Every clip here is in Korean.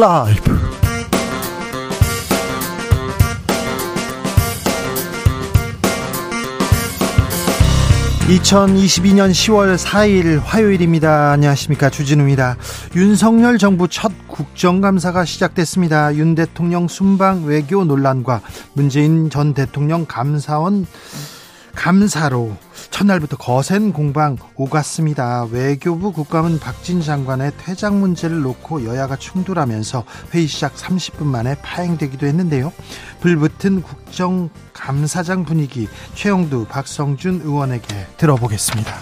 라이브. 2022년 10월 4일 화요일입니다. 안녕하십니까. 주진우입니다. 윤석열 정부 첫 국정감사가 시작됐습니다. 윤 대통령 순방 외교 논란과 문재인 전 대통령 감사원 감사로 첫날부터 거센 공방 오갔습니다. 외교부 국감은 박진 장관의 퇴장 문제를 놓고 여야가 충돌하면서 회의 시작 30분 만에 파행되기도 했는데요. 불붙은 국정감사장 분위기 최영두 박성준 의원에게 들어보겠습니다.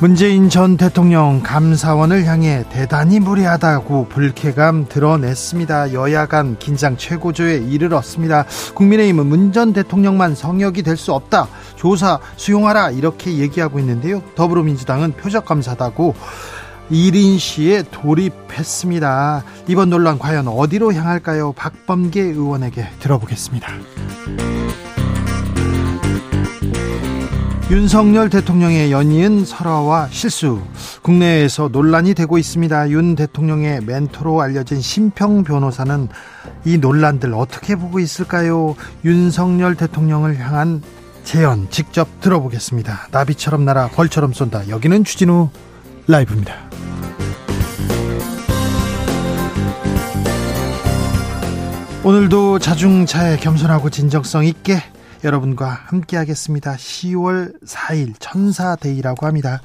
문재인 전 대통령 감사원을 향해 대단히 무리하다고 불쾌감 드러냈습니다. 여야 간 긴장 최고조에 이르렀습니다. 국민의힘은 문 전 대통령만 성역이 될 수 없다. 조사 수용하라 이렇게 얘기하고 있는데요. 더불어민주당은 표적 감사다고 1인 시에 돌입했습니다. 이번 논란 과연 어디로 향할까요? 박범계 의원에게 들어보겠습니다. 윤석열 대통령의 연이은 설화와 실수 국내에서 논란이 되고 있습니다. 윤 대통령의 멘토로 알려진 심평 변호사는 이 논란들 어떻게 보고 있을까요? 윤석열 대통령을 향한 재연 직접 들어보겠습니다. 나비처럼 날아 벌처럼 쏜다. 여기는 주진우 라이브입니다. 오늘도 자중차에 겸손하고 진정성 있게 여러분과 함께 하겠습니다. 10월 4일 천사데이라고 합니다.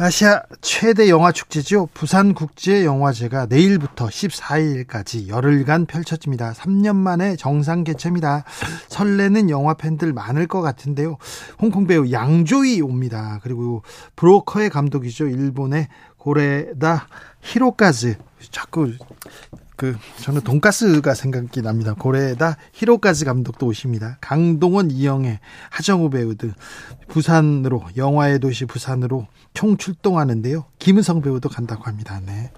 아시아 최대 영화 축제죠. 부산국제영화제가 내일부터 14일까지 열흘간 펼쳐집니다. 3년 만에 정상 개최입니다. 설레는 영화 팬들 많을 것 같은데요. 홍콩 배우 양조이 옵니다. 그리고 브로커의 감독이죠. 일본의 고레다 히로카즈. 자꾸 그 저는 돈가스가 생각이 납니다. 고래에다 히로까지 감독도 오십니다. 강동원, 이영애, 하정우 배우 등 부산으로 영화의 도시 부산으로 총 출동하는데요. 김은성 배우도 간다고 합니다. 네.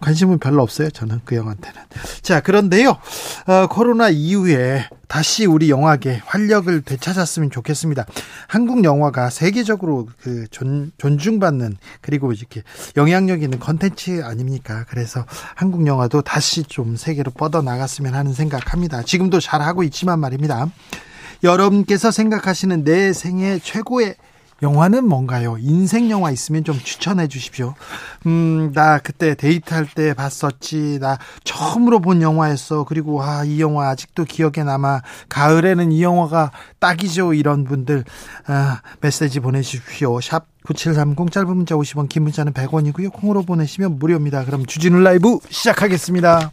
관심은 별로 없어요. 저는 그 영화한테는. 자, 그런데요. 어, 코로나 이후에 다시 우리 영화계 활력을 되찾았으면 좋겠습니다. 한국 영화가 세계적으로 그 존, 존중받는 그리고 이렇게 영향력 있는 컨텐츠 아닙니까? 그래서 한국 영화도 다시 좀 세계로 뻗어 나갔으면 하는 생각합니다. 지금도 잘 하고 있지만 말입니다. 여러분께서 생각하시는 내 생애 최고의 영화는 뭔가요? 인생 영화 있으면 좀 추천해 주십시오. 음, 나 그때 데이트할 때 봤었지. 나 처음으로 본 영화였어. 그리고 아, 이 영화 아직도 기억에 남아. 가을에는 이 영화가 딱이죠. 이런 분들 아, 메시지 보내 주십시오. 샵 9730 짧은 문자 50원 긴 문자는 100원이고요. 콩으로 보내시면 무료입니다. 그럼 주진우 라이브 시작하겠습니다.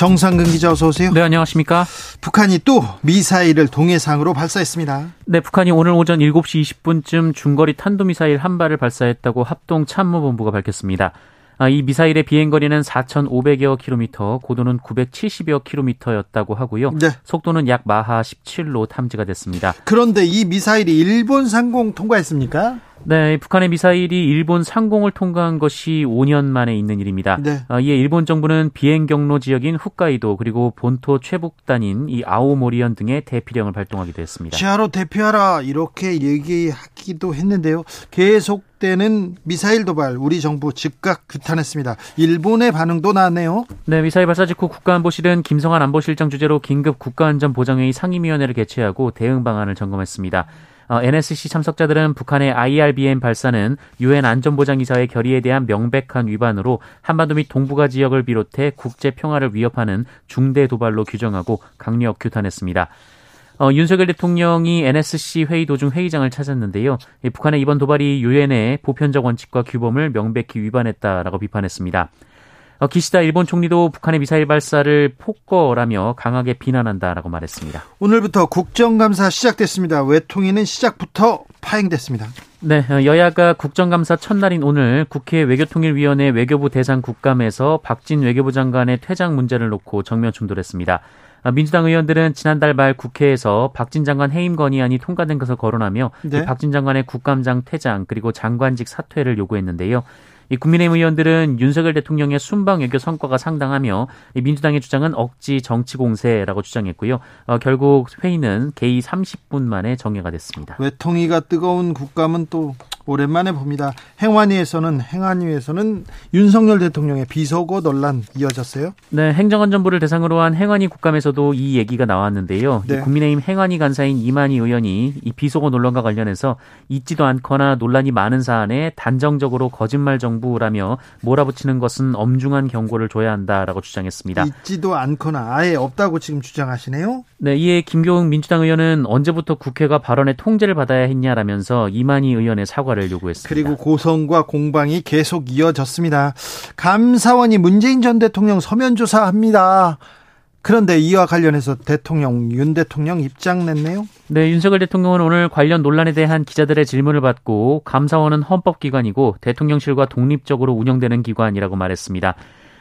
정상근 기자 어서 오세요. 네, 안녕하십니까? 북한이 또 미사일을 동해상으로 발사했습니다. 네, 북한이 오늘 오전 7시 20분쯤 중거리 탄도미사일 한 발을 발사했다고 합동 참모본부가 밝혔습니다. 아, 이 미사일의 비행거리는 4,500여 킬로미터, 고도는 970여 킬로미터였다고 하고요. 네. 속도는 약 마하 17로 탐지가 됐습니다. 그런데 이 미사일이 일본 상공 통과했습니까? 네, 북한의 미사일이 일본 상공을 통과한 것이 5년 만에 있는 일입니다. 네. 어, 이에 일본 정부는 비행 경로 지역인 홋카이도 그리고 본토 최북단인 이 아오모리현 등의 대피령을 발동하기도 했습니다. 지하로 대피하라 이렇게 얘기하기도 했는데요. 계속 되는 미사일 도발 우리 정부 즉각 규탄했습니다. 일본의 반응도 나왔네요. 네, 미사일 발사 직후 국가안보실은 김성한 안보실장 주재로 긴급 국가안전보장회의 상임위원회를 개최하고 대응 방안을 점검했습니다. 어, NSC 참석자들은 북한의 IRBM 발사는 유엔 안전보장이사의 결의에 대한 명백한 위반으로 한반도 및 동북아 지역을 비롯해 국제 평화를 위협하는 중대 도발로 규정하고 강력 규탄했습니다. 어, 윤석열 대통령이 NSC 회의 도중 회의장을 찾았는데요. 북한의 이번 도발이 유엔의 보편적 원칙과 규범을 명백히 위반했다라고 비판했습니다. 어, 기시다 일본 총리도 북한의 미사일 발사를 폭거라며 강하게 비난한다라고 말했습니다. 오늘부터 국정감사 시작됐습니다. 외통위는 시작부터 파행됐습니다. 네, 어, 여야가 국정감사 첫날인 오늘 국회 외교통일위원회 외교부 대상 국감에서 박진 외교부 장관의 퇴장 문제를 놓고 정면 충돌했습니다. 어, 민주당 의원들은 지난달 말 국회에서 박진 장관 해임 건의안이 통과된 것을 거론하며 네. 박진 장관의 국감장 퇴장 그리고 장관직 사퇴를 요구했는데요. 이 국민의힘 의원들은 윤석열 대통령의 순방 외교 성과가 상당하며 민주당의 주장은 억지 정치 공세라고 주장했고요. 어, 결국 회의는 개의 30분 만에 정회가 됐습니다. 외통위가 뜨거운 국감은 또 오랜만에 봅니다. 행안위에서는 행안위에서는 윤석열 대통령의 비서고 논란 이어졌어요? 네, 행정안전부를 대상으로 한 행안위 국감에서도 이 얘기가 나왔는데요. 네. 국민의힘 행안위 간사인 이만희 의원이 이 비서고 논란과 관련해서 있지도 않거나 논란이 많은 사안에 단정적으로 거짓말 정부라며 몰아붙이는 것은 엄중한 경고를 줘야 한다라고 주장했습니다. 있지도 않거나 아예 없다고 지금 주장하시네요? 네, 이에 김교웅 민주당 의원은 언제부터 국회가 발언의 통제를 받아야 했냐라면서 이만희 의원의 사과를 요구했습니다. 그리고 고성과 공방이 계속 이어졌습니다. 감사원이 문재인 전 대통령 서면 조사합니다. 그런데 이와 관련해서 대통령 윤 대통령 입장 냈네요. 네, 윤석열 대통령은 오늘 관련 논란에 대한 기자들의 질문을 받고 감사원은 헌법기관이고 대통령실과 독립적으로 운영되는 기관이라고 말했습니다.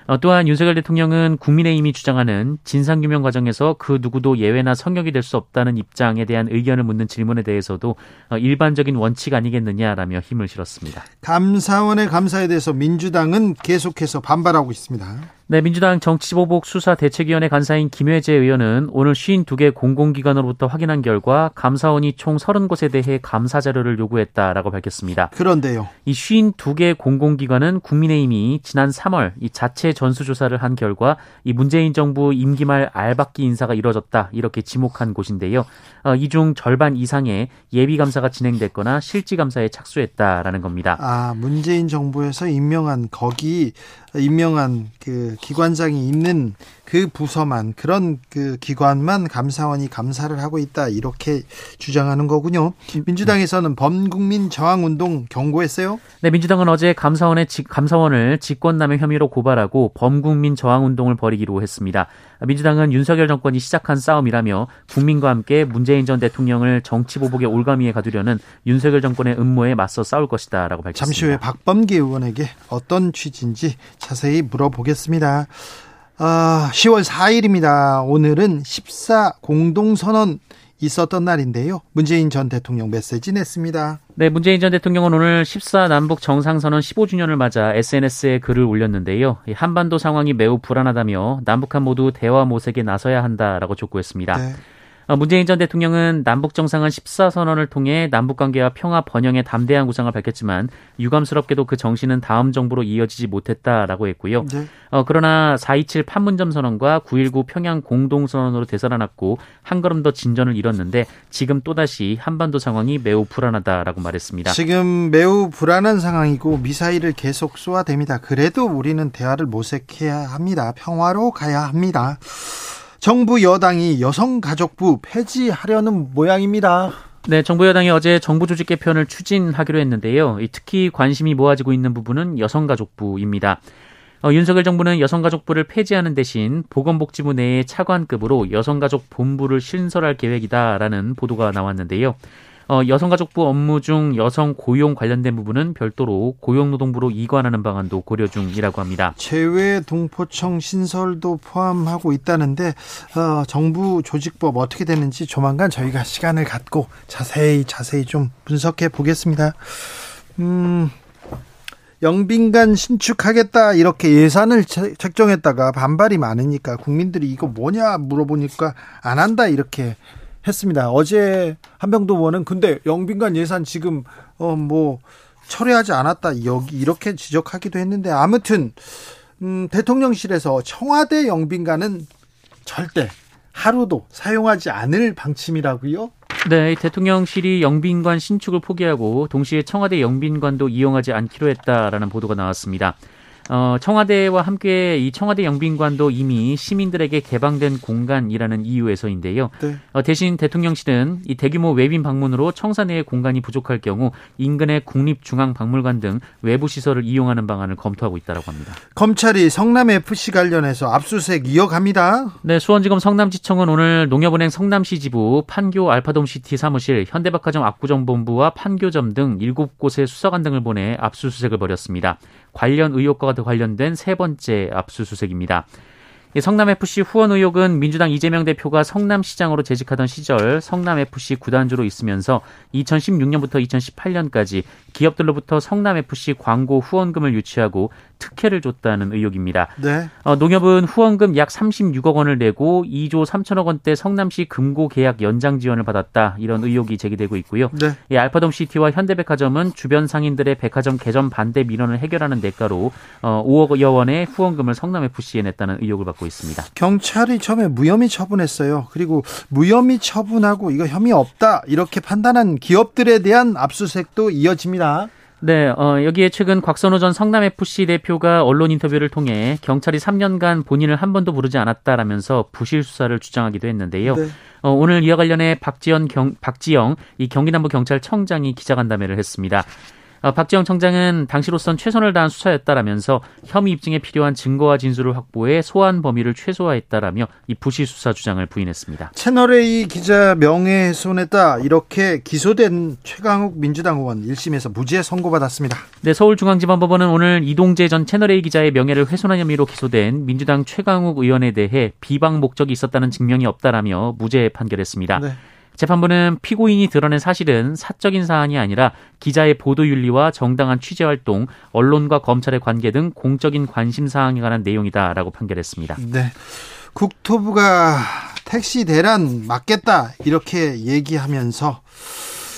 어, 또한 윤석열 대통령은 국민의힘이 주장하는 진상규명 과정에서 그 누구도 예외나 성역이 될 수 없다는 입장에 대한 의견을 묻는 질문에 대해서도 어, 일반적인 원칙 아니겠느냐라며 힘을 실었습니다. 감사원의 감사에 대해서 민주당은 계속해서 반발하고 있습니다. 네, 민주당 정치보복 수사 대책위원회 간사인 김회재 의원은 오늘 52개 공공기관으로부터 확인한 결과 감사원이 총 30곳에 대해 감사 자료를 요구했다라고 밝혔습니다. 그런데요. 이 52개 공공기관은 국민의힘이 지난 3월 이 자체 전수조사를 한 결과 이 문재인 정부 임기 말 알박기 인사가 이뤄졌다 이렇게 지목한 곳인데요. 어, 이중 절반 이상의 예비 감사가 진행됐거나 실지 감사에 착수했다라는 겁니다. 아, 문재인 정부에서 임명한 거기 임명한 그 기관장이 있는 그 부서만 그런 그 기관만 감사원이 감사를 하고 있다 이렇게 주장하는 거군요. 민주당에서는 범국민 저항 운동 경고했어요. 네, 민주당은 어제 감사원의 감사원을 직권남용 혐의로 고발하고 범국민 저항 운동을 벌이기로 했습니다. 민주당은 윤석열 정권이 시작한 싸움이라며 국민과 함께 문재인 전 대통령을 정치 보복의 올가미에 가두려는 윤석열 정권의 음모에 맞서 싸울 것이다라고 밝혔습니다. 잠시 후에 박범계 의원에게 어떤 취지인지 자세히 물어보겠습니다. 아, 10월 4일입니다. 오늘은 14 공동선언 있었던 날인데요. 문재인 전 대통령 메시지 냈습니다. 네, 문재인 전 대통령은 오늘 14 남북 정상선언 15주년을 맞아 SNS에 글을 올렸는데요. 한반도 상황이 매우 불안하다며 남북한 모두 대화 모색에 나서야 한다라고 촉구했습니다. 네. 어, 문재인 전 대통령은 남북 정상은 14 선언을 통해 남북 관계와 평화 번영에 담대한 구상을 밝혔지만 유감스럽게도 그 정신은 다음 정부로 이어지지 못했다라고 했고요. 네. 어, 그러나 4.27 판문점 선언과 9.19 평양 공동 선언으로 되살아났고 한 걸음 더 진전을 이뤘는데 지금 또다시 한반도 상황이 매우 불안하다라고 말했습니다. 지금 매우 불안한 상황이고 미사일을 계속 쏘아댑니다. 그래도 우리는 대화를 모색해야 합니다. 평화로 가야 합니다. 정부 여당이 여성가족부 폐지하려는 모양입니다. 네, 정부 여당이 어제 정부 조직 개편을 추진하기로 했는데요. 특히 관심이 모아지고 있는 부분은 여성가족부입니다. 어, 윤석열 정부는 여성가족부를 폐지하는 대신 보건복지부 내의 차관급으로 여성가족 본부를 신설할 계획이다라는 보도가 나왔는데요. 어, 여성가족부 업무 중 여성 고용 관련된 부분은 별도로 고용노동부로 이관하는 방안도 고려 중이라고 합니다. 제외 동포청 신설도 포함하고 있다는데 어, 정부 조직법 어떻게 되는지 조만간 저희가 시간을 갖고 자세히 자세히 좀 분석해 보겠습니다. 음. 영빈관 신축하겠다 이렇게 예산을 책정했다가 반발이 많으니까 국민들이 이거 뭐냐 물어보니까 안 한다 이렇게 했습니다. 어제 한병도 의원은 근데 영빈관 예산 지금 어뭐 철회하지 않았다 여기 이렇게 지적하기도 했는데 아무튼 음, 대통령실에서 청와대 영빈관은 절대 하루도 사용하지 않을 방침이라고요. 네, 대통령실이 영빈관 신축을 포기하고 동시에 청와대 영빈관도 이용하지 않기로 했다라는 보도가 나왔습니다. 어, 청와대와 함께 이 청와대 영빈관도 이미 시민들에게 개방된 공간이라는 이유에서인데요. 네. 어, 대신 대통령실은 이 대규모 외빈 방문으로 청사 내의 공간이 부족할 경우 인근의 국립중앙박물관 등 외부 시설을 이용하는 방안을 검토하고 있다고 합니다. 검찰이 성남 FC 관련해서 압수수색 이어갑니다. 네, 수원지검 성남지청은 오늘 농협은행 성남시 지부 판교 알파돔시티 사무실 현대백화점 압구정본부와 판교점 등 7곳의 수사관 등을 보내 압수수색을 벌였습니다. 관련 의혹과 관련된 세 번째 압수수색입니다. 성남FC 후원 의혹은 민주당 이재명 대표가 성남시장으로 재직하던 시절 성남FC 구단주로 있으면서 2016년부터 2018년까지 기업들로부터 성남FC 광고 후원금을 유치하고 특혜를 줬다는 의혹입니다. 네. 어, 농협은 후원금 약 36억 원을 내고 2조 3천억 원대 성남시 금고 계약 연장 지원을 받았다. 이런 의혹이 제기되고 있고요. 네. 이 알파돔 시티와 현대백화점은 주변 상인들의 백화점 개점 반대 민원을 해결하는 대가로 어, 5억여 원의 후원금을 성남FC에 냈다는 의혹을 받고 있습니다. 경찰이 처음에 무혐의 처분했어요. 그리고 무혐의 처분하고 이거 혐의 없다 이렇게 판단한 기업들에 대한 압수수색도 이어집니다. 네, 어, 여기에 최근 곽선호 전 성남FC 대표가 언론 인터뷰를 통해 경찰이 3년간 본인을 한 번도 부르지 않았다라면서 부실 수사를 주장하기도 했는데요. 네. 어, 오늘 이와 관련해 박지원 경, 박지영 이 경기남부 경찰청장이 기자간담회를 했습니다. 어, 박지영 청장은 당시로선 최선을 다한 수사였다라면서 혐의 입증에 필요한 증거와 진술을 확보해 소환 범위를 최소화했다라며 이 부실 수사 주장을 부인했습니다. 채널A 기자 명예훼손했다 이렇게 기소된 최강욱 민주당 의원 1심에서 무죄 선고받았습니다. 네, 서울중앙지방법원은 오늘 이동재 전 채널A 기자의 명예를 훼손한 혐의로 기소된 민주당 최강욱 의원에 대해 비방 목적이 있었다는 증명이 없다라며 무죄 판결했습니다. 네. 재판부는 피고인이 드러낸 사실은 사적인 사안이 아니라 기자의 보도 윤리와 정당한 취재 활동, 언론과 검찰의 관계 등 공적인 관심 사항에 관한 내용이다라고 판결했습니다. 네. 국토부가 택시 대란 막겠다 이렇게 얘기하면서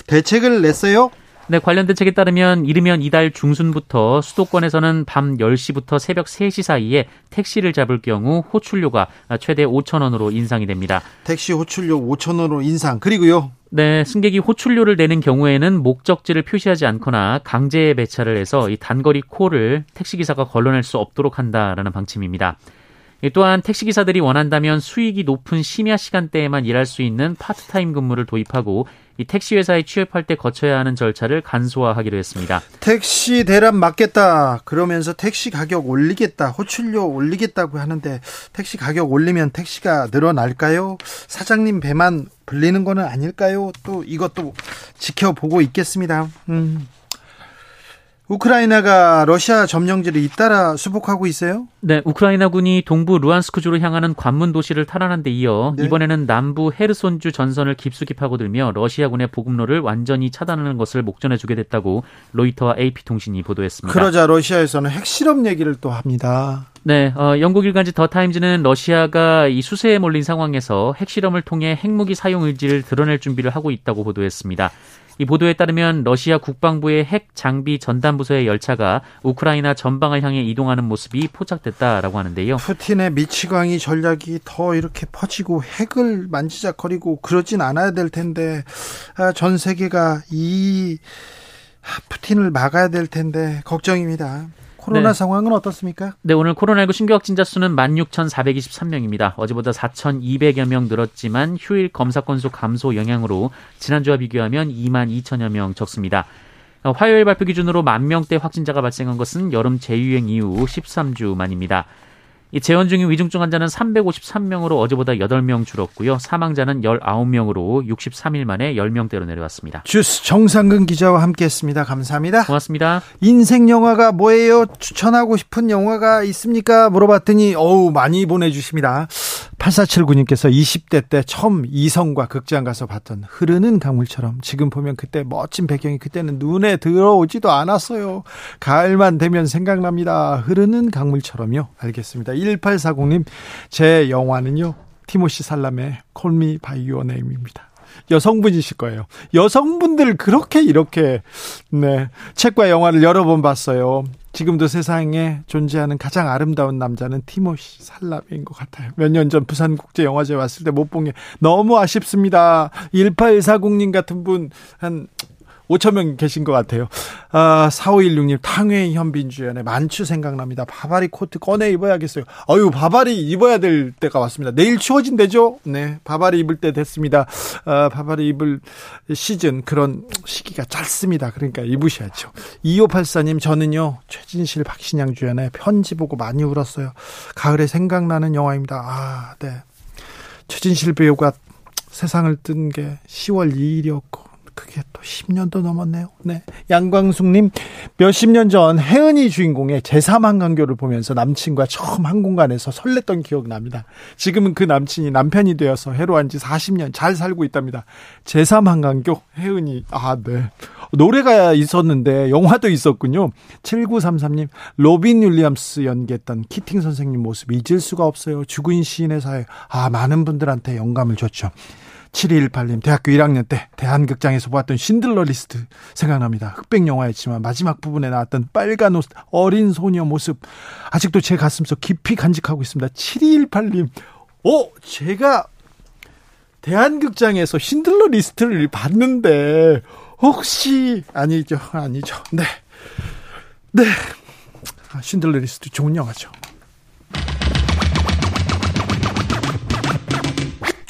대책을 냈어요. 네, 관련 대책에 따르면 이르면 이달 중순부터 수도권에서는 밤 10시부터 새벽 3시 사이에 택시를 잡을 경우 호출료가 최대 5천 원으로 인상이 됩니다. 택시 호출료 5천 원으로 인상. 그리고요. 네, 승객이 호출료를 내는 경우에는 목적지를 표시하지 않거나 강제 배차를 해서 이 단거리 콜을 택시기사가 걸러낼 수 없도록 한다라는 방침입니다. 또한 택시기사들이 원한다면 수익이 높은 심야 시간대에만 일할 수 있는 파트타임 근무를 도입하고 이 택시 회사에 취업할 때 거쳐야 하는 절차를 간소화하기로 했습니다. 택시 대란 막겠다. 그러면서 택시 가격 올리겠다. 호출료 올리겠다고 하는데 택시 가격 올리면 택시가 늘어날까요? 사장님 배만 불리는 거는 아닐까요? 또 이것도 지켜보고 있겠습니다. 음. 우크라이나가 러시아 점령지를 잇따라 수복하고 있어요? 네, 우크라이나군이 동부 루안스크주로 향하는 관문 도시를 탈환한 데 이어 네. 이번에는 남부 헤르손주 전선을 깊숙이 파고들며 러시아군의 보급로를 완전히 차단하는 것을 목전에 주게 됐다고 로이터와 AP통신이 보도했습니다. 그러자 러시아에서는 핵실험 얘기를 또 합니다. 네, 어, 영국 일간지 더 타임즈는 러시아가 이 수세에 몰린 상황에서 핵실험을 통해 핵무기 사용 의지를 드러낼 준비를 하고 있다고 보도했습니다. 이 보도에 따르면 러시아 국방부의 핵 장비 전담 부서의 열차가 우크라이나 전방을 향해 이동하는 모습이 포착됐다라고 하는데요. 푸틴의 미치광이 전략이 더 이렇게 퍼지고 핵을 만지작거리고 그러진 않아야 될 텐데 아, 전 세계가 이 푸틴을 막아야 될 텐데 걱정입니다. 코로나 네. 상황은 어떻습니까? 네, 오늘 코로나19 신규 확진자 수는 16,423명입니다. 어제보다 4,200여 명 늘었지만 휴일 검사 건수 감소 영향으로 지난주와 비교하면 2만 2천여 명 적습니다. 어, 화요일 발표 기준으로 만 명대 확진자가 발생한 것은 여름 재유행 이후 13주 만입니다. 이 재원 중인 위중증 환자는 353명으로 어제보다 8명 줄었고요. 사망자는 19명으로 63일 만에 10명대로 내려왔습니다. 주스 정상근 기자와 함께했습니다. 감사합니다. 고맙습니다. 인생 영화가 뭐예요? 추천하고 싶은 영화가 있습니까? 물어봤더니 어우 많이 보내주십니다. 8479님께서 20대 때 처음 이성과 극장 가서 봤던 흐르는 강물처럼 지금 보면 그때 멋진 배경이 그때는 눈에 들어오지도 않았어요. 가을만 되면 생각납니다. 흐르는 강물처럼요. 알겠습니다. 1840님, 제 영화는요, 티모시 샬라메의 Call Me by Your Name입니다. 여성분이실 거예요. 여성분들 그렇게 이렇게 네 책과 영화를 여러 번 봤어요. 지금도 세상에 존재하는 가장 아름다운 남자는 티모시 샬라메인 것 같아요. 몇 년 전 부산국제영화제 왔을 때 못 본 게 너무 아쉽습니다. 1840님 같은 분 한 5천 명 계신 것 같아요. 아, 4516님, 탕웨이 현빈 주연의 만추 생각납니다. 바바리 코트 꺼내 입어야겠어요. 어유 바바리 입어야 될 때가 왔습니다. 내일 추워진대죠? 네, 바바리 입을 때 됐습니다. 아, 바바리 입을 시즌, 그런 시기가 짧습니다. 그러니까 입으셔야죠. 2584님, 저는요, 최진실, 박신양 주연의 편지 보고 많이 울었어요. 가을에 생각나는 영화입니다. 아, 네. 최진실 배우가 세상을 뜬 게 10월 2일이었고 그게 또 10년도 넘었네요. 네. 양광숙님, 몇십 년 전 혜은이 주인공의 제3한강교를 보면서 남친과 처음 한 공간에서 설렜던 기억 납니다. 지금은 그 남친이 남편이 되어서 해로한 지 40년 잘 살고 있답니다. 제3한강교, 혜은이, 아, 네. 노래가 있었는데 영화도 있었군요. 7933님, 로빈 윌리엄스 연기했던 키팅 선생님 모습 잊을 수가 없어요. 죽은 시인의 사회. 아, 많은 분들한테 영감을 줬죠. 7218님, 대학교 1학년 때 대한극장에서 보았던 쉰들러 리스트 생각납니다. 흑백 영화였지만 마지막 부분에 나왔던 빨간 옷 어린 소녀 모습 아직도 제 가슴속 깊이 간직하고 있습니다. 7218님, 어, 제가 대한극장에서 쉰들러 리스트를 봤는데 혹시 아니죠, 아니죠. 네, 네, 아, 쉰들러 리스트 좋은 영화죠.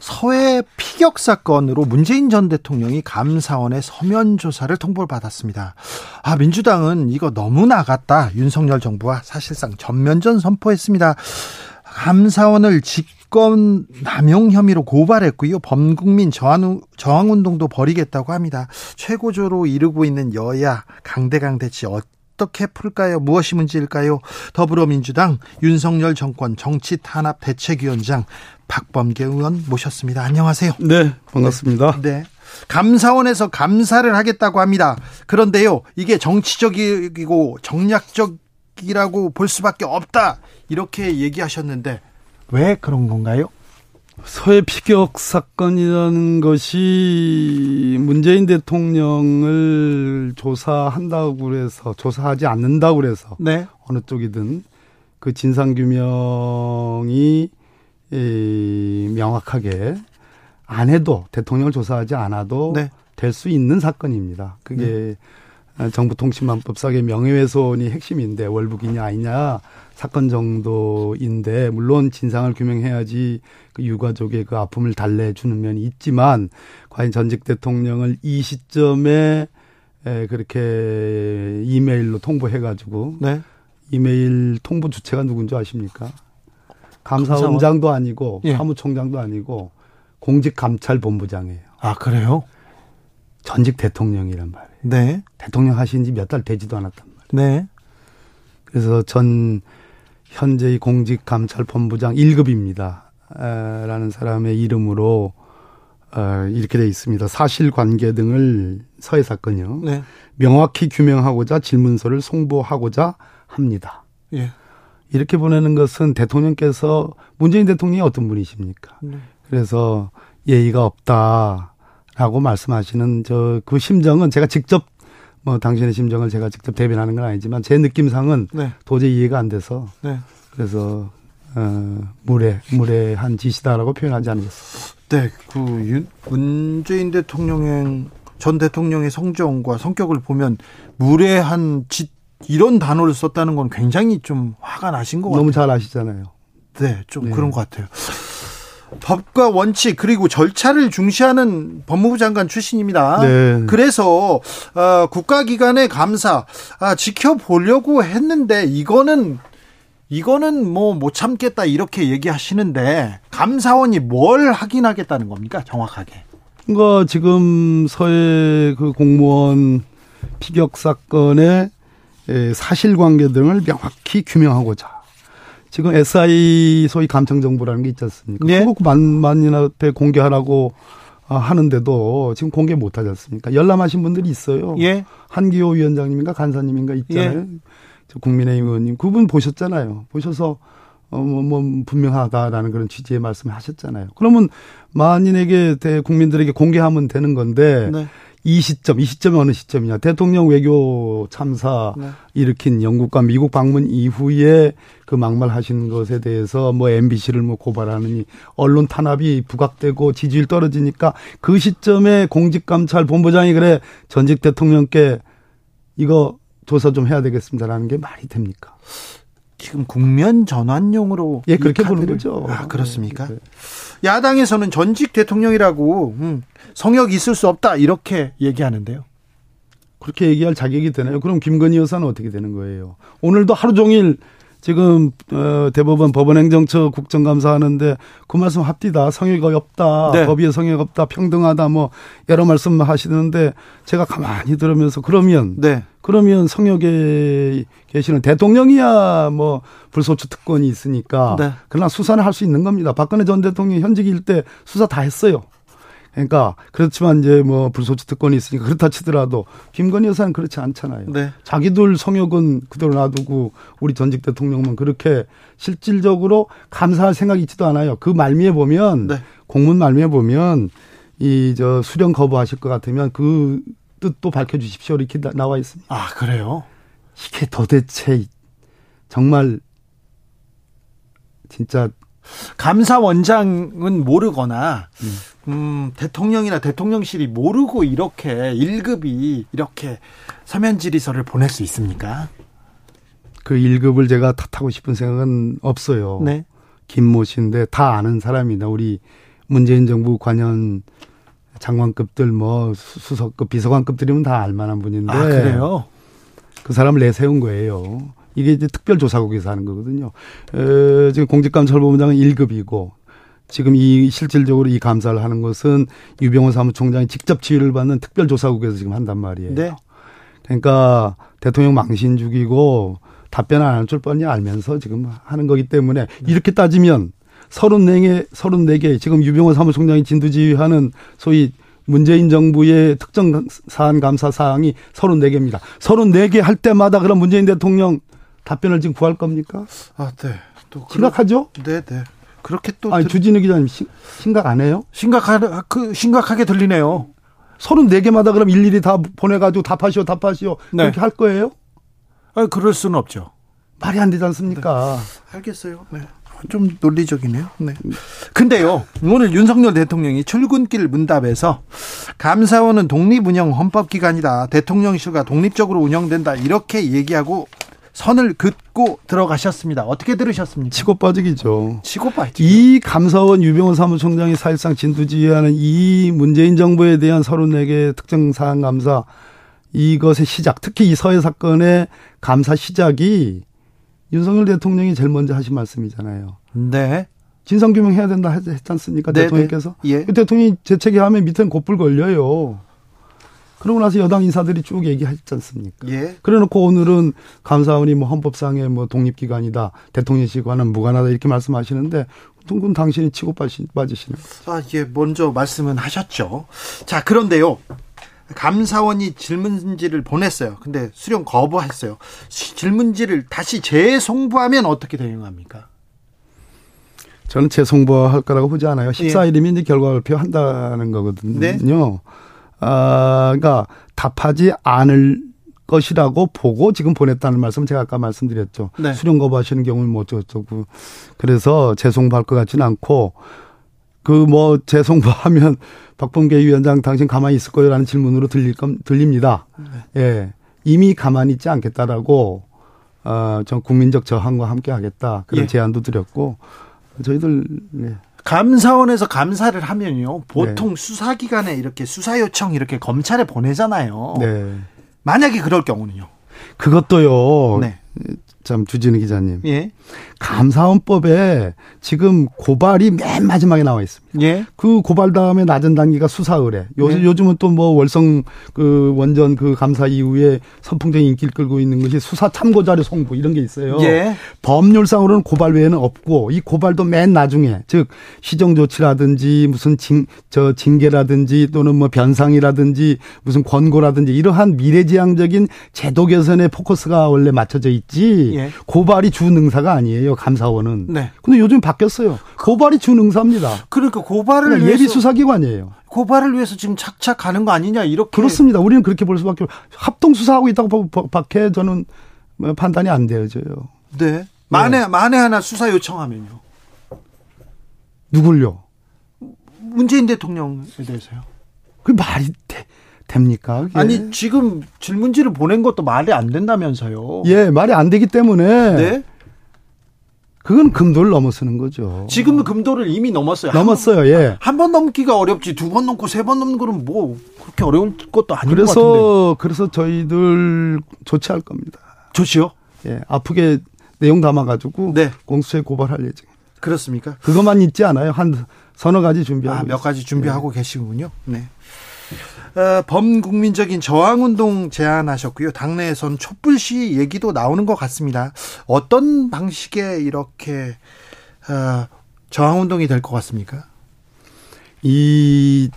서해 피격 사건으로 문재인 전 대통령이 감사원의 서면 조사를 통보를 받았습니다. 아, 민주당은 이거 너무 나갔다. 윤석열 정부와 사실상 전면전 선포했습니다. 감사원을 직권 남용 혐의로 고발했고요. 범국민 저항, 저항운동도 벌이겠다고 합니다. 최고조로 이르고 있는 여야 강대강 대치 어떻게 풀까요? 무엇이 문제일까요? 더불어민주당 윤석열 정권 정치 탄압 대책위원장 박범계 의원 모셨습니다. 안녕하세요. 네, 반갑습니다. 네. 감사원에서 감사를 하겠다고 합니다. 그런데요, 이게 정치적이고 정략적이라고 볼 수밖에 없다. 이렇게 얘기하셨는데 왜 그런 건가요? 서해 피격 사건이라는 것이 문재인 대통령을 조사한다고 그래서 조사하지 않는다고 그래서 네. 어느 쪽이든 그 진상 규명이 이 명확하게 안 해도 대통령을 조사하지 않아도 네. 될수 있는 사건입니다. 그게 네. 정부통신망법상의 명예훼손이 핵심인데 월북이냐 아니냐 사건 정도인데 물론 진상을 규명해야지 그 유가족의 그 아픔을 달래주는 면이 있지만 과연 전직 대통령을 이 시점에 에 그렇게 이메일로 통보해가지고 네. 이메일 통보 주체가 누군지 아십니까? 감사원장도 아니고 예. 사무총장도 아니고 공직감찰본부장이에요. 아 그래요? 전직 대통령이란 말이에요. 네. 대통령 하신 지 몇 달 되지도 않았단 말이에요. 네. 그래서 전 현재의 공직감찰본부장 1급입니다. 라는 사람의 이름으로 어, 이렇게 돼 있습니다. 사실관계 등을 서해 사건이요. 네. 명확히 규명하고자 질문서를 송부하고자 합니다. 예. 이렇게 보내는 것은 대통령께서 문재인 대통령이 어떤 분이십니까? 네. 그래서 예의가 없다라고 말씀하시는 저 그 심정은 제가 직접 뭐 당신의 심정을 제가 직접 대변하는 건 아니지만 제 느낌상은 네. 도저히 이해가 안 돼서 네. 그래서 어 무례 무례한 짓이다라고 표현하지 않겠습니다. 네, 그 문재인 대통령의 전 대통령의 성정과 성격을 보면 무례한 짓 이런 단어를 썼다는 건 굉장히 좀 화가 나신 것 같아요. 너무 잘 아시잖아요. 네, 좀 네. 그런 것 같아요. 법과 원칙 그리고 절차를 중시하는 법무부 장관 출신입니다. 네. 그래서 어, 국가기관의 감사 아, 지켜보려고 했는데 이거는 이거는 뭐 못 참겠다 이렇게 얘기하시는데 감사원이 뭘 확인하겠다는 겁니까 정확하게? 그러니까 지금 서해 그 공무원 피격 사건의 사실관계 등을 명확히 규명하고자 지금 SI 소위 감청 정보라는 게 있지 않습니까? 네. 그거 만만인 앞에 공개하라고 아, 하는데도 지금 공개 못 하지 않습니까? 열람하신 분들이 있어요. 예. 한기호 위원장님인가 간사님인가 있잖아요. 예. 국민의힘 의원님 그분 보셨잖아요. 보셔서 어, 뭐, 뭐, 분명하다라는 그런 취지의 말씀을 하셨잖아요. 그러면 만인에게, 대, 국민들에게 공개하면 되는 건데, 네. 이 시점, 이 시점이 어느 시점이냐. 대통령 외교 참사 네. 일으킨 영국과 미국 방문 이후에 그 막말 하신 것에 대해서 뭐 MBC를 뭐 고발하느니 언론 탄압이 부각되고 지지율 떨어지니까 그 시점에 공직감찰 본부장이 그래 전직 대통령께 이거 조사 좀 해야 되겠습니다라는 게 말이 됩니까? 지금 국면 전환용으로 예 그렇게 보는 거죠. 아 그렇습니까? 네. 야당에서는 전직 대통령이라고 음, 성역 있을 수 없다 이렇게 얘기하는데요. 그렇게 얘기할 자격이 되나요? 그럼 김건희 여사는 어떻게 되는 거예요? 오늘도 하루 종일 지금 어, 대법원 법원행정처 국정감사 하는데 그 말씀 합디다 성역이 없다 네. 법위에 성역 없다 평등하다 뭐 여러 말씀 하시는데 제가 가만히 들으면서 그러면 네. 그러면 성역에 계시는 대통령이야 뭐 불소추 특권이 있으니까 네. 그러나 수사는 할 수 있는 겁니다. 박근혜 전 대통령이 현직일 때 수사 다 했어요. 그러니까 그렇지만 이제 뭐 불소추 특권이 있으니까 그렇다 치더라도 김건희 여사는 그렇지 않잖아요. 네. 자기들 성역은 그대로 놔두고 우리 전직 대통령은 그렇게 실질적으로 감사할 생각이 있지도 않아요. 그 말미에 보면 네. 공문 말미에 보면 이 저 수령 거부하실 것 같으면 그 뜻도 밝혀 주십시오 이렇게 나와 있습니다. 아 그래요? 이게 도대체 정말 진짜 감사원장은 모르거나 음. 음, 대통령이나 대통령실이 모르고 이렇게 1급이 이렇게 서면 질의서를 보낼 수 있습니까? 그 1급을 제가 탓하고 싶은 생각은 없어요. 네. 김모 씨인데 다 아는 사람이다. 우리 문재인 정부 관련 장관급들 뭐 수석급 비서관급들이면 다 알만한 분인데. 아, 그래요? 그 사람을 내세운 거예요. 이게 이제 특별조사국에서 하는 거거든요. 에, 지금 공직감찰본부장은 1급이고 지금 이 실질적으로 이 감사를 하는 것은 유병호 사무총장이 직접 지휘를 받는 특별조사국에서 지금 한단 말이에요. 네. 그러니까 대통령 망신 죽이고 답변 안 할 줄 뻔히 알면서 지금 하는 거기 때문에 이렇게 따지면 34개, 34개 지금 유병호 사무총장이 진두지휘하는 소위 문재인 정부의 특정 사안 감사 사항이 34개입니다. 34개 할 때마다 그럼 문재인 대통령 답변을 지금 구할 겁니까? 아, 네. 또 심각하죠? 네, 네. 그렇게 또 아니 주진우 기자님 심각 안 해요? 심각하 그 심각하게 들리네요. 34개마다 그럼 일일이 다 보내가지고 답하시오, 답하시오. 네. 그렇게 할 거예요? 아, 그럴 수는 없죠. 말이 안 되지 않습니까? 네. 알겠어요. 네. 좀 논리적이네요. 네. 근데요, 오늘 윤석열 대통령이 출근길 문답에서 감사원은 독립운영 헌법기관이다. 대통령실과 독립적으로 운영된다. 이렇게 얘기하고 선을 긋고 들어가셨습니다. 어떻게 들으셨습니까? 치고 빠지기죠. 치고 빠지기. 이 감사원 유병원 사무총장이 사실상 진두지휘하는 이 문재인 정부에 대한 34개 특정 사안 감사 이것의 시작, 특히 이 서해 사건의 감사 시작이 윤석열 대통령이 제일 먼저 하신 말씀이잖아요. 네. 진상규명 해야 된다 했지 않습니까? 네, 네. 대통령께서. 예. 그 대통령이 재책이하면 밑에는 곧불 걸려요. 그러고 나서 여당 인사들이 쭉 얘기하지 않습니까? 예. 그래 놓고 오늘은 감사원이 뭐 헌법상의 뭐 독립기관이다. 대통령실과는 무관하다. 이렇게 말씀하시는데 둥근 당신이 치고 빠지시는. 아, 예. 먼저 말씀은 하셨죠. 자, 그런데요. 감사원이 질문지를 보냈어요. 근데 수령 거부했어요. 질문지를 다시 재송부하면 어떻게 대응합니까? 저는 재송부할 거라고 보지 않아요. 14일이면 예. 이제 결과 발표한다는 거거든요. 네? 아, 그러니까 답하지 않을 것이라고 보고 지금 보냈다는 말씀 제가 아까 말씀드렸죠. 네. 수령 거부하시는 경우는 뭐 어쩌고 그래서 재송부할 것 같지는 않고 그 뭐 재송부하면 박범계 위원장 당신 가만히 있을 거요라는 질문으로 들릴 건 들립니다. 네. 예. 이미 가만히 있지 않겠다라고 어전 국민적 저항과 함께 하겠다 그런 예. 제안도 드렸고 저희들 네. 감사원에서 감사를 하면요. 보통 네. 수사기관에 이렇게 수사 요청 이렇게 검찰에 보내잖아요. 네. 만약에 그럴 경우는요. 그것도요. 네. 참 주진우 기자님. 예. 감사원법에 지금 고발이 맨 마지막에 나와 있습니다. 예. 그 고발 다음에 낮은 단계가 수사 의뢰. 요, 예. 요즘은 또 뭐 월성 그 원전 그 감사 이후에 선풍적인 인기를 끌고 있는 것이 수사 참고 자료 송부 이런 게 있어요. 예. 법률상으로는 고발 외에는 없고 이 고발도 맨 나중에 즉 시정 조치라든지 무슨 징 저 징계라든지 또는 뭐 변상이라든지 무슨 권고라든지 이러한 미래지향적인 제도 개선에 포커스가 원래 맞춰져 있지. 예. 고발이 주 능사가 아니에요. 수사예요 감사원은. 네. 근데 요즘 바뀌었어요. 고발이 준응사입니다. 그러니까 고발을 예비 위해서 수사기관이에요. 고발을 위해서 지금 착착 가는 거 아니냐 이렇게 그렇습니다. 우리는 그렇게 볼 수밖에 없- 합동 수사하고 있다고 밖에 저는 뭐 판단이 안 되어져요. 네. 만에 만에 하나 수사 요청하면요. 누굴요? 문재인 대통령에 대해서요. 그 말이 돼- 됩니까? 그게? 아니 지금 질문지를 보낸 것도 말이 안 된다면서요. 예, 말이 안 되기 때문에 네. 그건 금도를 넘어서는 거죠. 지금은 금도를 이미 넘었어요. 넘었어요. 예. 한 번 넘기가 어렵지 두 번 넘고 세 번 넘는 거는 뭐 그렇게 어려울 것도 아닌 것 같은데. 그래서 그래서 저희들 조치할 겁니다. 좋지요? 예, 아프게 내용 담아가지고 네. 공수처에 고발할 예정. 그렇습니까? 그것만 있지 않아요. 한 서너 가지 준비하고. 아, 몇. 가지 준비하고 계시군요. 네. 어, 범국민적인 저항운동 제안하셨고요. 당내에선 촛불 시 얘기도 나오는 것 같습니다. 어떤 방식의 이렇게 어, 저항운동이 될 것 같습니까? 이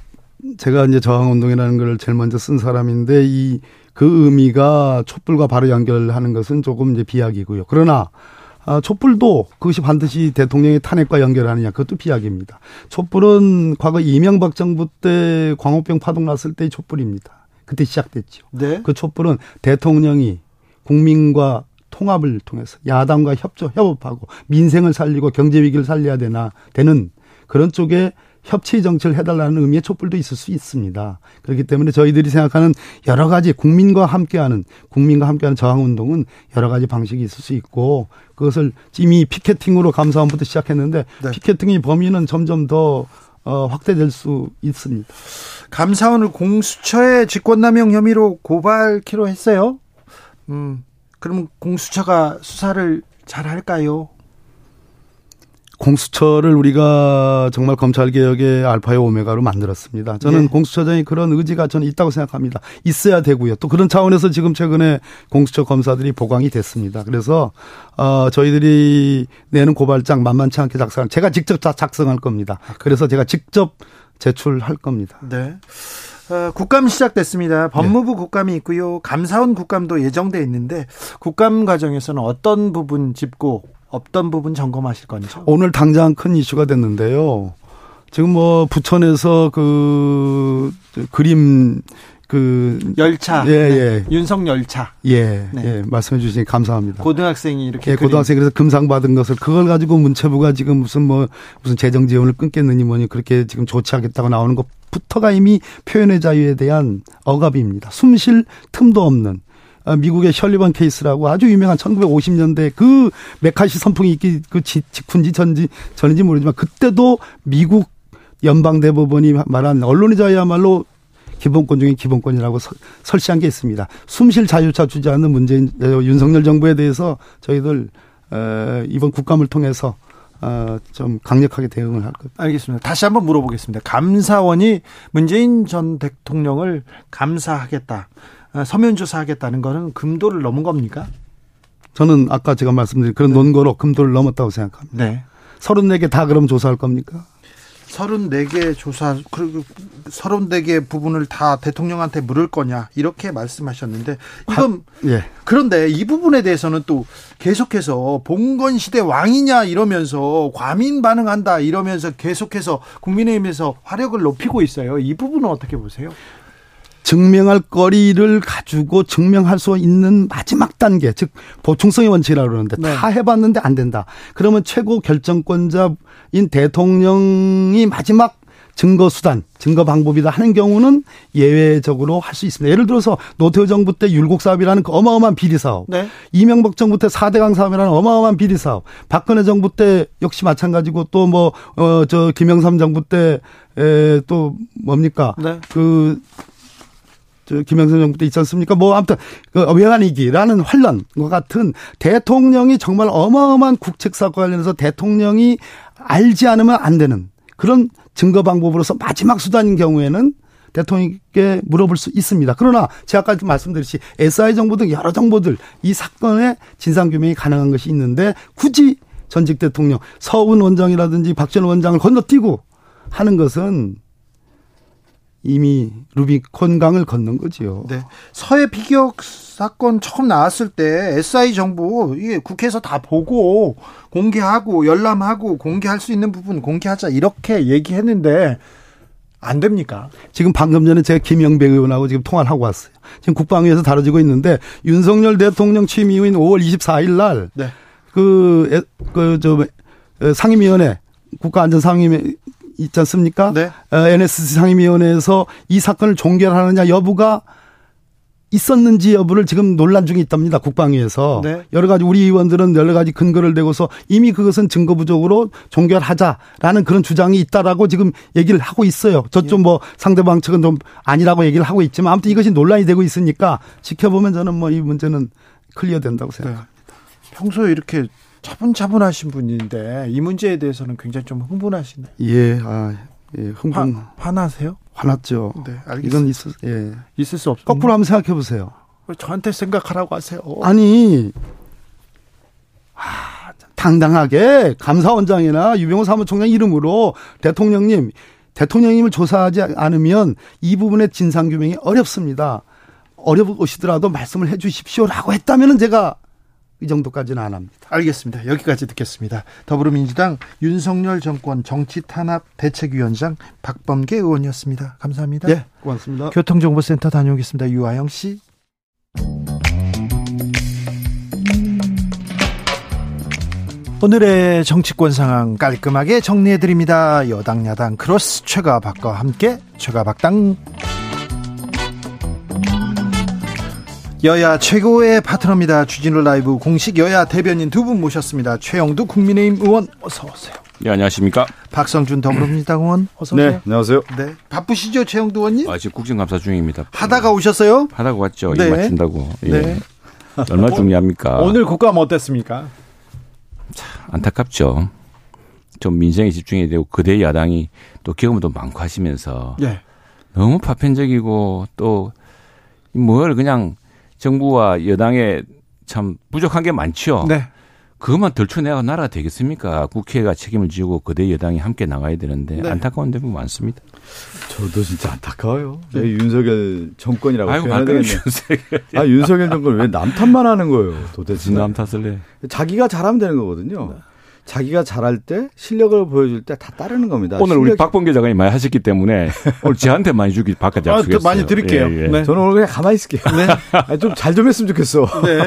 제가 이제 저항운동이라는 걸 제일 먼저 쓴 사람인데 이 그 의미가 촛불과 바로 연결하는 것은 조금 이제 비약이고요. 그러나 아, 촛불도 그것이 반드시 대통령의 탄핵과 연결하느냐 그것도 비약입니다. 촛불은 과거 이명박 정부 때 광우병 파동 났을 때의 촛불입니다. 그때 시작됐죠. 네. 그 촛불은 대통령이 국민과 통합을 통해서 야당과 협조, 협업하고 민생을 살리고 경제 위기를 살려야 되나 되는 그런 쪽에 협치 정치를 해달라는 의미의 촛불도 있을 수 있습니다. 그렇기 때문에 저희들이 생각하는 여러 가지 국민과 함께하는 국민과 함께하는 저항 운동은 여러 가지 방식이 있을 수 있고 그것을 이미 피켓팅으로 감사원부터 시작했는데 네. 피켓팅의 범위는 점점 더 어, 확대될 수 있습니다. 감사원을 공수처의 직권남용 혐의로 고발키로 했어요. 음, 그럼 공수처가 수사를 잘 할까요? 공수처를 우리가 정말 검찰 개혁의 알파의 오메가로 만들었습니다. 저는 예. 공수처장이 그런 의지가 저는 있다고 생각합니다. 있어야 되고요. 또 그런 차원에서 지금 최근에 공수처 검사들이 보강이 됐습니다. 그래서 어 저희들이 내는 고발장 만만치 않게 작성. 제가 직접 다 작성할 겁니다. 그래서 제가 직접 제출할 겁니다. 네. 어, 국감 시작됐습니다. 법무부 국감이 있고요. 감사원 국감도 예정돼 있는데 국감 과정에서는 어떤 부분 짚고 어떤 부분 점검하실 건지요? 오늘 당장 큰 이슈가 됐는데요. 지금 뭐 부천에서 그 그림 그 열차. 예, 예. 윤석 열차. 예, 네. 예, 말씀해 주시니 감사합니다. 고등학생이 이렇게 예, 그림. 고등학생에서 금상 받은 것을 그걸 가지고 문체부가 지금 무슨 뭐 무슨 재정 지원을 끊겠느니 뭐니 그렇게 지금 조치하겠다고 나오는 것부터가 이미 표현의 자유에 대한 억압입니다. 숨 쉴 틈도 없는 아, 미국의 셜리번 케이스라고 아주 유명한 1950년대 그 메카시 선풍이 있기 그 지- 직후인지 전지 전인지 모르지만 그때도 미국 연방 대법원이 말한 언론의 자유야말로 기본권 중에 기본권이라고 설- 설치한 게 있습니다. 숨쉴 자유차 주지 않는 문재인 어, 윤석열 정부에 대해서 저희들 어, 이번 국감을 통해서 어, 좀 강력하게 대응을 할 겁니다. 알겠습니다. 다시 한번 물어보겠습니다. 감사원이 문재인 전 대통령을 감사하겠다, 어, 서면 조사하겠다는 거는 금도를 넘은 겁니까? 저는 아까 제가 말씀드린 그런 논거로 금도를 넘었다고 생각합니다. 네. 34개 다 그럼 조사할 겁니까? 34개 조사, 그리고 34개 부분을 다 대통령한테 물을 거냐, 이렇게 말씀하셨는데, 이건, 예. 그런데 이 부분에 대해서는 또 계속해서 봉건 시대 왕이냐 이러면서 과민 반응한다 이러면서 계속해서 국민의힘에서 화력을 높이고 있어요. 이 부분은 어떻게 보세요? 증명할 거리를 가지고 증명할 수 있는 마지막 단계, 즉 보충성의 원칙이라고 그러는데 네. 다 해봤는데 안 된다. 그러면 최고 결정권자인 대통령이 마지막 증거 수단, 증거 방법이다 하는 경우는 예외적으로 할 수 있습니다. 예를 들어서 노태우 정부 때 율곡 사업이라는 그 어마어마한 비리 사업, 네. 이명박 정부 때 4대강 사업이라는 어마어마한 비리 사업, 박근혜 정부 때 역시 마찬가지고 또 뭐 어 저 김영삼 정부 때 에 또 뭡니까? 네. 그, 저, 김영삼 정부 때 있지 않습니까? 뭐, 아무튼, 그, 외환위기라는 환란과 같은 대통령이 정말 어마어마한 국책사과 관련해서 대통령이 알지 않으면 안 되는 그런 증거 방법으로서 마지막 수단인 경우에는 대통령께 물어볼 수 있습니다. 그러나 제가 아까 말씀드렸듯이 SI 정보 등 여러 정보들 이 사건의 진상규명이 가능한 것이 있는데 굳이 전직 대통령 서훈 원장이라든지 박지원 원장을 건너뛰고 하는 것은 이미 루비콘강을 건넌 거지요. 네. 서해 비격 사건 처음 나왔을 때 SI 정부 이게 국회에서 다 보고 공개하고 열람하고 공개할 수 있는 부분 공개하자 이렇게 얘기했는데 안 됩니까? 지금 방금 전에 제가 김영배 의원하고 지금 통화를 하고 왔어요. 지금 국방위에서 다뤄지고 있는데 윤석열 대통령 취임 이후인 5월 24일 날 네. 그, 그, 저, 상임위원회, 국가안전상임위 있지 않습니까? 네. NSC 상임위원회에서 이 사건을 종결하느냐 여부가 있었는지 여부를 지금 논란 중에 있답니다. 국방위에서. 네. 여러 가지 우리 의원들은 여러 가지 근거를 대고서 이미 그것은 증거 부족으로 종결하자라는 그런 주장이 있다라고 지금 얘기를 하고 있어요. 저쪽 뭐 상대방 측은 좀 아니라고 얘기를 하고 있지만 아무튼 이것이 논란이 되고 있으니까 지켜보면 저는 뭐 이 문제는 클리어 된다고 생각합니다. 네. 평소에 이렇게 차분차분하신 분인데 이 문제에 대해서는 굉장히 좀 흥분하시네. 예, 아, 예, 흥분. 화, 화나세요? 화났죠. 네, 알겠습니다. 이건 있을, 예. 있을 수 없어요. 거꾸로 한번 생각해 보세요. 왜 저한테 생각하라고 하세요? 아니, 아, 당당하게 감사원장이나 유병호 사무총장 이름으로 대통령님, 대통령님을 조사하지 않으면 이 부분의 진상규명이 어렵습니다. 어려우시더라도 말씀을 해 주십시오라고 했다면 제가 이 정도까지는 안 합니다. 알겠습니다. 여기까지 듣겠습니다. 더불어민주당 윤석열 정권 정치탄압 대책위원장 박범계 의원이었습니다. 감사합니다. 네, 고맙습니다. 교통정보센터 다녀오겠습니다. 유아영 씨. 오늘의 정치권 상황 깔끔하게 정리해드립니다. 여당 야당 크로스 최가박과 함께 최가박당 여야 최고의 파트너입니다. 주진우 라이브 공식 여야 대변인 두 분 모셨습니다. 최형두 국민의힘 의원 어서 오세요. 네, 안녕하십니까. 박성준 더불어민주당 의원 어서 오세요. 네, 안녕하세요. 네, 바쁘시죠, 최형두 의원님? 아, 지금 국정감사 중입니다. 하다가 오셨어요? 하다가 왔죠. 네. 일 맞춘다고. 예. 네. 얼마나 중요합니까? 오늘 국감 어땠습니까? 안타깝죠. 좀 민생에 집중이 되고 그대 야당이 또 경험도 많고 하시면서 네. 너무 파편적이고 또 뭘 그냥 정부와 여당에 참 부족한 게 많죠. 네. 그것만 덜쳐내가 나라가 되겠습니까? 국회가 책임을 지고 그대 여당이 함께 나가야 되는데 네. 안타까운 점이 많습니다. 저도 진짜 안타까워요. 왜 윤석열 정권이라고 아이고 표현해야 말끔 되겠네. 주세요. 아 윤석열 정권 왜 남 탓만 하는 거예요? 도대체 진남 탓을 해. 자기가 잘하면 되는 거거든요. 자기가 잘할 때 실력을 보여줄 때 다 따르는 겁니다. 오늘 우리 실력이- 박범계 장관이 많이 하셨기 때문에 오늘 저한테 많이 주기 바깥 아. 또 많이 드릴게요. 예, 예. 네. 저는 오늘 그냥 가만히 있을게요. 좀잘좀 했으면 좋겠어. 네.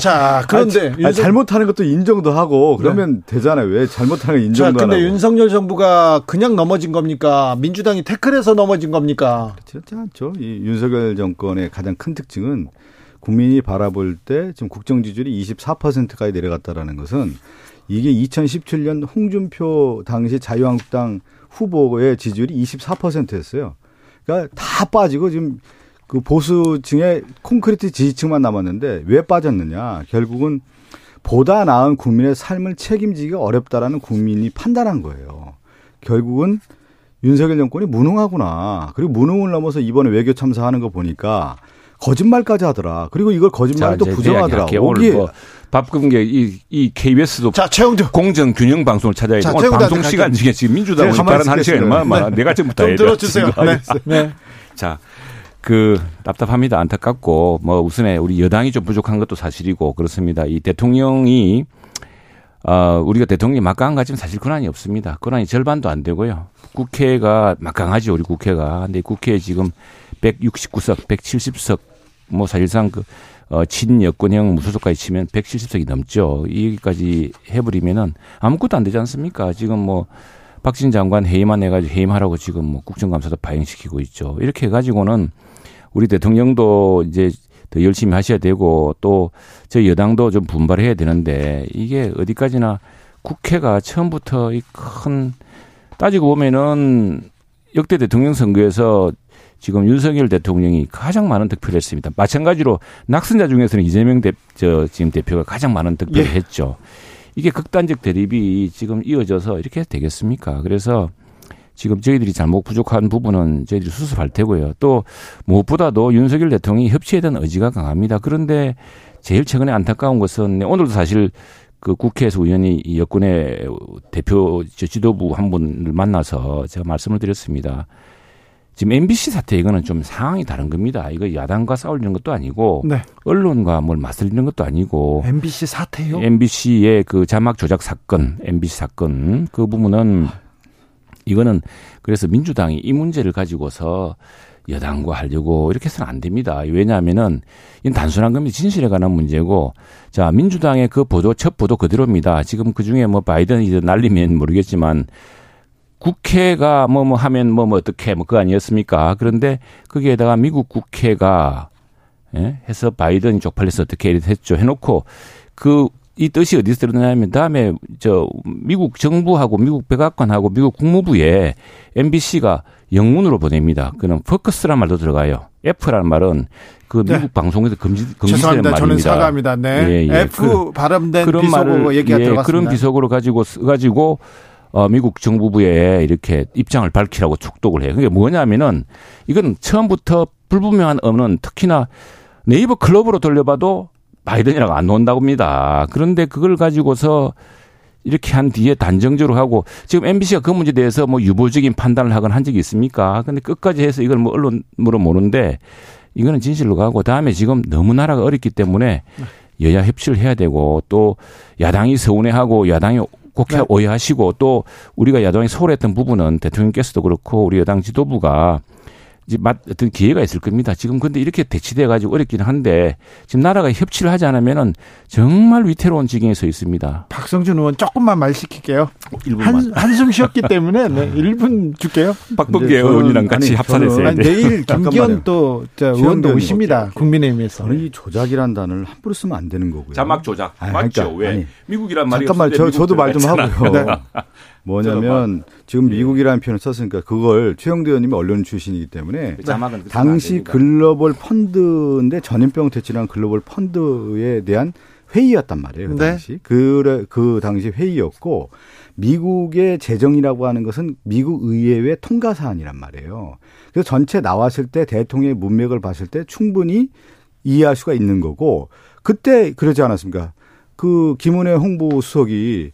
자, 그런데 아니, 아니, 잘못하는 것도 인정도 하고 그러면 되잖아요. 왜 잘못하는 거 자, 인정도 안 근데 하고. 윤석열 정부가 그냥 넘어진 겁니까? 민주당이 태클해서 넘어진 겁니까? 그렇지 않죠. 이 윤석열 정권의 가장 큰 특징은 국민이 바라볼 때 지금 국정 지지율이 24%까지 내려갔다라는 것은 이게 2017년 홍준표 당시 자유한국당 후보의 지지율이 24%였어요. 그러니까 다 빠지고 지금 그 보수층의 콘크리트 지지층만 남았는데 왜 빠졌느냐? 결국은 보다 나은 국민의 삶을 책임지기가 어렵다라는 국민이 판단한 거예요. 결국은 윤석열 정권이 무능하구나. 그리고 무능을 넘어서 이번에 외교 참사하는 거 보니까 거짓말까지 하더라. 그리고 이걸 거짓말을 또 부정하더라. 오늘 뭐 밥금계 이, 이 KBS도 자, 최영두. 공정 균형 방송을 찾아야 돼. 자, 오늘 방송 시간 중에 지금 민주당 하는 시간이 있겠습니다. 얼마나 많아. 내가 지금부터 좀 해야 돼. 들어주세요. 네. 네. 자, 그 답답합니다. 안타깝고 뭐 우선에 우리 여당이 좀 부족한 것도 사실이고 그렇습니다. 이 대통령이 어, 우리가 대통령이 막강한 가지면 사실 권한이 없습니다. 권한이 절반도 안 되고요. 국회가 막강하죠, 우리 국회가. 근데 국회에 지금 169석, 170석, 뭐 사실상 그, 어, 친여권형 무소속까지 치면 170석이 넘죠. 이 얘기까지 해버리면은 아무것도 안 되지 않습니까? 지금 뭐, 박진 장관 회의만 해가지고 해임하라고 지금 뭐 국정감사도 파행시키고 있죠. 이렇게 해가지고는 우리 대통령도 이제 더 열심히 하셔야 되고 또 저희 여당도 좀 분발해야 되는데 이게 어디까지나 국회가 처음부터 이 큰 따지고 보면은 역대 대통령 선거에서 지금 윤석열 대통령이 가장 많은 득표를 했습니다. 마찬가지로 낙선자 중에서는 이재명 대, 저 지금 대표가 가장 많은 득표를 예. 했죠. 이게 극단적 대립이 지금 이어져서 이렇게 되겠습니까? 그래서 지금 저희들이 잘못 부족한 부분은 저희들이 수습할 테고요. 또 무엇보다도 윤석열 대통령이 협치에 대한 의지가 강합니다. 그런데 제일 최근에 안타까운 것은 오늘도 사실 그 국회에서 이 여권의 대표 저 지도부 한 분을 만나서 제가 말씀을 드렸습니다. 지금 MBC 사태 이거는 좀 상황이 다른 겁니다. 이거 야당과 싸우려는 것도 아니고 네. 언론과 뭘 맞설리는 것도 아니고 MBC 사태요? MBC의 그 자막 조작 사건, MBC 사건 그 부분은 이거는 그래서 민주당이 이 문제를 가지고서 여당과 하려고 이렇게 해서는 안 됩니다. 왜냐하면은 이건 단순한 겁니다. 진실에 관한 문제고 자 민주당의 그 보도 첫 보도 그대로입니다. 지금 그 중에 뭐 바이든이 날리면 모르겠지만 국회가 뭐뭐 뭐 하면 뭐뭐 뭐 어떻게 뭐 그거 아니었습니까? 그런데 거기에다가 미국 국회가 예? 해서 바이든이 쪽팔려서 어떻게 했죠. 해놓고 그 이 뜻이 어디서 드러나냐면 다음에 저 미국 정부하고 미국 백악관하고 미국 국무부에 MBC가 영문으로 보냅니다. 그는 포커스란 말도 들어가요. F라는 말은 그 네. 미국 네. 방송에서 금지 금지되는 말입니다. 저는 사과합니다. 네. 예, 예. F 그, 발음된 그런 비속어 얘기가 예, 들어갔습니다. 그런 비속어를 가지고 가지고 어, 미국 정부부에 이렇게 입장을 밝히라고 촉독을 해요. 그게 뭐냐면은 이건 처음부터 불분명한 언은 특히나 네이버 클럽으로 돌려봐도 바이든이라고 안 나온다고 합니다. 그런데 그걸 가지고서 이렇게 한 뒤에 단정적으로 하고 지금 MBC가 그 문제에 대해서 뭐 유보적인 판단을 하거나 한 적이 있습니까? 근데 끝까지 해서 이걸 뭐 언론으로 모르는데 이거는 진실로 가고 다음에 지금 너무 나라가 어렵기 때문에 여야 협치를 해야 되고 또 야당이 서운해하고 야당이 곡해 네. 오해하시고 또 우리가 야당이 소홀했던 부분은 대통령께서도 그렇고 우리 여당 지도부가 이제 맞 어떤 기회가 있을 겁니다. 지금 근데 이렇게 대치돼 가지고 어렵긴 한데 지금 나라가 협치를 하지 않으면은 정말 위태로운 지경에 서 있습니다. 박성준 의원 조금만 말 시킬게요. 한, 한숨 쉬었기 때문에 네, 1분 줄게요. 박범계 의원이랑 같이 합산해서 내일 김기현 또 의원도 오십니다. 국민의힘에서. 저는 이 조작이란 단어를 함부로 쓰면 안 되는 거고요. 자막 조작. 아니, 맞죠? 그러니까, 왜? 아니, 미국이란 말이 잠깐만 저, 저도 말 좀 하고요. 네. 뭐냐면 지금 예. 미국이라는 표현을 썼으니까 그걸 최영대 의원님이 언론 출신이기 때문에 그 당시 글로벌 펀드인데 전염병 퇴치라는 글로벌 펀드에 대한 회의였단 말이에요. 그 네. 당시. 네. 그, 그 당시 회의였고 미국의 재정이라고 하는 것은 미국 의회의 통과 사안이란 말이에요. 그래서 전체 나왔을 때 대통령의 문맥을 봤을 때 충분히 이해할 수가 있는 거고 그때 그러지 않았습니까? 그 김은혜 홍보 수석이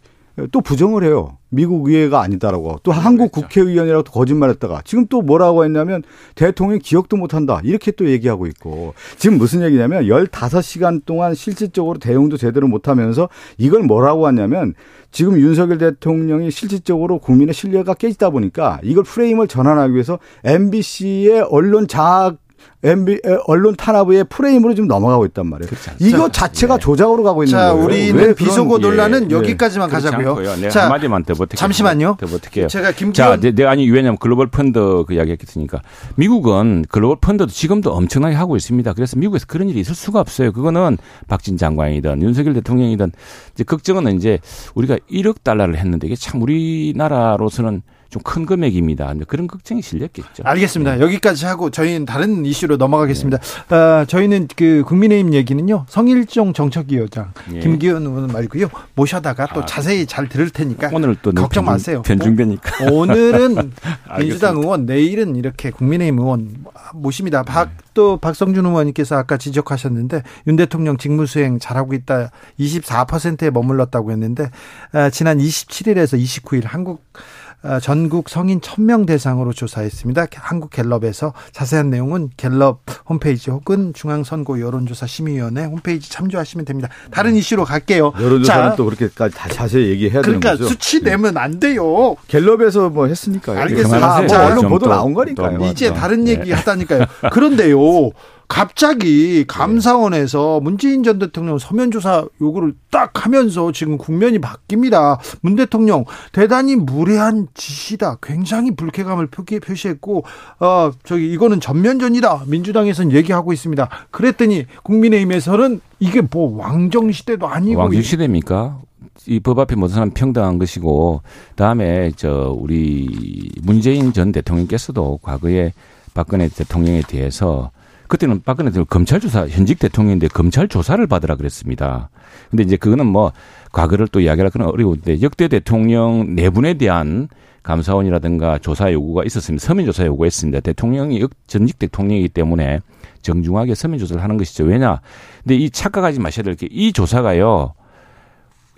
또 부정을 해요. 미국 의회가 아니다라고. 또 한국 그렇죠. 국회의원이라고 거짓말했다가 지금 또 뭐라고 했냐면 대통령 기억도 못한다. 이렇게 또 얘기하고 있고 지금 무슨 얘기냐면 15시간 동안 실질적으로 대응도 제대로 못하면서 이걸 뭐라고 하냐면 지금 윤석열 대통령이 실질적으로 국민의 신뢰가 깨지다 보니까 이걸 프레임을 전환하기 위해서 MBC의 언론 자학 MB 언론 탄압의 프레임으로 지금 넘어가고 있단 말이에요. 이거 자체가 예. 조작으로 가고 있는 자, 거예요. 우리는 비속어 논란은 예. 여기까지만 가자고요. 네, 자, 한마디만 더 버틸게요. 잠시만요. 더 버틸게요. 제가 김기현 자, 내, 내 아니 왜냐면 글로벌 펀드 그 이야기 했으니까 미국은 글로벌 펀드도 지금도 엄청나게 하고 있습니다. 그래서 미국에서 그런 일이 있을 수가 없어요. 그거는 박진 장관이든 윤석열 대통령이든 이제 걱정은 이제 우리가 1억 달러를 했는데 이게 참 우리나라로서는 좀 큰 금액입니다. 그런 걱정이 실렸겠죠. 알겠습니다. 네. 여기까지 하고 저희는 다른 이슈로 넘어가겠습니다. 네. 어, 저희는 그 국민의힘 얘기는요. 성일종 정책위원장 네. 김기현 의원 말고요. 모셔다가 또 아, 자세히 잘 들을 테니까 오늘 또 걱정 변중, 마세요. 변중되니까. 오늘은 민주당 의원, 내일은 이렇게 국민의힘 의원 모십니다. 박, 또 박성준 의원님께서 아까 지적하셨는데 윤 대통령 직무수행 잘하고 있다 24%에 머물렀다고 했는데 아, 지난 27일에서 29일 한국 어, 전국 성인 1000명 대상으로 조사했습니다. 한국갤럽에서 자세한 내용은 갤럽 홈페이지 혹은 중앙선거 여론조사 심의위원회 홈페이지 참조하시면 됩니다. 다른 이슈로 갈게요. 여론조사는 자, 또 그렇게까지 다 자세히 얘기해야 그러니까 되는 거죠. 수치 네. 내면 안 돼요. 갤럽에서 뭐 했으니까요. 알겠습니다. 뭐 언론 보도 나온 거니까요. 이제 다른 얘기 네. 하다니까요. 그런데요. 갑자기 감사원에서 문재인 전 대통령 서면 조사 요구를 딱 하면서 지금 국면이 바뀝니다. 문 대통령 대단히 무례한 짓이다. 굉장히 불쾌감을 표시했고, 어, 저기 이거는 전면전이다. 민주당에서는 얘기하고 있습니다. 그랬더니 국민의힘에서는 이게 뭐 왕정 시대도 아니고. 왕정 시대입니까? 이법 앞에 모든 사람 평등한 것이고, 다음에 저 우리 문재인 전 대통령께서도 과거에 박근혜 대통령에 대해서 그때는 박근혜 대통령 검찰 조사 현직 대통령인데 검찰 조사를 받으라 그랬습니다. 근데 이제 그거는 뭐 과거를 또 이야기하기는 어려운데 역대 대통령 내분에 대한 감사원이라든가 조사 요구가 있었습니다. 서면 조사 요구했습니다. 대통령이 전직 대통령이기 때문에 정중하게 서면 조사를 하는 것이죠. 왜냐? 근데 이 착각하지 마셔야 될 게 이 조사가요.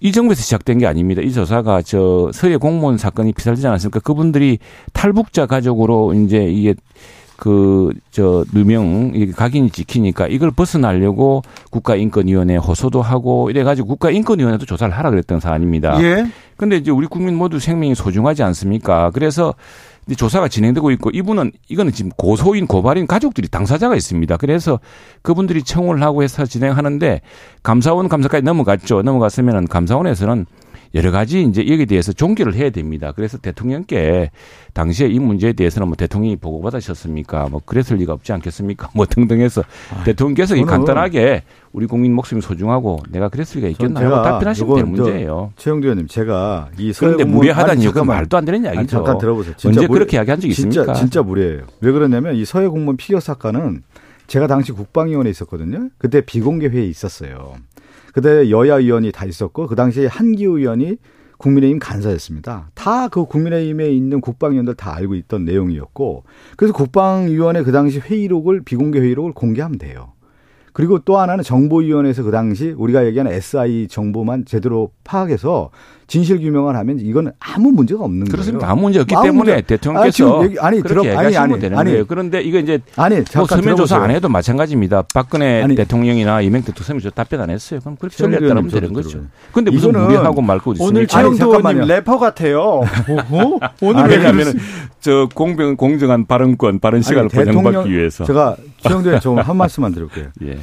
이 정부에서 시작된 게 아닙니다. 이 조사가 저 서해 공무원 사건이 비살되지 않았습니까? 그분들이 탈북자 가족으로 이제 이게 그, 저, 누명, 각인이 지키니까 이걸 벗어나려고 국가인권위원회 호소도 하고 이래가지고 국가인권위원회도 조사를 하라 그랬던 사안입니다. 예. 근데 이제 우리 국민 모두 생명이 소중하지 않습니까? 그래서 이제 조사가 진행되고 있고 이분은 이거는 지금 고소인 고발인 가족들이 당사자가 있습니다. 그래서 그분들이 청원을 하고 해서 진행하는데 감사원 감사까지 넘어갔죠. 넘어갔으면은 감사원에서는 여러 가지 이제 여기에 대해서 종결을 해야 됩니다. 그래서 대통령께 당시에 이 문제에 대해서는 뭐 대통령이 보고받으셨습니까? 뭐 그랬을 리가 없지 않겠습니까? 뭐 등등 해서 아, 대통령께서 이 간단하게 우리 국민 목숨이 소중하고 내가 그랬을 리가 있겠나 하고 답변하시면 되는 문제예요. 최영두 의원님, 제가 이 그런데 무례하다는 이유가 말도 안 되는 이야기죠. 아니, 잠깐 들어보세요. 언제 무례, 그렇게 이야기한 적 있습니까? 진짜, 진짜 무례해요. 왜 그러냐면 이 서해 공무원 피격 사건은 제가 당시 국방위원회에 있었거든요. 그때 비공개 회의에 있었어요. 그때 여야 의원이 다 있었고 그 당시에 한기우 의원이 국민의힘 간사였습니다. 다 그 국민의힘에 있는 국방위원들 다 알고 있던 내용이었고 그래서 국방위원회 그 당시 회의록을 비공개 회의록을 공개하면 돼요. 그리고 또 하나는 정보위원회에서 그 당시 우리가 얘기하는 SI 정보만 제대로 파악해서 진실 규명을 하면 이건 아무 문제가 없는 그렇습니다. 거예요. 아무 문제 없기 아무 때문에 문제. 대통령께서 아, 얘기, 아니 그렇게 들어 얘기하시면 아니 아니 되는 아니 거예요. 그런데 이거 이제 아니 뭐 잠깐 서면 조사. 안 해도 마찬가지입니다. 박근혜 아니, 대통령이나 이명 대통령 서면 조사 답변 안 했어요. 그럼 그렇게 최영두 전략 따르면 의원님 되는 거죠. 근데 무슨 무례하고 말고 있습니까? 오늘 아니, 최영도 잠깐만요. 의원님 래퍼 같아요. 어? 오늘 아니, 왜 왜냐하면? 저 공평 공정한 발언권, 발언 시간을 아니, 보장받기 위해서. 제가 의원 저한 말씀만 드릴게요. 예.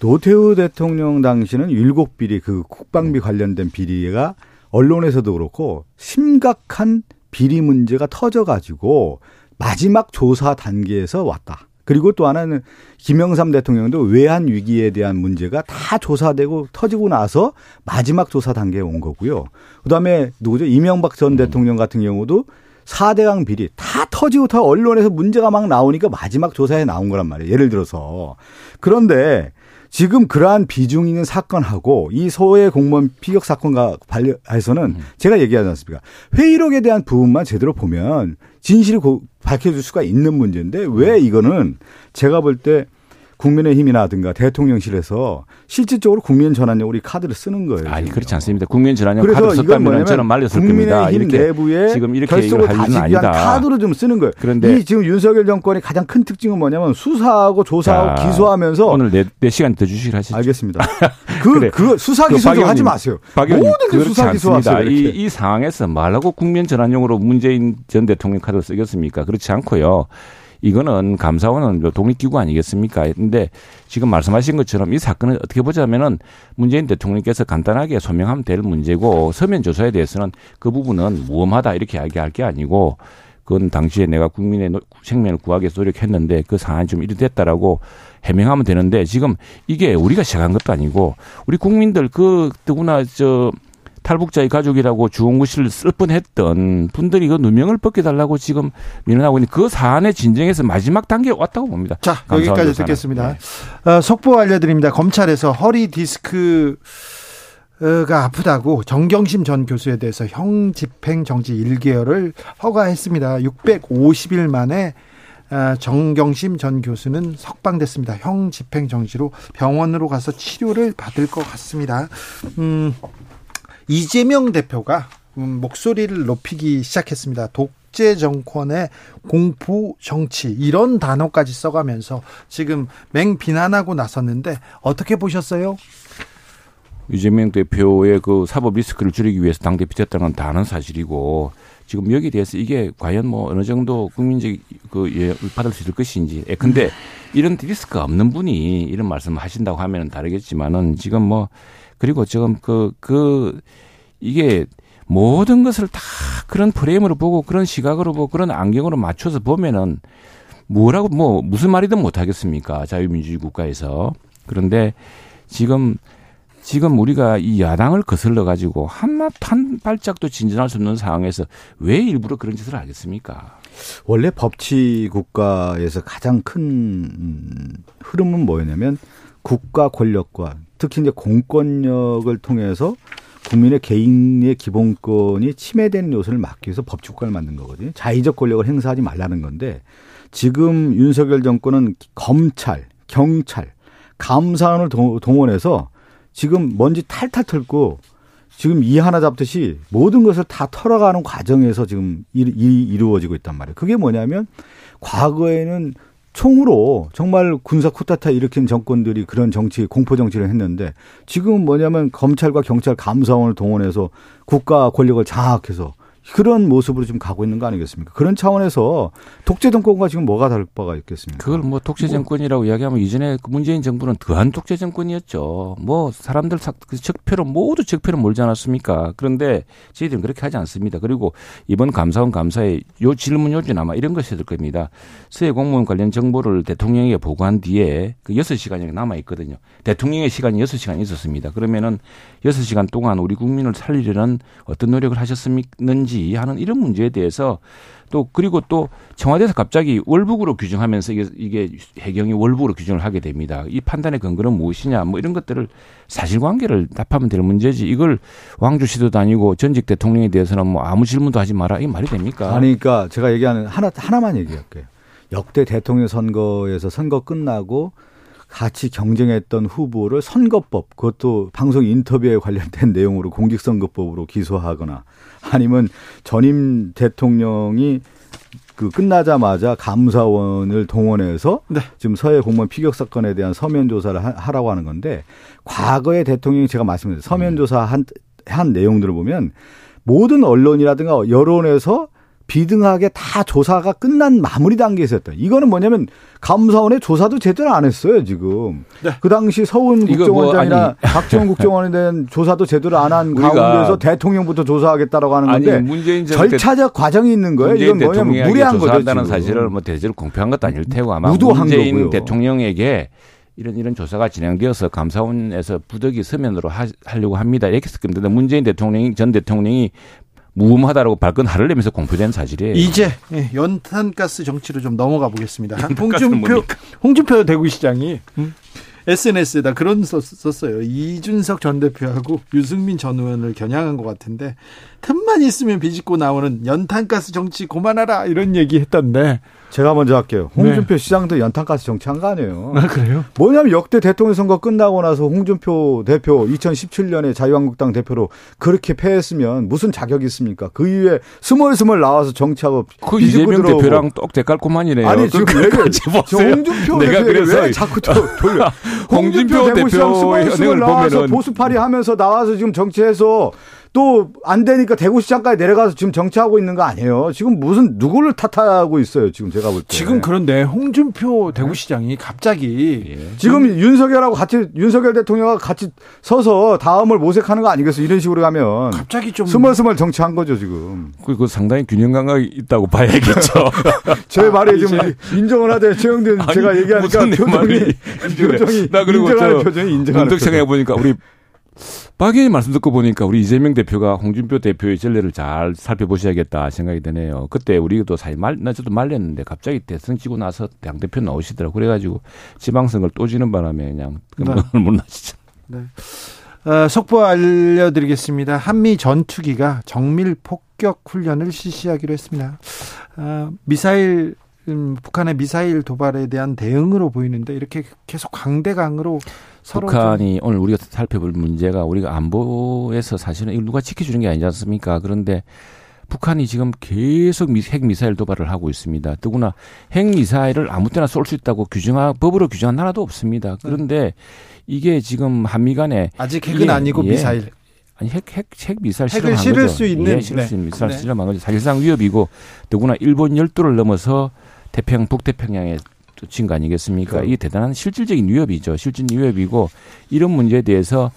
노태우 대통령 당시는 일곱 비리 그 국방비 관련된 비리가 언론에서도 그렇고 심각한 비리 문제가 터져가지고 마지막 조사 단계에서 왔다. 그리고 또 하나는 김영삼 대통령도 외환 위기에 대한 문제가 다 조사되고 터지고 나서 마지막 조사 단계에 온 거고요. 그다음에 누구죠? 이명박 전 대통령 같은 경우도 4대강 비리 다 터지고 다 언론에서 문제가 막 나오니까 마지막 조사에 나온 거란 말이에요. 예를 들어서. 그런데 지금 그러한 비중 있는 사건하고 이 소외 공무원 피격 사건과 관련해서는 제가 얘기하지 않습니까? 회의록에 대한 부분만 제대로 보면 진실이 고- 밝혀질 수가 있는 문제인데 왜 이거는 제가 볼 때 국민의힘이나든가 대통령실에서 실질적으로 국민 전환용으로 이 카드를 쓰는 거예요. 아니. 그렇지 않습니다. 국민 전환용 카드 썼다면 저는 말렸을 겁니다. 이렇게 내부에 지금 이렇게 결속을 다지기 위한 아니다. 카드로 좀 쓰는 거예요. 그런데 이 지금 윤석열 정권의 가장 큰 특징은 뭐냐면 수사하고 조사하고 자, 기소하면서 오늘 네, 네 시간 더 주시길 하시죠. 알겠습니다. 그, 그래. 그 수사 그 기소 좀박 하지 마세요. 모든 수사 기소하세요. 이, 이 상황에서 말하고 국민 전환용으로 문재인 전 대통령 카드를 쓰겠습니까? 그렇지 않고요. 이거는 감사원은 뭐 독립기구 아니겠습니까? 근데 지금 말씀하신 것처럼 이 사건은 어떻게 보자면은 문재인 대통령께서 간단하게 소명하면 될 문제고 서면 조사에 대해서는 그 부분은 무엄하다 이렇게 이야기할 게 아니고 그건 당시에 내가 국민의 노- 생명을 구하기 위해서 노력했는데 그 상황이 좀 이리 됐다라고 해명하면 되는데 지금 이게 우리가 시작한 것도 아니고 우리 국민들 그 누구나 저 탈북자의 가족이라고 주홍구실을 쓸 뻔했던 분들이 그 누명을 벗겨달라고 지금 민원하고 있는 그 사안의 진정에서 마지막 단계에 왔다고 봅니다. 자, 여기까지. 듣겠습니다. 네. 어, 속보 알려드립니다. 검찰에서 허리 디스크 가 아프다고 정경심 전 교수에 대해서 형 집행 정지 1개월을 허가했습니다. 650일 만에 아, 정경심 전 교수는 석방됐습니다. 형 집행 정지로 병원으로 가서 치료를 받을 것 같습니다. 음, 이재명 대표가 음, 목소리를 높이기 시작했습니다. 독재 정권의 공포 정치 이런 단어까지 써가면서 지금 맹 비난하고 나섰는데 어떻게 보셨어요? 이재명 대표의 그 사법 리스크를 줄이기 위해서 당대표 됐다는 건다 아는 사실이고 지금 여기에 대해서 이게 과연 뭐 어느 정도 국민적 그 예, 받을 수 있을 것인지. 예, 근데 이런 리스크가 없는 분이 이런 말씀을 하신다고 하면 다르겠지만은 지금 뭐 그리고 지금 그, 그 이게 모든 것을 다 그런 프레임으로 보고 그런 시각으로 보고 그런 안경으로 맞춰서 보면은 뭐라고 뭐 무슨 말이든 못 하겠습니까? 자유민주주의 국가에서. 그런데 지금 지금 우리가 이 야당을 거슬러 가지고 한한 한 발짝도 진전할 수 없는 상황에서 왜 일부러 그런 짓을 하겠습니까? 원래 법치 국가에서 가장 큰 음, 흐름은 뭐였냐면 국가 권력과 특히 이제 공권력을 통해서 국민의 개인의 기본권이 침해되는 요소를 막기 위해서 법치국가를 만든 거거든요. 자의적 권력을 행사하지 말라는 건데 지금 윤석열 정권은 검찰, 경찰, 감사원을 동- 동원해서 지금 먼지 탈탈 털고 지금 이 하나 잡듯이 모든 것을 다 털어가는 과정에서 지금 일, 이 이루어지고 있단 말이에요. 그게 뭐냐면 과거에는 총으로 정말 군사 쿠타타 일으킨 정권들이 그런 정치 공포 정치를 했는데 지금은 뭐냐면 검찰과 경찰 감사원을 동원해서 국가 권력을 장악해서 그런 모습으로 지금 가고 있는 거 아니겠습니까? 그런 차원에서 독재 정권과 지금 뭐가 다를 바가 있겠습니까? 그걸 뭐 독재 정권이라고 이야기하면 이전에 그 문재인 정부는 더한 독재 정권이었죠. 뭐 사람들 그 적표로 모두 적표로 몰지 않았습니까? 그런데 저희들은 그렇게 하지 않습니다. 그리고 이번 감사원 감사에 요 질문 요지나 아마 이런 것이 될 겁니다. 서해 공무원 관련 정보를 대통령에게 보고한 뒤에 그 6시간이 남아 있거든요. 대통령의 시간이 6시간 있었습니다. 그러면은 6시간 동안 우리 국민을 살리려는 어떤 노력을 하셨는지 하는 이런 문제에 대해서 또 그리고 또 청와대에서 갑자기 월북으로 규정하면서 이게, 이게 해경이 월북으로 규정을 하게 됩니다. 이 판단의 근거는 무엇이냐 뭐 이런 것들을 사실관계를 답하면 될 문제지 이걸 왕주시도 아니고 전직 대통령에 대해서는 뭐 아무 질문도 하지 마라 이게 말이 됩니까? 아니 그러니까 제가 얘기하는 하나 하나만 얘기할게요. 역대 대통령 선거에서 선거 끝나고 같이 경쟁했던 후보를 선거법 그것도 방송 인터뷰에 관련된 내용으로 공직선거법으로 기소하거나 아니면 전임 대통령이 그 끝나자마자 감사원을 동원해서 네. 지금 서해 공무원 피격 사건에 대한 서면 조사를 하라고 하는 건데 과거의 대통령이 제가 말씀드린 서면 조사 한, 한 내용들을 보면 모든 언론이라든가 여론에서 비등하게 다 조사가 끝난 마무리 단계에 있었다. 이거는 뭐냐면 감사원의 조사도 제대로 안 했어요, 지금. 네. 그 당시 서훈 뭐 국정원장이나 뭐 박지원 국정원에 대한 조사도 제대로 안 한 가운데서 대통령부터 조사하겠다라고 하는 건데 아니, 문재인 절차적 과정이 있는 거예요. 이건 뭐냐면 무례한 거죠. 한다는 사실을 뭐 대체로 공표한 것도 아닐 테고 아마 문재인 거고요. 대통령에게 이런 이런 조사가 진행되어서 감사원에서 부득이 서면으로 하, 려고 합니다. 이렇게 했을 겁니다. 문재인 대통령이 전 대통령이 무음하다라고 발끈 하를 내면서 공표된 사실이에요. 이제 예, 연탄가스 정치로 좀 넘어가 보겠습니다. 홍준표 홍준표 대구시장이 음? SNS에다 그런 써, 썼어요. 이준석 전 대표하고 유승민 전 의원을 겨냥한 것 같은데 틈만 있으면 비집고 나오는 연탄가스 정치 그만하라 이런 얘기 했던데 제가 먼저 할게요. 홍준표 네. 시장도 연탄가스 정치한 거 아니에요. 아, 그래요? 뭐냐면 역대 대통령 선거 끝나고 나서 홍준표 대표 2017년에 자유한국당 대표로 그렇게 패했으면 무슨 자격이 있습니까? 그 이후에 스멀스멀 나와서 정치하고 그 이재명 들어오고. 대표랑 똑 대깔꼬만이네요. 아니 지금 그 얘기 홍준표 내가 그래서 왜 자꾸 또 돌려. 홍준표, 대표 시장 스멀스멀 나와서 보수파리 하면서 나와서 지금 정치해서 또 안 되니까 대구시장까지 내려가서 지금 정치하고 있는 거 아니에요. 지금 무슨 누구를 탓하고 있어요. 지금 제가 볼 때. 지금 그런데 홍준표 대구시장이 갑자기 예. 지금 음. 윤석열하고 같이 윤석열 대통령과 같이 서서 다음을 모색하는 거 아니겠어? 이런 식으로 가면 갑자기 좀 스멀스멀 정치한 거죠 지금. 그 상당히 균형 감각이 있다고 봐야겠죠. 제 말에 좀 인정을 하되 최영든 제가 얘기하니까 표정이 표정이 나 그리고 인정하는 표정이 인정하는 표정. 생각해 보니까 우리 박 의원님 말씀 듣고 보니까 우리 이재명 대표가 홍준표 대표의 전례를 잘 살펴보셔야겠다 생각이 드네요. 그때 우리도 사실 말, 나 저도 말렸는데 갑자기 대선 지고 나서 당대표 나오시더라고. 그래가지고 지방선거를 또 지는 바람에 그냥 금방을 네. 못 나시죠. 네. 어, 속보 알려드리겠습니다. 한미 전투기가 정밀 폭격 훈련을 실시하기로 했습니다. 어, 미사일 음, 북한의 미사일 도발에 대한 대응으로 보이는데 이렇게 계속 강대강으로 북한이 오늘 우리가 살펴볼 문제가 우리가 안보에서 사실은 이걸 누가 지켜주는 게 아니지 않습니까? 그런데 북한이 지금 계속 핵 미사일 도발을 하고 있습니다. 더구나 핵 미사일을 아무 때나 쏠 수 있다고 규정한 법으로 규정한 나라도 없습니다. 그런데 이게 지금 한미 간에 아직 핵은 예, 아니고 예, 미사일 아니 핵 핵 핵 미사일 핵을 실을 거죠. 수 있는 예, 실을 네. 수 있는 미사일 네. 실험한 거죠. 사실상 위협이고 더구나 일본 열도를 넘어서 태평 북태평양에 친거 아니겠습니까? 이게 대단한 실질적인 위협이죠. 실질 위협이고 이런 문제에 대해서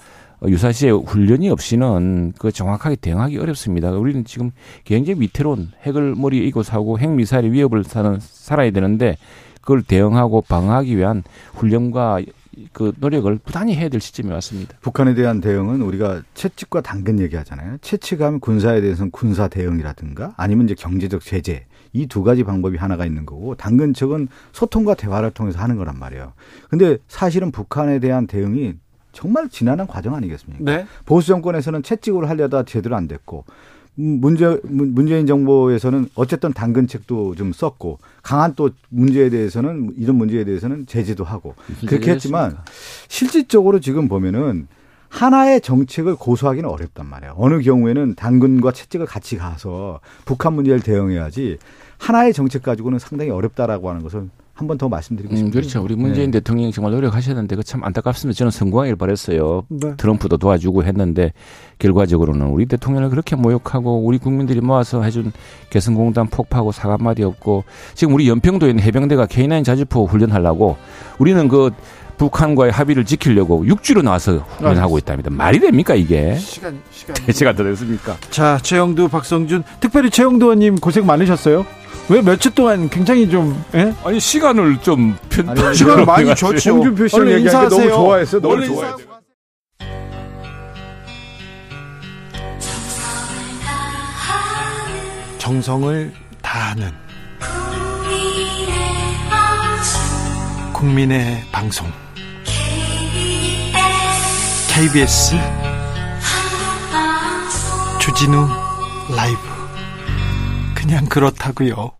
유사시에 훈련이 없이는 그 정확하게 대응하기 어렵습니다. 우리는 지금 굉장히 위태로운 핵을 머리에 이고 사고 핵 미사일의 위협을 사는 살아야 되는데 그걸 대응하고 방어하기 위한 훈련과 그 노력을 부단히 해야 될 시점이 왔습니다. 북한에 대한 대응은 우리가 채찍과 당근 얘기하잖아요. 채찍하면 군사에 대해서는 군사 대응이라든가 아니면 이제 경제적 제재 이 두 가지 방법이 하나가 있는 거고 당근 측은 소통과 대화를 통해서 하는 거란 말이에요. 근데 사실은 북한에 대한 대응이 정말 지난한 과정 아니겠습니까? 네. 보수 정권에서는 채찍으로 하려다 제대로 안 됐고 문제 문재인 정부에서는 어쨌든 당근책도 좀 썼고 강한 또 문제에 대해서는 이런 문제에 대해서는 제재도 하고 그렇게 했지만 실질적으로 지금 보면은 하나의 정책을 고수하기는 어렵단 말이에요. 어느 경우에는 당근과 채찍을 같이 가서 북한 문제를 대응해야지 하나의 정책 가지고는 상당히 어렵다라고 하는 것을 한 번 더 말씀드리고 음, 싶습니다. 그렇죠. 우리 문재인 네. 대통령이 정말 노력하셨는데 그 참 안타깝습니다. 저는 성공하길 바랬어요. 네. 트럼프도 도와주고 했는데 결과적으로는 우리 대통령을 그렇게 모욕하고 우리 국민들이 모아서 해준 개성공단 폭파하고 사과 한마디 없고 지금 우리 연평도에 있는 해병대가 K9 자주포 훈련하려고 우리는 그 북한과의 합의를 지키려고 육지로 나와서 훈련하고 있답니다. 말이 됩니까 이게? 시간 시간. 대체가 더 됐습니까? 자, 최영두, 박성준, 특별히 최영두 의원님 고생 많으셨어요. 왜 며칠 동안 굉장히 좀 예? 아니 시간을 좀 편. 아니, 시간을 많이 줬죠. 홍준표 씨랑 얘기하는 게 너무 인사하세요. 좋아했어요. 너무. 인사하고 정성을 다하는 국민의 방송 KBS 주진우 라이브 그냥 그렇다고요.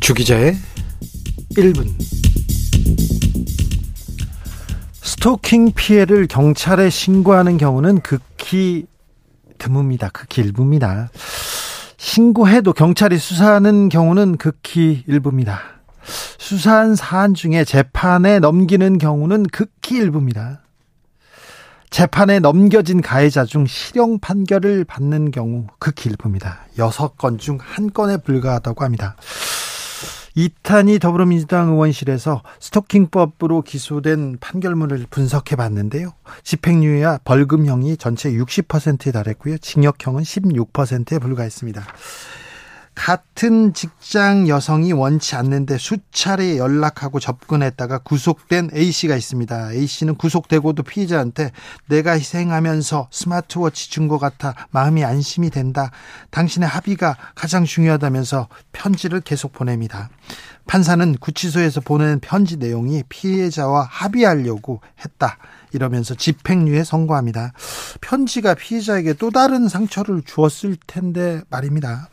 주기자의 1분 스토킹 피해를 경찰에 신고하는 경우는 극히 드뭅니다. 극히 일부입니다. 신고해도 경찰이 수사하는 경우는 극히 일부입니다. 수사한 사안 중에 재판에 넘기는 경우는 극히 일부입니다. 재판에 넘겨진 가해자 중 실형 판결을 받는 경우 극히 일부입니다. 여섯 건 중 한 건에 불과하다고 합니다. 이탄희 더불어민주당 의원실에서 스토킹법으로 기소된 판결문을 분석해 봤는데요. 집행유예와 벌금형이 전체 60%에 달했고요. 징역형은 16%에 불과했습니다. 같은 직장 여성이 원치 않는데 수차례 연락하고 접근했다가 구속된 A씨가 있습니다. A씨는 구속되고도 피의자한테 내가 희생하면서 스마트워치 준 것 같아 마음이 안심이 된다. 당신의 합의가 가장 중요하다면서 편지를 계속 보냅니다. 판사는 구치소에서 보낸 편지 내용이 피해자와 합의하려고 했다. 이러면서 집행유예 선고합니다. 편지가 피해자에게 또 다른 상처를 주었을 텐데 말입니다.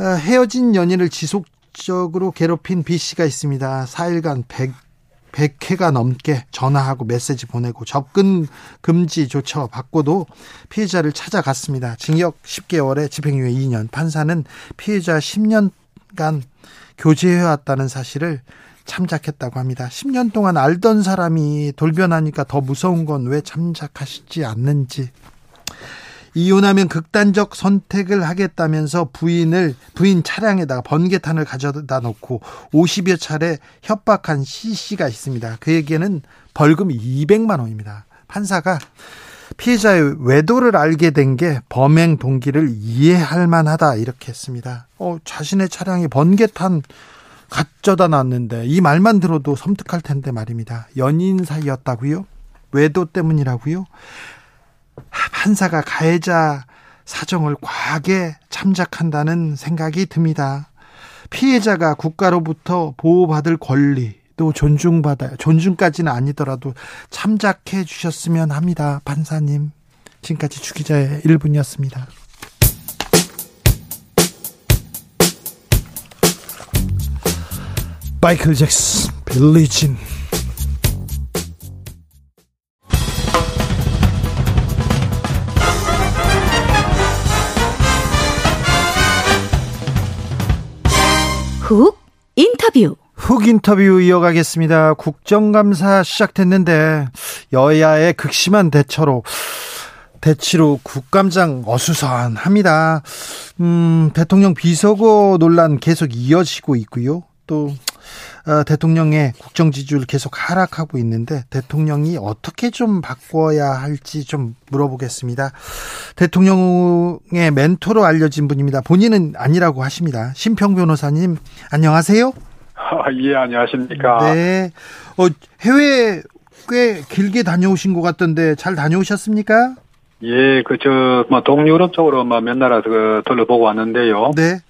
어, 헤어진 연인을 지속적으로 괴롭힌 B 씨가 있습니다. 4일간 100, 100회가 넘게 전화하고 메시지 보내고 접근 금지 조처 받고도 피해자를 찾아갔습니다. 징역 10개월에 집행유예 2년. 판사는 피해자 10년간 교제해왔다는 사실을 참작했다고 합니다. 10년 동안 알던 사람이 돌변하니까 더 무서운 건 왜 참작하시지 않는지 이혼하면 극단적 선택을 하겠다면서 부인을 부인 차량에다가 번개탄을 가져다 놓고 50여 차례 협박한 C 씨가 있습니다. 그에게는 벌금 200만 원입니다. 판사가 피해자의 외도를 알게 된 게 범행 동기를 이해할 만하다 이렇게 했습니다. 어, 자신의 차량에 번개탄 가져다 놨는데 이 말만 들어도 섬뜩할 텐데 말입니다. 연인 사이였다고요? 외도 때문이라고요? 판사가 가해자 사정을 과하게 참작한다는 생각이 듭니다. 피해자가 국가로부터 보호받을 권리도 존중받아요. 존중까지는 아니더라도 참작해 주셨으면 합니다. 판사님. 지금까지 주기자의 1분이었습니다. 마이클 잭슨, 빌리진. 훅 인터뷰. 훅 인터뷰 이어가겠습니다. 국정감사 시작됐는데 여야의 극심한 대처로 대치로 국감장 어수선합니다. 음, 대통령 비서고 논란 계속 이어지고 있고요. 또 어, 대통령의 국정 지지율 계속 하락하고 있는데 대통령이 어떻게 좀 바꿔야 할지 좀 물어보겠습니다. 대통령의 멘토로 알려진 분입니다. 본인은 아니라고 하십니다. 심평 변호사님 안녕하세요. 아, 예, 안녕하십니까. 네. 어, 해외 꽤 길게 다녀오신 것 같던데 잘 다녀오셨습니까? 예, 그, 저, 뭐, 동유럽 쪽으로 뭐, 몇 나라 그, 둘러보고 왔는데요. 네.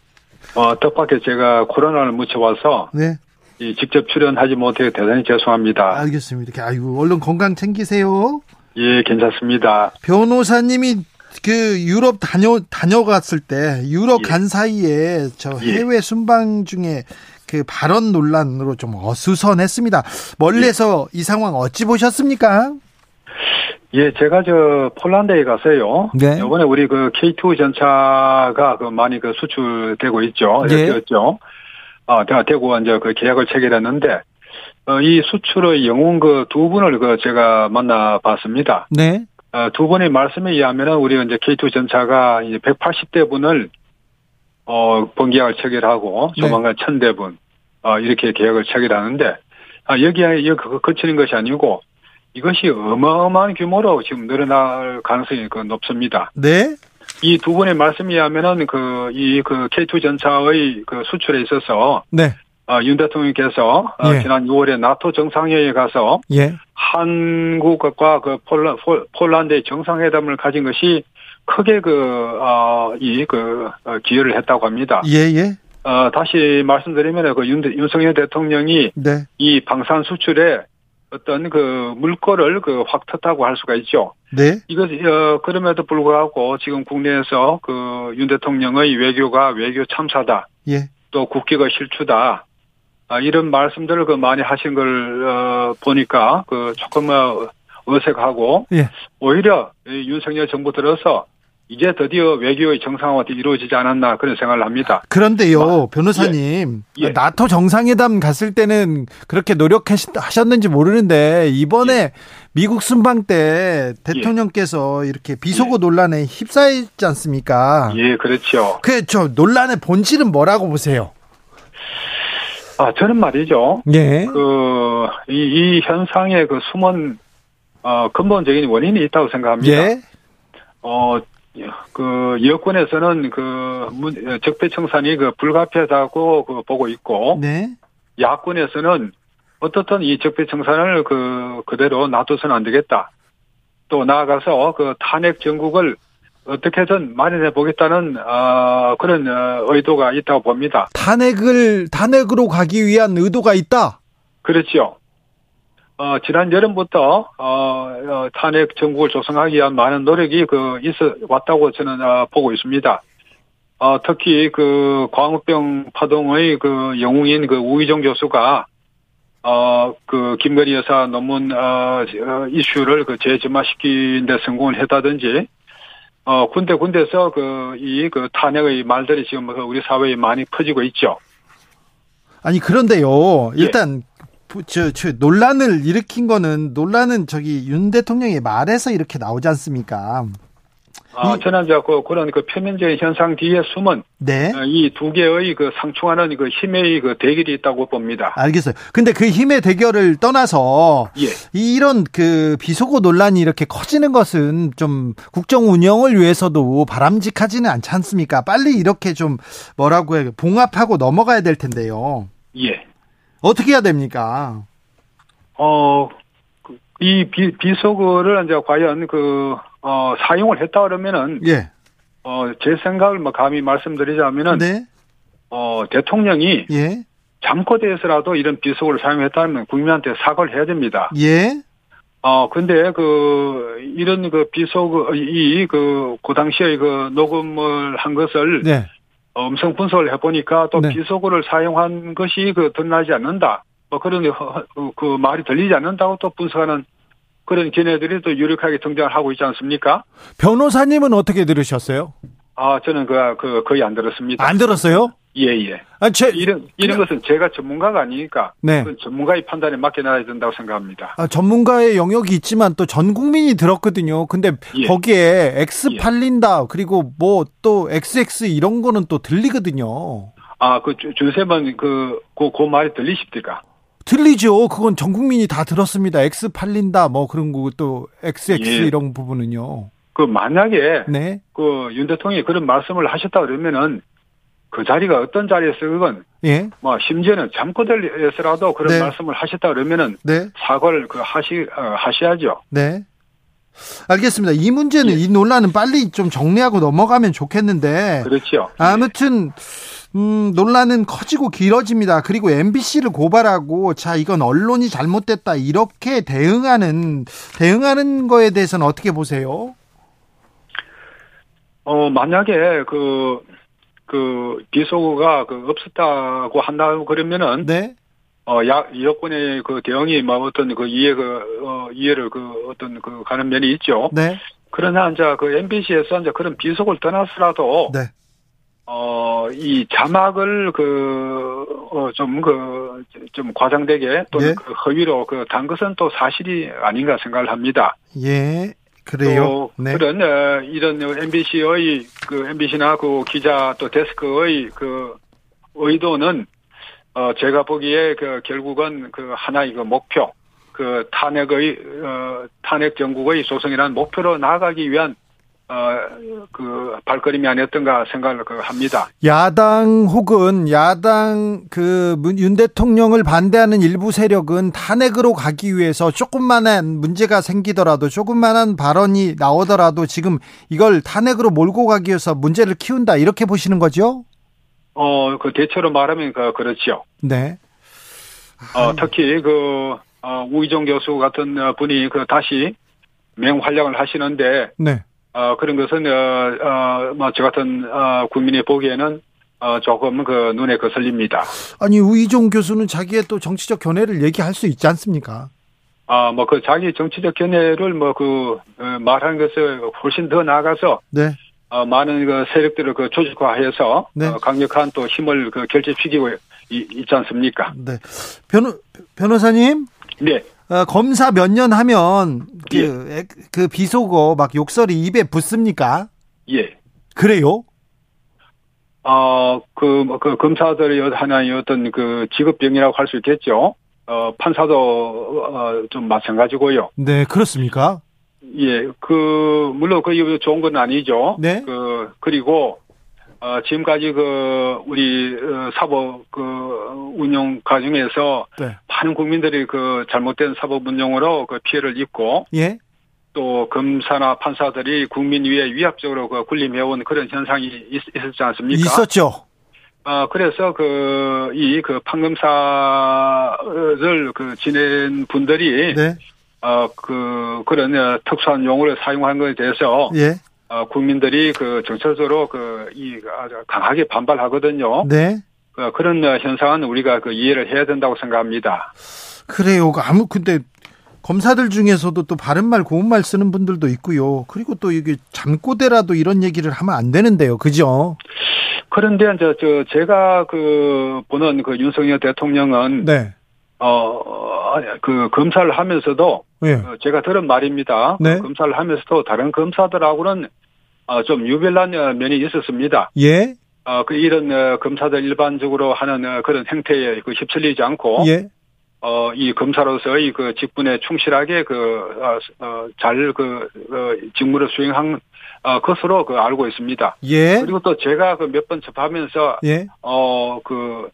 어, 뜻밖의 제가 코로나를 묻혀와서, 네. 이 직접 출연하지 못해 대단히 죄송합니다. 알겠습니다. 이렇게 아이고 얼른 건강 챙기세요. 예, 괜찮습니다. 변호사님이 그 유럽 다녀 다녀갔을 때 유럽 예. 간 사이에 저 예. 해외 순방 중에 그 발언 논란으로 좀 어수선했습니다. 멀리서 이 상황 어찌 보셨습니까? 예, 제가 저 폴란드에 가서요. 네. 이번에 우리 그 K2 전차가 그 많이 그 수출되고 있죠. 예. 되었죠. 아, 대- 대구 이제 그 계약을 체결했는데 어, 이 수출의 영웅 그 두 분을 그 제가 만나봤습니다. 네. 어, 두 분의 말씀에 의하면은 우리 이제 K2 전차가 이제 180대 분을 어, 번계약을 체결하고 네. 조만간 1000대 분 어, 이렇게 계약을 체결하는데 아, 여기에 여기 그- 그치는 것이 아니고 이것이 어마어마한 규모로 지금 늘어날 가능성이 그 높습니다. 네. 이 두 분의 말씀에 의하면은 그, 이 그 K2 전차의 그 수출에 있어서 네. 어, 윤 대통령께서 어, 예. 지난 6월에 나토 정상회의에 가서 예. 한국과 그 폴라, 폴- 폴란드의 정상회담을 가진 것이 크게 그, 어, 이, 그, 어, 기여를 했다고 합니다. 예, 예. 어, 다시 말씀드리면 그 윤, 윤석열 대통령이 네. 이 방산 수출에 어떤 그 물꼬를 그 확 텄다고 할 수가 있죠. 네. 이것, 어, 그럼에도 불구하고 지금 국내에서 그 윤 대통령의 외교가 외교 참사다. 예. 또 국기가 실추다. 아, 이런 말씀들을 그 많이 하신 걸, 어, 보니까 그 조금 어, 어색하고 예. 오히려 이 윤석열 정부 들어서 이제 드디어 외교의 정상화가 이루어지지 않았나 그런 생각을 합니다. 그런데요, 변호사님, 예. 나토 정상회담 갔을 때는 그렇게 노력하셨는지 모르는데 이번에 미국 순방 때 대통령께서 이렇게 비속어 논란에 휩싸였지 않습니까? 예, 그렇죠. 그저 논란의 본질은 뭐라고 보세요? 아, 저는 말이죠. 예. 그, 이, 이 현상의 그 숨은, 어, 근본적인 원인이 있다고 생각합니다. 예. 어, 그, 여권에서는 그, 문- 적폐 청산이 그 불가피하다고 그 보고 있고, 네. 야권에서는 어떻든 이 적폐 청산을 그, 그대로 놔둬서는 안 되겠다. 또 나아가서 그 탄핵 정국을 어떻게든 마련해 보겠다는, 어, 그런 어, 의도가 있다고 봅니다. 탄핵을 탄핵으로 가기 위한 의도가 있다. 그렇죠. 어, 지난 여름부터, 어, 어, 탄핵 정국을 조성하기 위한 많은 노력이 그, 있어 왔다고 저는, 어, 보고 있습니다. 어, 특히 그, 광우병 파동의 그 영웅인 그 우희정 교수가, 어, 그, 김건희 여사 논문, 어, 어, 이슈를 그 재점화시키는 데 성공을 했다든지, 어, 군데 군데서 그, 이, 그 탄핵의 말들이 지금 그 우리 사회에 많이 퍼지고 있죠. 아니 그런데요. 예. 일단 부- 저, 저 논란을 일으킨 거는 논란은 저기 윤 대통령의 말에서 이렇게 나오지 않습니까? 아, 이제 그, 그런 그 표면적인 현상 뒤에 숨은 네. 이두 개의 그 상충하는 그 힘의 그 대결이 있다고 봅니다. 알겠어요. 근데 그 힘의 대결을 떠나서 예. 이런 그 비속어 논란이 이렇게 커지는 것은 좀 국정 운영을 위해서도 바람직하지는 않지 않습니까? 빨리 이렇게 좀 뭐라고 해요? 봉합하고 넘어가야 될 텐데요. 예. 어떻게 해야 됩니까? 어, 그- 이 비, 비속어를 이제 과연 그, 어, 사용을 했다 그러면은, 예. 어, 제 생각을 뭐 감히 말씀드리자면은, 네. 어, 대통령이 예. 잠꼬대에서라도 이런 비속어를 사용했다면 국민한테 사과를 해야 됩니다. 예. 어, 근데 그, 이런 그 비속어, 이, 그, 그 당시에 그 녹음을 한 것을 네. 음성 분석을 해보니까 또 네. 비속어를 사용한 것이 그 드러나지 않는다. 뭐 그런 허- 그- 그 말이 들리지 않는다고 또 분석하는 그런 걔네들이 또 유력하게 등장을 하고 있지 않습니까? 변호사님은 어떻게 들으셨어요? 아, 저는 그, 그, 거의 안 들었습니다. 안 들었어요? 예, 예. 아, 제, 이런, 이런 것은 제가 전문가가 아니니까. 네. 전문가의 판단에 맡겨놔야 된다고 생각합니다. 아, 전문가의 영역이 있지만 또 전 국민이 들었거든요. 근데 예. 거기에 X 예. 팔린다 그리고 뭐 또 XX 이런 거는 또 들리거든요. 아, 그, 주- 준쌤은 그, 그, 그 말이 들리십니까? 들리죠. 그건 전 국민이 다 들었습니다. X 팔린다 뭐 그런 거 또 XX 예. 이런 부분은요. 그 만약에 네. 그 윤 대통령이 그런 말씀을 하셨다 그러면은 그 자리가 어떤 자리에서 그건 예. 뭐 심지어는 잠꼬대에서라도 그런 네. 말씀을 하셨다 그러면은 네. 사과를 그 하시 어, 하셔야죠. 네. 알겠습니다. 이 문제는 예. 이 논란은 빨리 좀 정리하고 넘어가면 좋겠는데 그렇죠. 아무튼 음, 논란은 커지고 길어집니다. 그리고 MBC를 고발하고 자 이건 언론이 잘못됐다 이렇게 대응하는 대응하는 거에 대해서는 어떻게 보세요? 어, 만약에 그, 그, 비속어가 그 없었다고 한다고 그러면은, 네. 어, 야, 여권의 그 대응이 뭐 어떤 그 이해 그, 어, 이해를 그 어떤 그 가는 면이 있죠. 네. 그러나 이제 그 MBC에서 이제 그런 비속을 떠나서라도, 네. 어, 이 자막을 그, 어, 좀 그, 좀 과장되게 또는 예. 그 허위로 그 단 것은 또 사실이 아닌가 생각을 합니다. 예. 그래요. 또 네. 그런 어, 이런 MBC의 그 MBC나 그 기자 또 데스크의 그 의도는 어 제가 보기에 그 결국은 그 하나의 그 목표 그 탄핵의 어 탄핵 정국의 소송이라는 목표로 나아가기 위한 어그 발걸음이 아니었던가 생각을 그 합니다. 야당 혹은 야당 그 윤 대통령을 반대하는 일부 세력은 탄핵으로 가기 위해서 조금만한 문제가 생기더라도 조금만한 발언이 나오더라도 지금 이걸 탄핵으로 몰고 가기 위해서 문제를 키운다 이렇게 보시는 거죠? 어그 대체로 말하면 그 그렇죠. 네. 어 특히 그 어, 우이종 교수 같은 어, 분이 그 다시 맹활약을 하시는데 네. 어, 그런 것은, 어, 어, 뭐, 저 같은, 어, 국민이 보기에는, 어, 조금 그 눈에 거슬립니다. 아니 우이종 교수는 자기의 또 정치적 견해를 얘기할 수 있지 않습니까? 아, 뭐, 그 자기 정치적 견해를 뭐, 그, 어, 말하는 것을 훨씬 더 나아가서, 네. 어, 많은 그 세력들을 그 조직화해서, 네. 어, 강력한 또 힘을 그 결집시키고 이- 있지 않습니까? 네. 변호 변호사님 네. 어, 검사 몇 년 하면 그, 예. 에- 그 비속어 막 욕설이 입에 붙습니까? 예. 그래요? 어, 그, 뭐, 그 검사들의 하나의 어떤 그 직업병이라고 할 수 있겠죠. 어, 판사도, 어, 좀 마찬가지고요. 네, 그렇습니까? 예, 그, 물론 그게 좋은 건 아니죠. 네. 그, 그리고, 어, 지금까지 그, 우리, 어, 사법, 그, 운영 과정에서 네. 많은 국민들이 그 잘못된 사법 운영으로 그 피해를 입고 예. 또 검사나 판사들이 국민 위에 위압적으로 그 군림해온 그런 현상이 있, 었지 않습니까? 있었죠. 어, 그래서 그, 이, 그, 판검사를 그 지낸 분들이, 네. 어, 그, 그런 어, 특수한 용어를 사용한 것에 대해서, 예. 어, 국민들이 그 정철적으로 그, 이, 아주 강하게 반발하거든요. 네. 그, 그런 어, 현상은 우리가 그 이해를 해야 된다고 생각합니다. 그래요. 그 아무 근데 검사들 중에서도 또 바른 말 고운 말 쓰는 분들도 있고요. 그리고 또 이게 잠꼬대라도 이런 얘기를 하면 안 되는데요. 그죠? 그런데 이제 저, 제가 그, 보는 그 윤석열 대통령은, 네. 어, 그 검사를 하면서도, 예. 어, 제가 들은 말입니다. 네. 그 검사를 하면서도 다른 검사들하고는 어, 좀 유별난 어, 면이 있었습니다. 예. 어, 그 이런 어, 검사들 일반적으로 하는 어, 그런 행태에 그 휩쓸리지 않고 예. 어, 이 검사로서의 그 직분에 충실하게 그, 어, 어, 잘 그, 어, 직무를 수행한 어, 것으로 그 알고 있습니다. 예. 그리고 또 제가 그 몇 번 접하면서 예. 어, 그,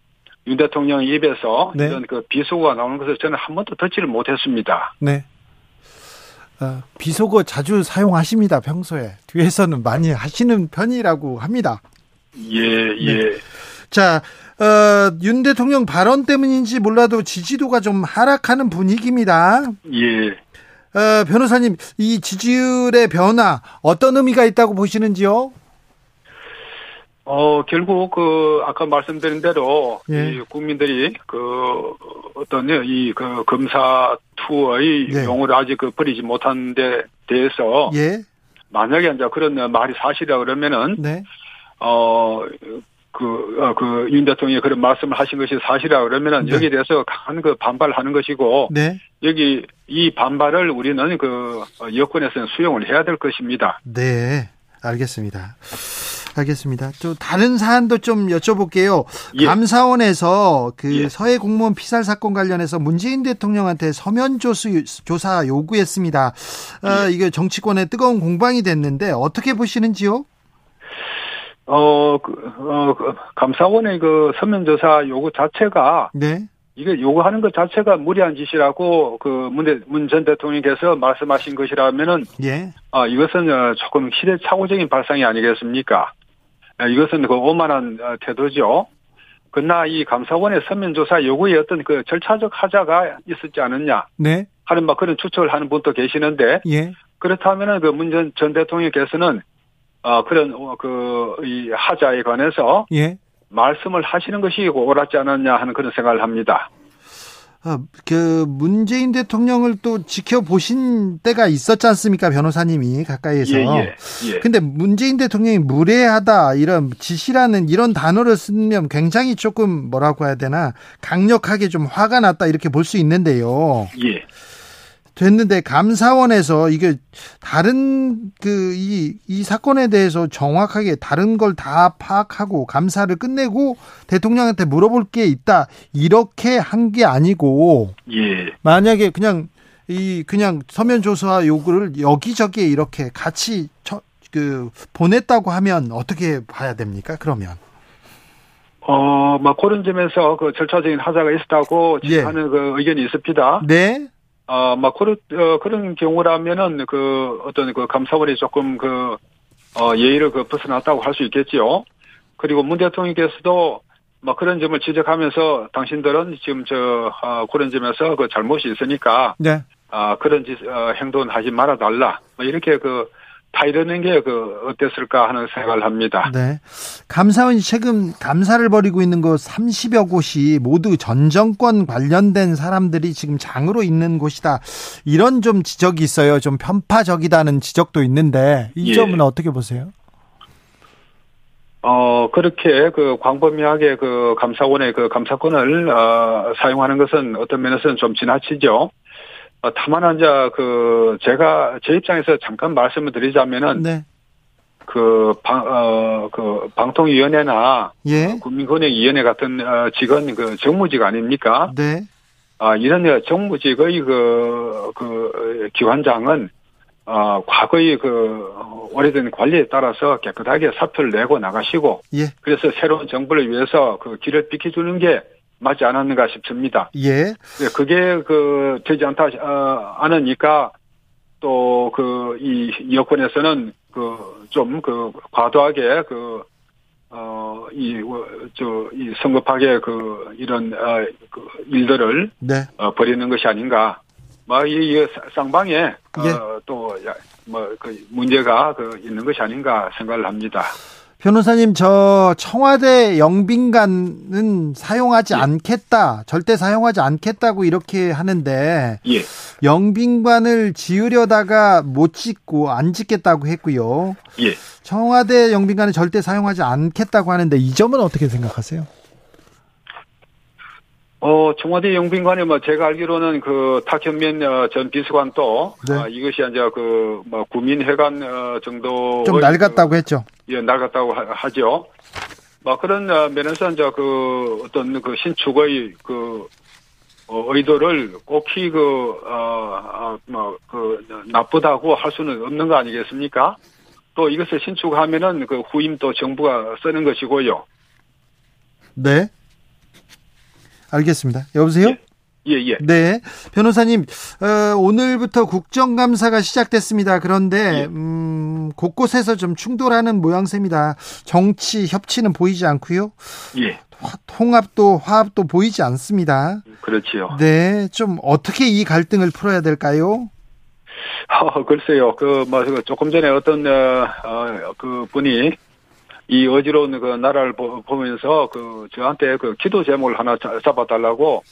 윤 대통령 입에서 네. 이런 그 비속어가 나오는 것을 저는 한 번도 듣지를 못했습니다. 네. 어, 비속어 자주 사용하십니다. 평소에. 뒤에서는 많이 하시는 편이라고 합니다. 예, 예. 자, 어, 윤 대통령 발언 때문인지 몰라도 지지도가 좀 하락하는 분위기입니다. 예. 어, 변호사님, 이 지지율의 변화 어떤 의미가 있다고 보시는지요? 어, 결국, 그, 아까 말씀드린 대로, 예. 이 국민들이, 그, 어떤, 이, 그, 검사 투의 네. 용어를 아직 그 버리지 못한 데 대해서, 예, 만약에 이제 그런 말이 사실이라 그러면은, 네, 어, 그, 어, 그, 윤 대통령이 그런 말씀을 하신 것이 사실이라 그러면은, 네. 여기에 대해서 강한 그 반발을 하는 것이고, 네, 여기, 이 반발을 우리는 그, 어, 여권에서는 수용을 해야 될 것입니다. 네, 알겠습니다. 알겠습니다. 또 다른 사안도 좀 여쭤볼게요. 예. 감사원에서 그 예. 서해 공무원 피살 사건 관련해서 문재인 대통령한테 서면 조수, 조사 요구했습니다. 예. 어, 이게 정치권의 뜨거운 공방이 됐는데 어떻게 보시는지요? 어, 그, 어, 그 감사원의 그 서면 조사 요구 자체가 네, 이게 요구하는 것 자체가 무리한 짓이라고 그문전 대통령께서 말씀하신 것이라면은 예, 아 이것은 어, 조금 시대착오적인 발상이 아니겠습니까? 아, 이것은 그 오만한 어, 태도죠. 그러나 이 감사원의 서면조사 요구에 어떤 그 절차적 하자가 있었지 않느냐 네, 하는 막 그런 추측을 하는 분도 계시는데 예, 그렇다면은 그 문전 전 대통령께서는 어, 그런, 어, 그, 이 하자에 관해서 예. 말씀을 하시는 것이 옳았지 않았냐 하는 그런 생각을 합니다. 어, 그 문재인 대통령을 또 지켜보신 때가 있었지 않습니까 변호사님이 가까이에서 예, 예, 예. 근데 문재인 대통령이 무례하다 이런 지시라는 이런 단어를 쓰면 굉장히 조금 뭐라고 해야 되나 강력하게 좀 화가 났다 이렇게 볼 수 있는데요 예. 됐는데 감사원에서 이게 다른 그이이 사건에 대해서 정확하게 다른 걸 다 파악하고 감사를 끝내고 대통령한테 물어볼 게 있다 이렇게 한 게 아니고 예. 만약에 그냥 이 그냥 서면 조사 요구를 여기저기 이렇게 같이 처, 그 보냈다고 하면 어떻게 봐야 됩니까? 그러면 어, 뭐, 그런 점에서 그 절차적인 하자가 있었다고 예. 하는 그 의견이 있습니다. 네, 어, 막, 그런, 어, 그런 경우라면은 그 어떤 그 감사원이 조금 그, 어, 예의를 그 벗어났다고 할 수 있겠지요. 그리고 문 대통령께서도 뭐 그런 점을 지적하면서 당신들은 지금 저, 어, 그런 점에서 그 잘못이 있으니까, 네. 아, 그런 짓, 어, 행동은 하지 말아달라. 뭐 이렇게 그, 타이르는 게 그, 어땠을까 하는 생각을 합니다. 네. 감사원이 최근 감사를 벌이고 있는 곳 30여 곳이 모두 전 정권 관련된 사람들이 지금 장으로 있는 곳이다. 이런 좀 지적이 있어요. 좀 편파적이다는 지적도 있는데 이 예. 점은 어떻게 보세요? 어, 그렇게 그 광범위하게 그 감사원의 그 감사권을, 어, 사용하는 것은 어떤 면에서는 좀 지나치죠. 어, 다만, 이제 그, 제가, 제 입장에서 잠깐 말씀을 드리자면은, 네. 그, 방, 어, 그, 방통위원회나, 예. 국민권익위원회 같은, 어, 직은 그 정무직 아닙니까? 네. 아, 이런 정무직의 그, 그, 기관장은, 어, 과거의 그, 오래된 관리에 따라서 깨끗하게 사표를 내고 나가시고, 예. 그래서 새로운 정부를 위해서 그 길을 비켜주는 게 맞지 않았는가 싶습니다. 예. 네, 그게 그, 되지 않다, 어, 않으니까, 또 그, 이 여권에서는 그, 좀 그, 과도하게 그, 어, 이, 어, 저, 이 성급하게 그, 이런, 어, 그 일들을 네. 어, 벌이는 것이 아닌가. 뭐, 이, 이 쌍방에, 예. 어, 또, 야, 뭐, 그, 문제가 그, 있는 것이 아닌가 생각을 합니다. 변호사님 저 청와대 영빈관은 사용하지 예. 않겠다. 절대 사용하지 않겠다고 이렇게 하는데 예. 영빈관을 지으려다가 못 짓고 안 짓겠다고 했고요. 예. 청와대 영빈관은 절대 사용하지 않겠다고 하는데 이 점은 어떻게 생각하세요? 어, 청와대 영빈관에 뭐 제가 알기로는 그 탁현민 어, 전 비서관도 네. 아, 이것이 이제 그뭐 구민회관 어, 정도 좀 낡았다고 했죠. 예, 하- 하죠. 뭐 그런 어, 면에서 이제 그 어떤 그 신축의 그 어, 의도를 꼭히 그, 어, 뭐, 그, 나쁘다고 할 수는 없는 거 아니겠습니까? 또 이것을 신축하면은 그 후임 또 정부가 쓰는 것이고요. 네. 알겠습니다. 여보세요? 예, 예. 네. 변호사님, 어, 오늘부터 국정감사가 시작됐습니다. 그런데, 예. 음, 곳곳에서 좀 충돌하는 모양새입니다. 정치 협치는 보이지 않고요. 예. 화- 통합도, 화합도 보이지 않습니다. 그렇지요. 네. 좀 어떻게 이 갈등을 풀어야 될까요? 어, 글쎄요. 그, 뭐, 그 조금 전에 어떤, 어, 어, 그 분이 이 어지러운 그 나라를 보, 보면서 그 저한테 그 기도 제목을 하나 자- 잡아달라고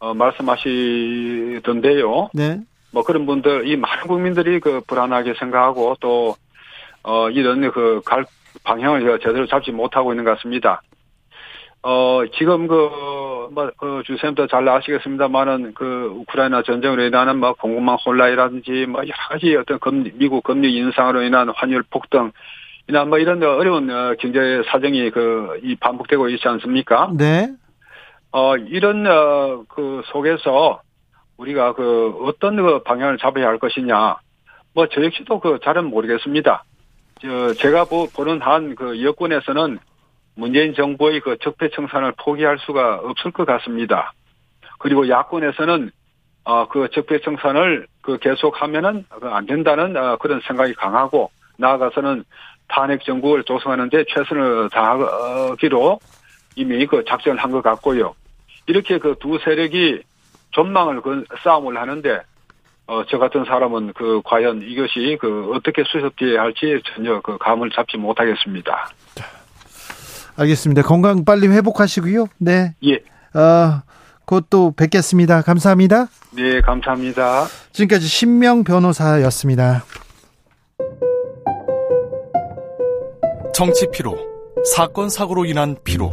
어, 말씀하시던데요. 네. 뭐 그런 분들, 이 많은 국민들이 그 불안하게 생각하고 또, 어, 이런 그 갈 방향을 제대로 잡지 못하고 있는 것 같습니다. 어, 지금 그, 뭐, 그 주쌤도 잘 아시겠습니다만은 그 우크라이나 전쟁으로 인한 뭐 공급망 혼란이라든지 뭐 여러 가지 어떤 금리, 미국 금리 인상으로 인한 환율 폭등, 이나 뭐 이런 어려운 어, 경제 사정이 그, 이 반복되고 있지 않습니까? 네. 어, 이런, 어, 그 속에서 우리가 그 어떤 그 방향을 잡아야 할 것이냐. 뭐 저 역시도 그 잘은 모르겠습니다. 저, 제가 보, 보는 한 그 여권에서는 문재인 정부의 그 적폐 청산을 포기할 수가 없을 것 같습니다. 그리고 야권에서는 어, 그 적폐 청산을 그 계속하면은 그안 된다는 어, 그런 생각이 강하고 나아가서는 탄핵 정국을 조성하는데 최선을 다하기로 이미 그 작전을 한 것 같고요. 이렇게 그 두 세력이 전망을 그 싸움을 하는데 어, 저 같은 사람은 그 과연 이것이 그 어떻게 수습돼야 할지 전혀 그 감을 잡지 못하겠습니다. 알겠습니다. 건강 빨리 회복하시고요. 네. 예. 어, 곧 또 뵙겠습니다. 감사합니다. 네, 감사합니다. 지금까지 신명 변호사였습니다. 정치 피로, 사건 사고로 인한 피로,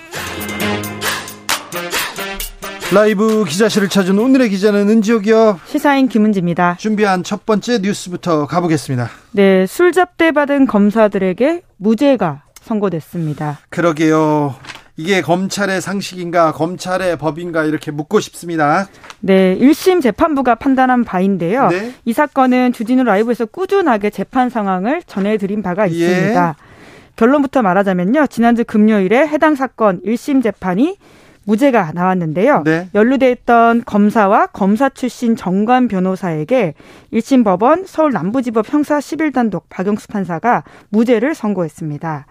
라이브 기자실을 찾은 오늘의 기자는 은지옥이요. 시사인 김은지입니다. 준비한 첫 번째 뉴스부터 가보겠습니다. 네, 술 잡대 받은 검사들에게 무죄가 선고됐습니다. 그러게요. 이게 검찰의 상식인가, 검찰의 법인가 이렇게 묻고 싶습니다. 네, 1심 재판부가 판단한 바인데요. 네. 이 사건은 주진우 라이브에서 꾸준하게 재판 상황을 전해드린 바가 예. 있습니다. 결론부터 말하자면요. 지난주 금요일에 해당 사건 1심 재판이 무죄가 나왔는데요. 네. 연루돼 있던 검사와 검사 출신 정관 변호사에게 1심 법원 서울 남부지법 형사 11단독 박영수 판사가 무죄를 선고했습니다.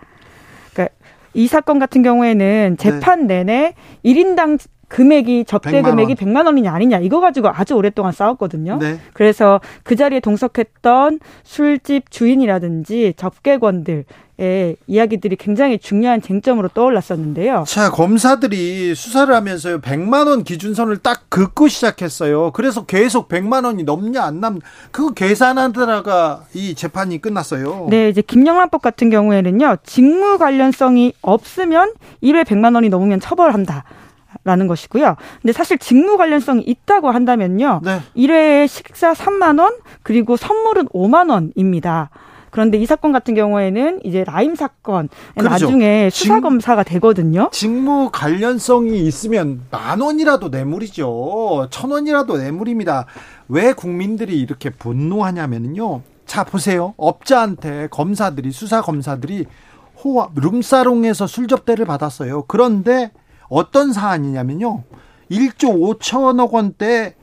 그러니까 이 사건 같은 경우에는 재판 내내 1인당 금액이 접대 100만 원. 금액이 100만 원이냐 아니냐 이거 가지고 아주 오랫동안 싸웠거든요. 네. 그래서 그 자리에 동석했던 술집 주인이라든지 접객원들 의 이야기들이 굉장히 중요한 쟁점으로 떠올랐었는데요. 자, 검사들이 수사를 하면서요, 100만 원 기준선을 딱 긋고 시작했어요. 그래서 계속 100만 원이 넘냐 안 남, 그거 계산하다가 이 재판이 끝났어요. 네, 이제 김영란법 같은 경우에는요, 직무 관련성이 없으면 1회 100만 원이 넘으면 처벌한다. 라는 것이고요. 근데 사실 직무 관련성이 있다고 한다면요. 네. 1회에 식사 3만 원, 그리고 선물은 5만 원입니다. 그런데 이 사건 같은 경우에는 이제 라임 사건 그렇죠. 나중에 수사 직- 검사가 되거든요. 직무 관련성이 있으면 만 원이라도 뇌물이죠. 천 원이라도 뇌물입니다. 왜 국민들이 이렇게 분노하냐면요. 자, 보세요. 업자한테 검사들이, 수사 검사들이 호화, 룸사롱에서 술접대를 받았어요. 그런데 어떤 사안이냐면요. 1조 5천억 원대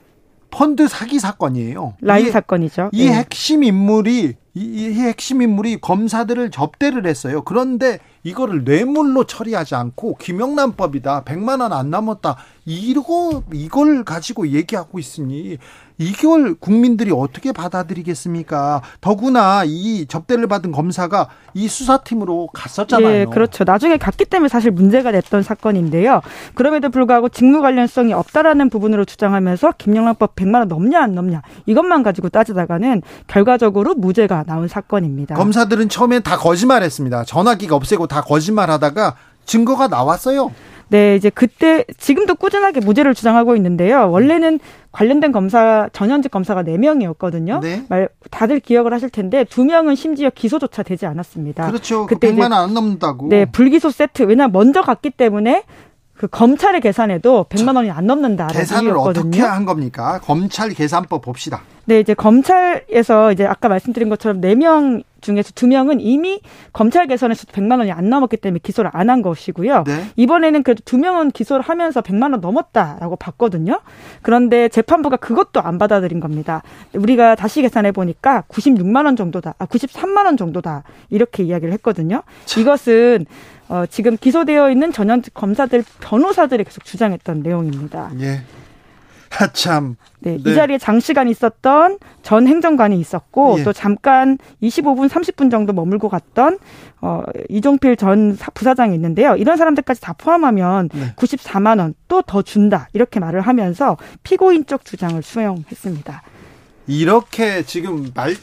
펀드 사기 사건이에요. 라임 사건이죠. 이 예. 핵심 인물이 이, 이 핵심 인물이 검사들을 접대를 했어요. 그런데 이거를 뇌물로 처리하지 않고 김영란법이다. 100만 원 안 남았다. 이거 이걸 가지고 얘기하고 있으니 이걸 국민들이 어떻게 받아들이겠습니까? 더구나 이 접대를 받은 검사가 이 수사팀으로 갔었잖아요. 예, 그렇죠. 나중에 갔기 때문에 사실 문제가 됐던 사건인데요. 그럼에도 불구하고 직무 관련성이 없다라는 부분으로 주장하면서 김영란법 100만 원 넘냐 안 넘냐 이것만 가지고 따지다가는 결과적으로 무죄가 나온 사건입니다. 검사들은 처음엔 다 거짓말했습니다. 전화기가 없애고 다 거짓말하다가 증거가 나왔어요. 네, 이제 그때 지금도 꾸준하게 무죄를 주장하고 있는데요. 원래는 관련된 검사 전현직 검사가 4명이었거든요. 네. 말 다들 기억을 하실 텐데 두 명은 심지어 기소조차 되지 않았습니다. 그렇죠. 그때 100만 이제 원안 넘는다고. 네, 불기소 세트. 왜냐 먼저 갔기 때문에 그 검찰의 계산에도 100만 원이 안 넘는다라는 계산을 이유였거든요. 어떻게 한 겁니까? 검찰 계산법 봅시다. 네, 이제 검찰에서 이제 아까 말씀드린 것처럼 4명 중에서 2명은 이미 검찰 개선에서 100만 원이 안 넘었기 때문에 기소를 안 한 것이고요. 네. 이번에는 그래도 2명은 기소를 하면서 100만 원 넘었다라고 봤거든요. 그런데 재판부가 그것도 안 받아들인 겁니다. 우리가 다시 계산해 보니까 96만 원 정도다. 아, 93만 원 정도다. 이렇게 이야기를 했거든요. 이것은 어, 지금 기소되어 있는 전현직 검사들 변호사들이 계속 주장했던 내용입니다. 예. 하참. 네, 네. 이 자리에 장시간 있었던 전 행정관이 있었고 예. 또 잠깐 25분 30분 정도 머물고 갔던 어 이종필 전 사- 부사장이 있는데요. 이런 사람들까지 다 포함하면 네. 94만 원 또 더 준다. 이렇게 말을 하면서 피고인 쪽 주장을 수용했습니다. 이렇게 지금 말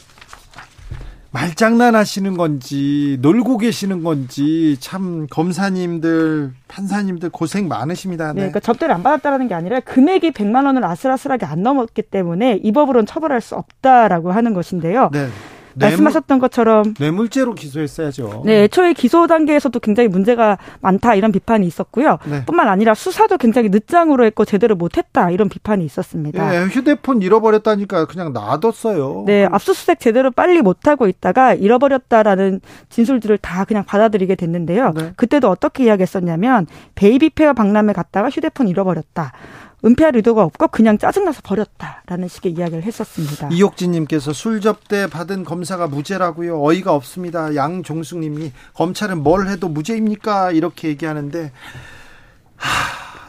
말장난하시는 건지 놀고 계시는 건지 참 검사님들 판사님들 고생 많으십니다. 네, 네. 그러니까 접대를 안 받았다는 게 아니라 금액이 100만 원을 아슬아슬하게 안 넘었기 때문에 이 법으로는 처벌할 수 없다라고 하는 것인데요. 네. 말씀하셨던 것처럼 뇌물죄로 기소했어야죠. 네, 애초에 기소 단계에서도 굉장히 문제가 많다 이런 비판이 있었고요. 네. 뿐만 아니라 수사도 굉장히 늦장으로 했고 제대로 못했다 이런 비판이 있었습니다. 예, 휴대폰 잃어버렸다니까 그냥 놔뒀어요. 네, 압수수색 제대로 빨리 못하고 있다가 잃어버렸다라는 진술들을 다 그냥 받아들이게 됐는데요. 네. 그때도 어떻게 이야기했었냐면 베이비페어 박람회 갔다가 휴대폰 잃어버렸다. 은폐할 의도가 없고 그냥 짜증나서 버렸다라는 식의 이야기를 했었습니다. 이옥진님께서 술 접 대 받은 검사가 무죄라고요. 어이가 없습니다. 양종숙님이 검찰은 뭘 해도 무죄입니까? 이렇게 얘기하는데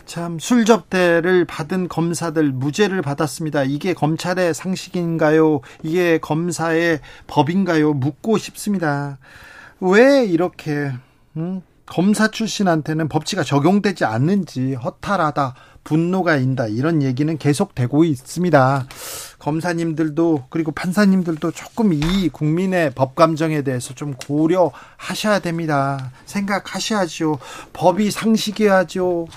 참술 접대를 받은 검사들 무죄를 받았습니다. 이게 검찰의 상식인가요? 이게 검사의 법인가요? 묻고 싶습니다. 왜 이렇게 음? 검사 출신한테는 법치가 적용되지 않는지 허탈하다, 분노가 인다 이런 얘기는 계속되고 있습니다. 검사님들도 그리고 판사님들도 조금 이 국민의 법 감정에 대해서 좀 고려하셔야 됩니다. 생각하셔야죠. 법이 상식이야죠.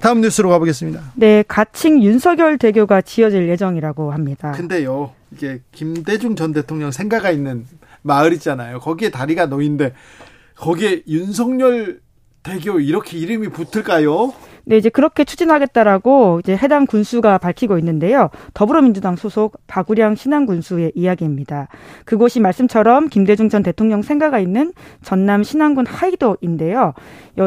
다음 뉴스로 가보겠습니다. 네, 가칭 윤석열 대교가 지어질 예정이라고 합니다. 근데요, 이게 김대중 전 대통령 생가가 있는 마을이잖아요. 거기에 다리가 놓인데 거기에 윤석열 대교 이렇게 이름이 붙을까요? 네, 이제 그렇게 추진하겠다라고 이제 해당 군수가 밝히고 있는데요. 더불어민주당 소속 박우량 신안 군수의 이야기입니다. 그곳이 말씀처럼 김대중 전 대통령 생가가 있는 전남 신안군 하이도인데요.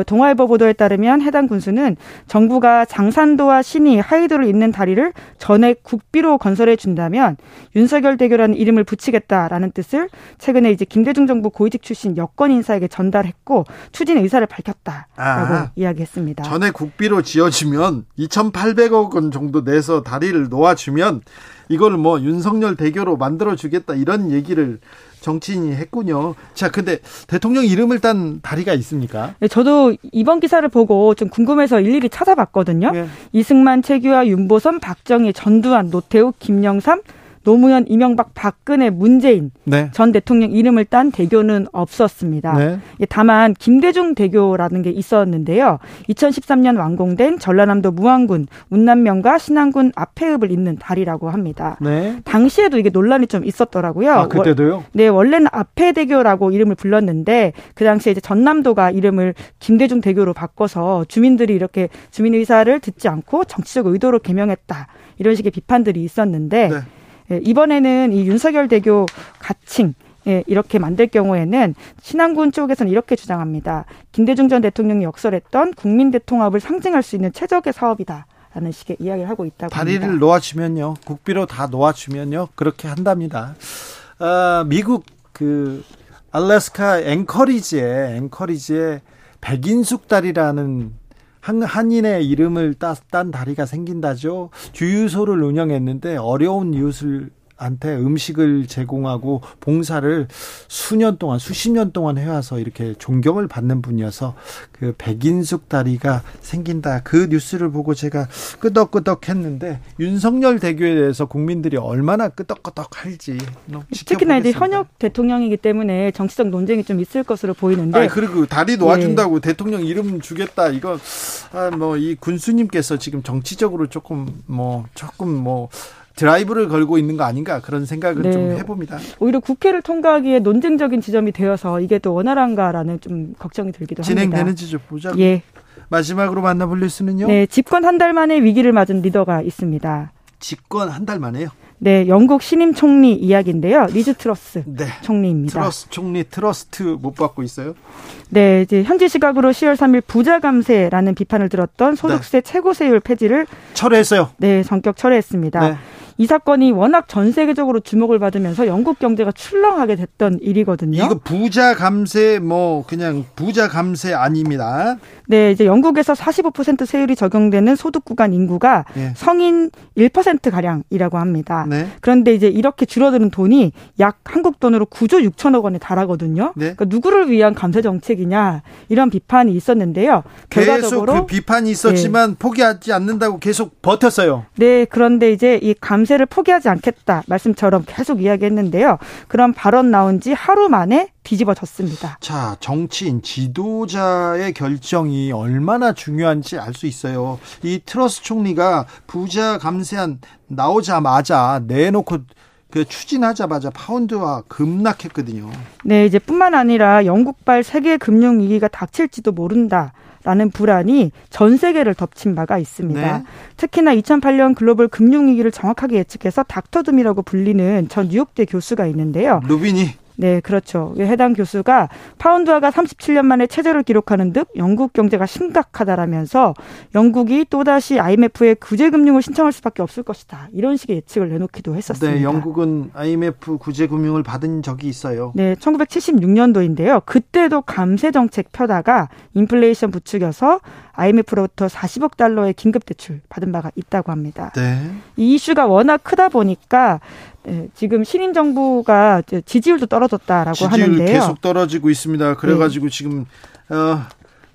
동아일보 보도에 따르면 해당 군수는 정부가 장산도와 신이 하이도를 잇는 다리를 전액 국비로 건설해 준다면 윤석열 대교라는 이름을 붙이겠다라는 뜻을 최근에 이제 김대중 정부 고위직 출신 여권 인사에게 전달했고 추진 의사를 밝혔다라고 아, 이야기했습니다. 전에 국비 로 지어주면 2,800억 원 정도 내서 다리를 놓아주면 이걸 뭐 윤석열 대교로 만들어 주겠다 이런 얘기를 정치인이 했군요. 자, 근데 대통령 이름을 딴 다리가 있습니까? 네, 저도 이번 기사를 보고 좀 궁금해서 일일이 찾아봤거든요. 네. 이승만, 최규하, 윤보선, 박정희, 전두환, 노태우, 김영삼, 노무현, 이명박, 박근혜, 문재인 네. 전 대통령 이름을 딴 대교는 없었습니다. 네. 예, 다만 김대중 대교라는 게 있었는데요. 2013년 완공된 전라남도 무안군 운남면과 신안군 앞해읍을 잇는 다리라고 합니다. 네. 당시에도 이게 논란이 좀 있었더라고요. 아, 그때도요? 네, 원래는 앞해 대교라고 이름을 불렀는데 그 당시에 이제 전남도가 이름을 김대중 대교로 바꿔서 주민들이 이렇게 주민 의사를 듣지 않고 정치적 의도로 개명했다. 이런 식의 비판들이 있었는데 네. 예, 이번에는 이 윤석열 대교 가칭 예, 이렇게 만들 경우에는 신안군 쪽에서는 이렇게 주장합니다. 김대중 전 대통령이 역설했던 국민 대통합을 상징할 수 있는 최적의 사업이다. 라는 식의 이야기를 하고 있다고 다리를 합니다. 놓아주면요. 국비로 다 놓아주면요. 그렇게 한답니다. 아, 미국 그 알래스카 앵커리지에 앵커리지에 백인숙 다리라는 한, 한인의 이름을 따, 딴 다리가 생긴다죠. 주유소를 운영했는데 어려운 이웃을 한테 음식을 제공하고 봉사를 수년 동안 수십 년 동안 해와서 이렇게 존경을 받는 분이어서 그 백인숙 다리가 생긴다. 그 뉴스를 보고 제가 끄덕끄덕했는데 윤석열 대교에 대해서 국민들이 얼마나 끄덕끄덕할지 특히나 이제. 현역 대통령이기 때문에 정치적 논쟁이 좀 있을 것으로 보이는데 아 그리고 다리 놓아준다고 대통령 이름 주겠다. 이거 아, 뭐 이 군수님께서 지금 정치적으로 조금 뭐 조금 뭐 드라이브를 걸고 있는 거 아닌가 그런 생각을 네. 좀 해봅니다. 오히려 국회를 통과하기에 논쟁적인 지점이 되어서 이게 또 원활한가라는 좀 걱정이 들기도 합니다. 진행되는지 좀 보자. 예. 마지막으로 만나볼 뉴스는요. 네, 집권 한 달 만에 위기를 맞은 리더가 있습니다. 집권 한 달 만에요. 네, 영국 신임 총리 이야기인데요. 리즈 트러스 네. 총리입니다. 트러스 총리 trust 못 받고 있어요. 네, 이제 현지 시각으로 10월 3일 부자 감세라는 비판을 들었던 소득세 최고 세율 폐지를 철회했어요. 네, 전격 철회했습니다. 네. 이 사건이 워낙 전 세계적으로 주목을 받으면서 영국 경제가 출렁하게 됐던 일이거든요. 이거 부자 감세 뭐 그냥 부자 감세 아닙니다. 네, 이제 영국에서 45% 세율이 적용되는 소득 구간 인구가 예. 성인 1% 가량이라고 합니다. 네. 그런데 이제 이렇게 줄어드는 돈이 약 한국 돈으로 9조 6천억 원에 달하거든요. 네. 그러니까 누구를 위한 감세 정책이냐 이런 비판이 있었는데요. 계속 결과적으로 그 비판이 있었지만 포기하지 않는다고 계속 버텼어요. 네, 그런데 이제 이 감 세를 포기하지 않겠다 말씀처럼 계속 이야기했는데요. 그런 발언 나온 지 하루 만에 뒤집어졌습니다. 자, 정치인 지도자의 결정이 얼마나 중요한지 알 수 있어요. 이 트러스 총리가 부자 감세안 나오자마자 내놓고 그 추진하자마자 파운드와 급락했거든요. 네, 이제 뿐만 아니라 영국발 세계 금융 위기가 닥칠지도 모른다. 라는 불안이 전 세계를 덮친 바가 있습니다. 네. 특히나 2008년 글로벌 금융위기를 정확하게 예측해서 닥터둠이라고 불리는 전 뉴욕대 교수가 있는데요. 루빈이 네, 그렇죠. 해당 교수가 파운드화가 37년 만에 최저를 기록하는 듯 영국 경제가 심각하다라면서 영국이 또다시 IMF에 구제금융을 신청할 수밖에 없을 것이다. 이런 식의 예측을 내놓기도 했었습니다. 네, 영국은 IMF 구제 금융을 받은 적이 있어요. 네, 1976년도인데요. 그때도 감세 정책 펴다가 인플레이션 부추겨서 IMF로부터 40억 달러의 긴급 대출 받은 바가 있다고 합니다. 네. 이 이슈가 워낙 크다 보니까 네, 지금 신임 정부가 지지율도 떨어졌다라고 지지율 하는데요. 네. 계속 떨어지고 있습니다. 그래가지고 지금 어,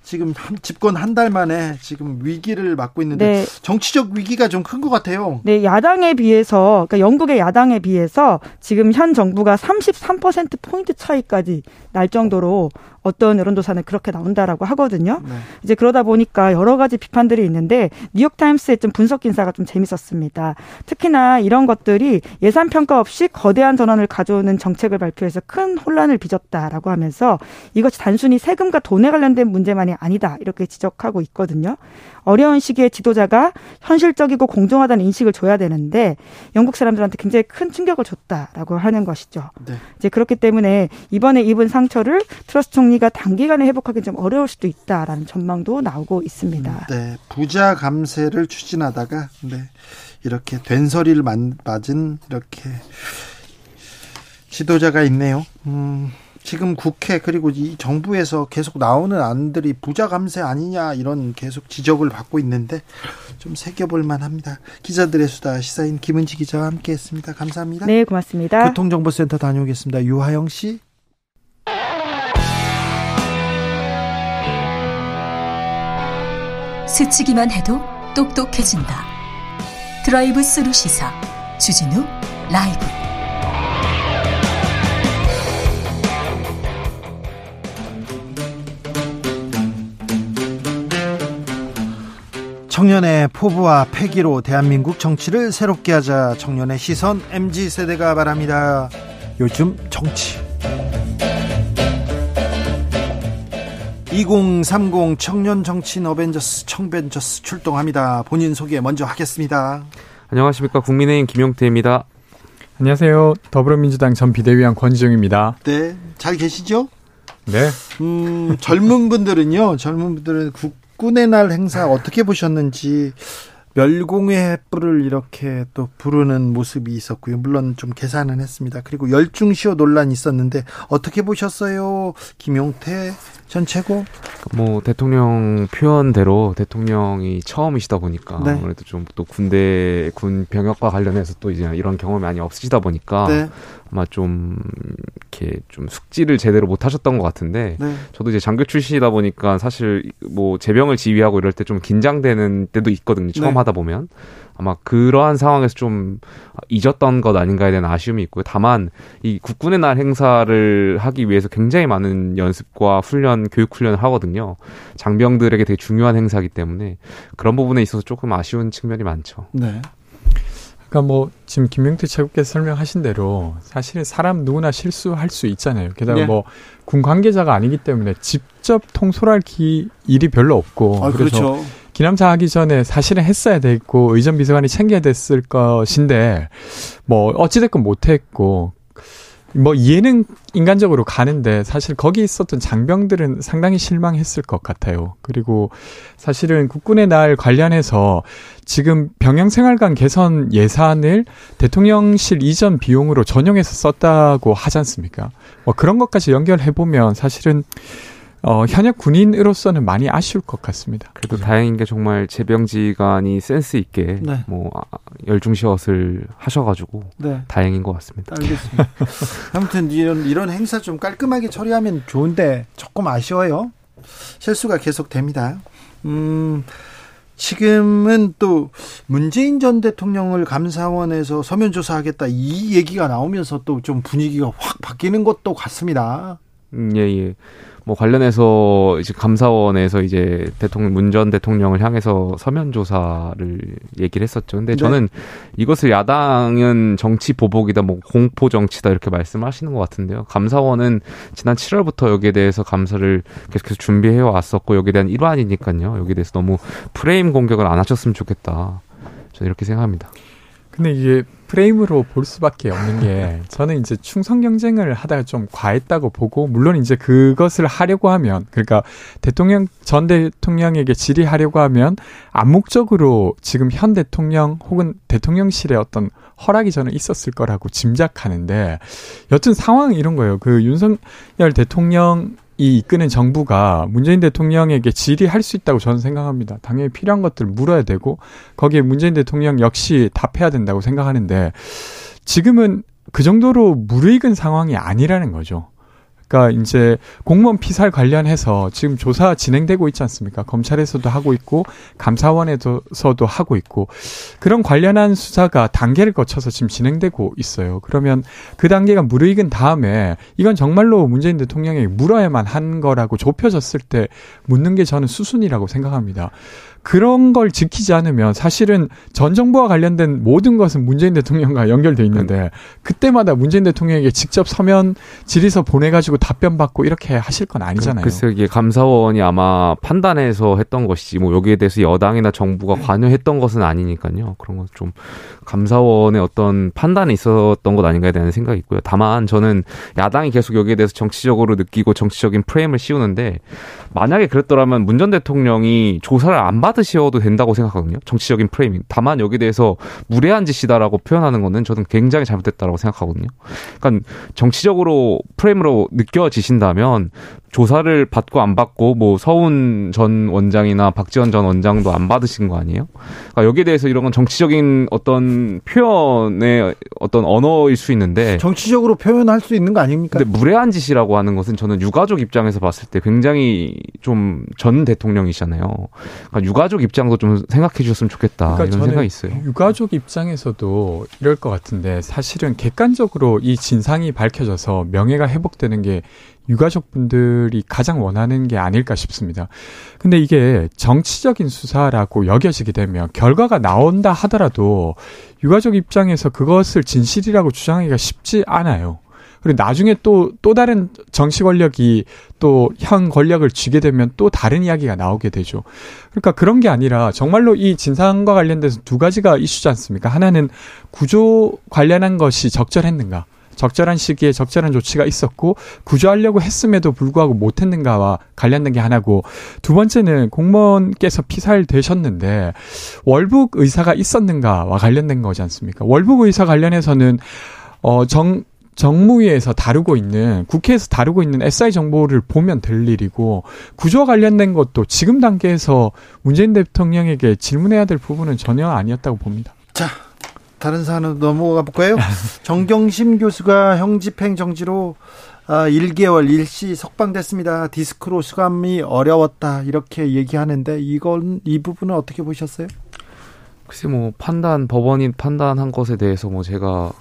지금 한- 집권 한 달 만에 지금 위기를 맞고 있는데 네. 정치적 위기가 좀 큰 것 같아요. 네, 야당에 비해서, 그러니까 영국의 야당에 비해서 지금 현 정부가 33% 포인트 차이까지 날 정도로 어떤 여론조사는 그렇게 나온다라고 하거든요. 네. 이제 그러다 보니까 여러 가지 비판들이 있는데 뉴욕타임스의 좀 분석 인사가 좀 재밌었습니다. 특히나 이런 것들이 예산 평가 없이 거대한 전환을 가져오는 정책을 발표해서 큰 혼란을 빚었다라고 하면서 이것이 단순히 세금과 돈에 관련된 문제만이 아니다 이렇게 지적하고 있거든요. 어려운 시기에 지도자가 현실적이고 공정하다는 인식을 줘야 되는데 영국 사람들한테 굉장히 큰 충격을 줬다라고 하는 것이죠. 네. 이제 그렇기 때문에 이번에 입은 상처를 트러스 총리가 단기간에 회복하기 좀 어려울 수도 있다라는 전망도 나오고 있습니다. 네, 부자 감세를 추진하다가 네, 이렇게 만- 맞은 이렇게 지도자가 있네요. 음, 지금 국회 그리고 이 정부에서 계속 나오는 안들이 부자 감세 아니냐 이런 계속 지적을 받고 있는데 좀 새겨볼 만합니다. 기자들의 수다 시사인 김은지 기자와 함께했습니다. 감사합니다. 네, 고맙습니다. 교통정보센터 다녀오겠습니다. 유하영 씨. 스치기만 해도 똑똑해진다. 드라이브 스루 시사 주진우 라이브. 청년의 포부와 패기로 대한민국 정치를 새롭게 하자 청년의 시선 MZ 세대가 바랍니다. 요즘 정치. 2030 청년 정치인 어벤져스 청벤져스 출동합니다. 본인 소개 먼저 하겠습니다. 안녕하십니까 국민의힘 김용태입니다. 안녕하세요. 더불어민주당 전 비대위원 권지용입니다. 네, 잘 계시죠? 네. 음, 젊은 분들은요, 젊은 분들은 국 군의 날 행사 어떻게 보셨는지, 멸공의 횃불을 이렇게 또 부르는 모습이 있었고요. 물론 좀 계산은 했습니다. 그리고 열중시효 논란이 있었는데, 어떻게 보셨어요? 김용태 전 최고? 뭐 대통령 표현대로 대통령이 처음이시다 보니까 네. 아무래도 좀 또 군대 군 병역과 관련해서 또 이제 이런 경험이 많이 없으시다 보니까 네. 아마 좀 이렇게 좀 숙지를 제대로 못 하셨던 것 같은데 네. 저도 이제 장교 출신이다 보니까 사실 뭐 제병을 지휘하고 이럴 때 좀 긴장되는 때도 있거든요. 처음 네. 하다 보면 아마 그러한 상황에서 좀 잊었던 것 아닌가에 대한 아쉬움이 있고요. 다만 이 국군의 날 행사를 하기 위해서 굉장히 많은 연습과 훈련, 교육 훈련을 하거든요. 장병들에게 되게 중요한 행사이기 때문에 그런 부분에 있어서 조금 아쉬운 측면이 많죠. 네. 그러니까 뭐 지금 김명태 최고께서 설명하신 대로 사실은 사람 누구나 실수할 수 있잖아요. 게다가 네. 뭐군 관계자가 아니기 때문에 직접 통솔할 기, 일이 별로 없고 아, 그래서 그렇죠. 기남사 하기 전에 사실은 했어야 됐고 의전 비서관이 챙겨야 됐을 것인데 뭐 어찌됐건 못했고 뭐 이해는 인간적으로 가는데 사실 거기 있었던 장병들은 상당히 실망했을 것 같아요. 그리고 사실은 국군의 날 관련해서 지금 병영생활관 개선 예산을 대통령실 이전 비용으로 전용해서 썼다고 하지 않습니까? 뭐 그런 것까지 연결해 보면 사실은 어, 현역 군인으로서는 많이 아쉬울 것 같습니다. 그래도 다행인 게 정말 제병지관이 센스 있게 네. 뭐 아, 열중시엇을 하셔가지고 네. 다행인 것 같습니다. 알겠습니다. 아무튼 이런 이런 행사 좀 깔끔하게 처리하면 좋은데 조금 아쉬워요. 실수가 계속 됩니다. 음. 지금은 또 문재인 전 대통령을 감사원에서 서면 조사하겠다 이 얘기가 나오면서 또 좀 분위기가 확 바뀌는 것도 같습니다. 음, 예, 예. 뭐 관련해서 이제 감사원에서 이제 대통령 문 전 대통령을 향해서 서면 조사를 얘기를 했었죠. 근데 네. 저는 이것을 야당은 정치 보복이다, 뭐 공포 정치다 이렇게 말씀하시는 것 같은데요. 감사원은 지난 7월부터 여기에 대해서 감사를 계속해서 준비해 왔었고 여기에 대한 일환이니까요. 여기에 대해서 너무 프레임 공격을 안 하셨으면 좋겠다. 저는 이렇게 생각합니다. 근데 이게 프레임으로 볼 수밖에 없는 게 저는 이제 충성 경쟁을 하다가 좀 과했다고 보고 물론 이제 그것을 하려고 하면 그러니까 대통령 전 대통령에게 질의하려고 하면 암묵적으로 지금 현 대통령 혹은 대통령실의 어떤 허락이 저는 있었을 거라고 짐작하는데 여튼 상황은 이런 거예요. 그 윤석열 대통령 이 이끄는 정부가 문재인 대통령에게 질의할 수 있다고 저는 생각합니다. 당연히 필요한 것들 물어야 되고 거기에 문재인 대통령 역시 답해야 된다고 생각하는데 지금은 그 정도로 무르익은 상황이 아니라는 거죠. 그러니까 이제 공무원 피살 관련해서 지금 조사 진행되고 있지 않습니까? 검찰에서도 하고 있고 감사원에서도 하고 있고 그런 관련한 수사가 단계를 거쳐서 지금 진행되고 있어요. 그러면 그 단계가 무르익은 다음에 이건 정말로 문재인 대통령에게 물어야만 한 거라고 좁혀졌을 때 묻는 게 저는 수순이라고 생각합니다. 그런 걸 지키지 않으면 사실은 전 정부와 관련된 모든 것은 문재인 대통령과 연결돼 있는데 그때마다 문재인 대통령에게 직접 서면 질의서 보내가지고 답변 받고 이렇게 하실 건 아니잖아요. 글쎄 이게 감사원이 아마 판단해서 했던 것이지 뭐 여기에 대해서 여당이나 정부가 관여했던 것은 아니니까요. 그런 건 좀 감사원의 어떤 판단이 있었던 것 아닌가에 대한 생각이 있고요. 다만 저는 야당이 계속 여기에 대해서 정치적으로 느끼고 정치적인 프레임을 씌우는데 만약에 그랬더라면 문 전 대통령이 조사를 안 받 으셔도 된다고 생각하거든요. 정치적인 프레이밍. 다만 여기에 대해서 무례한 짓이다라고 표현하는 거는 저는 굉장히 잘못됐다라고 생각하거든요. 그러니까 정치적으로 프레임으로 느껴지신다면 조사를 받고 안 받고 뭐 서훈 전 원장이나 박지원 전 원장도 안 받으신 거 아니에요? 그러니까 여기에 대해서 이런 건 정치적인 어떤 표현의 어떤 언어일 수 있는데 정치적으로 표현할 수 있는 거 아닙니까? 근데 무례한 짓이라고 하는 것은 저는 유가족 입장에서 봤을 때 굉장히 좀 전 대통령이잖아요. 그러니까 유가족 입장도 좀 생각해 주셨으면 좋겠다 그러니까 이런 저는 생각이 있어요. 유가족 입장에서도 이럴 것 같은데 사실은 객관적으로 이 진상이 밝혀져서 명예가 회복되는 게 유가족 분들이 가장 원하는 게 아닐까 싶습니다. 근데 이게 정치적인 수사라고 여겨지게 되면 결과가 나온다 하더라도 유가족 입장에서 그것을 진실이라고 주장하기가 쉽지 않아요. 그리고 나중에 또, 또 다른 정치 권력이 또 현 권력을 쥐게 되면 또 다른 이야기가 나오게 되죠. 그러니까 그런 게 아니라 정말로 이 진상과 관련돼서 두 가지가 이슈지 않습니까? 하나는 구조 관련한 것이 적절했는가? 적절한 시기에 적절한 조치가 있었고 구조하려고 했음에도 불구하고 못했는가와 관련된 게 하나고 두 번째는 공무원께서 피살되셨는데 월북 의사가 있었는가와 관련된 거지 않습니까? 월북 의사 관련해서는 어 정 정무위에서 다루고 있는 국회에서 다루고 있는 SI 정보를 보면 될 일이고 구조와 관련된 것도 지금 단계에서 문재인 대통령에게 질문해야 될 부분은 전혀 아니었다고 봅니다. 자, 다른 사안으로 넘어가 볼까요? 정경심 교수가 형집행 정지로 아, 1개월 일시 석방됐습니다. 디스크로 수감이 어려웠다 이렇게 얘기하는데 이건 이 부분은 어떻게 보셨어요? 글쎄 뭐 판단 법원이 판단한 것에 대해서 뭐 제가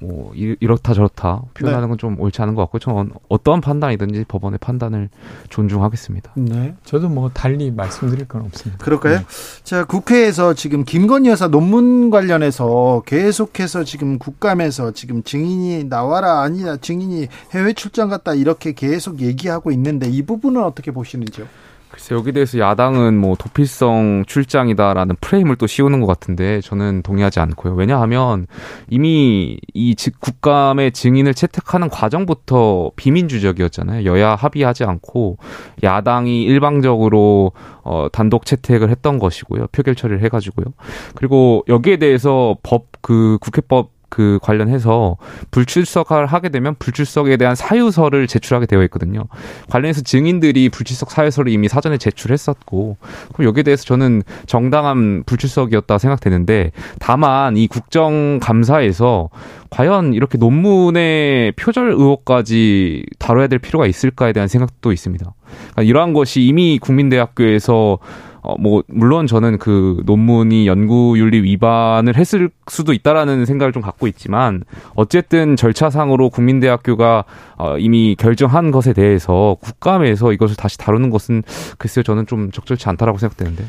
뭐 이- 이렇다 저렇다 표현하는 건 좀 옳지 않은 것 같고 저는 어떠한 판단이든지 법원의 판단을 존중하겠습니다. 네. 저도 뭐 달리 말씀드릴 건 없습니다. 그럴까요? 자, 국회에서 지금 김건희 여사 논문 관련해서 계속해서 지금 국감에서 지금 증인이 나와라 아니야 증인이 해외 출장 갔다 이렇게 계속 얘기하고 있는데 이 부분은 어떻게 보시는지요? 글쎄 여기 대해서 야당은 뭐 도피성 출장이다라는 프레임을 또 씌우는 것 같은데 저는 동의하지 않고요. 왜냐하면 이미 이 직- 국감의 증인을 채택하는 과정부터 비민주적이었잖아요. 여야 합의하지 않고 야당이 일방적으로 어 단독 채택을 했던 것이고요. 표결 처리를 해가지고요. 그리고 여기에 대해서 법 그 국회법 그 관련해서 불출석을 하게 되면 불출석에 대한 사유서를 제출하게 되어 있거든요. 관련해서 증인들이 불출석 사유서를 이미 사전에 제출했었고, 그럼 여기에 대해서 저는 정당한 불출석이었다 생각되는데, 다만 이 국정감사에서 과연 이렇게 논문의 표절 의혹까지 다뤄야 될 필요가 있을까에 대한 생각도 있습니다. 그러니까 이러한 것이 이미 국민대학교에서 어, 뭐, 물론 저는 그 논문이 연구윤리 위반을 했을 수도 있다라는 생각을 좀 갖고 있지만, 어쨌든 절차상으로 국민대학교가 어, 이미 결정한 것에 대해서 국감에서 이것을 다시 다루는 것은 글쎄요, 저는 좀 적절치 않다라고 생각되는데.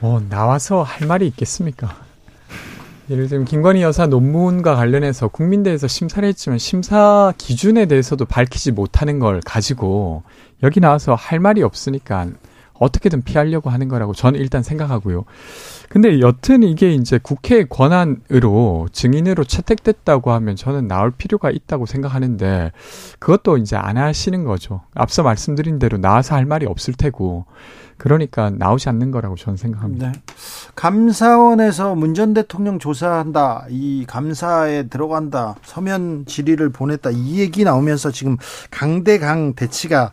뭐, 나와서 할 말이 있겠습니까? 예를 들면 김건희 여사 논문과 관련해서 국민대에서 심사를 했지만 심사 기준에 대해서도 밝히지 못하는 걸 가지고 여기 나와서 할 말이 없으니까 어떻게든 피하려고 하는 거라고 저는 일단 생각하고요. 근데 여튼 이게 이제 국회 권한으로 증인으로 채택됐다고 하면 저는 나올 필요가 있다고 생각하는데 그것도 이제 안 하시는 거죠. 앞서 말씀드린 대로 나와서 할 말이 없을 테고 그러니까 나오지 않는 거라고 저는 생각합니다. 네. 감사원에서 문전 대통령 조사한다. 이 감사에 들어간다. 서면 질의를 보냈다. 이 얘기 나오면서 지금 강대강 대치가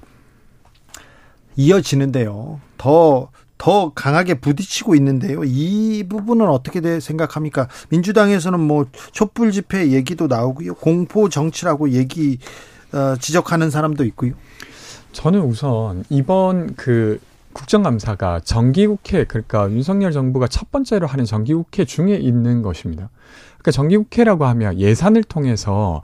이어지는데요. 더, 더 강하게 부딪히고 있는데요. 이 부분은 어떻게 생각합니까? 민주당에서는 뭐 촛불 집회 얘기도 나오고요. 공포 정치라고 얘기, 어, 지적하는 사람도 있고요. 저는 우선 이번 그 국정감사가 정기국회 그러니까 윤석열 정부가 첫 번째로 하는 정기국회 중에 있는 것입니다. 그러니까 정기국회라고 하면 예산을 통해서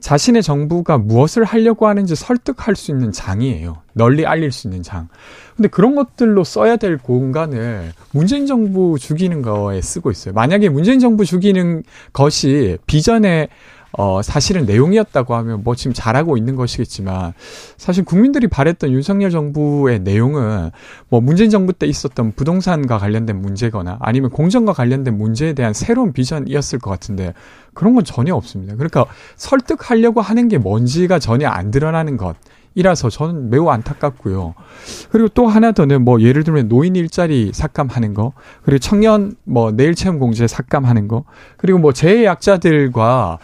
자신의 정부가 무엇을 하려고 하는지 설득할 수 있는 장이에요. 널리 알릴 수 있는 장. 근데 그런 것들로 써야 될 공간을 문재인 정부 죽이는 거에 쓰고 있어요. 만약에 문재인 정부 죽이는 것이 비전에 어, 사실은 내용이었다고 하면 뭐 지금 잘하고 있는 것이겠지만 사실 국민들이 바랬던 윤석열 정부의 내용은 뭐 문재인 정부 때 있었던 부동산과 관련된 문제거나 아니면 공정과 관련된 문제에 대한 새로운 비전이었을 것 같은데 그런 건 전혀 없습니다. 그러니까 설득하려고 하는 게 뭔지가 전혀 안 드러나는 것. 이라서 저는 매우 안타깝고요. 그리고 또 하나 더는 뭐 예를 들면 노인 일자리 삭감하는 거, 그리고 청년 뭐 내일 체험 공제 삭감하는 거, 그리고 뭐 재해 약자들과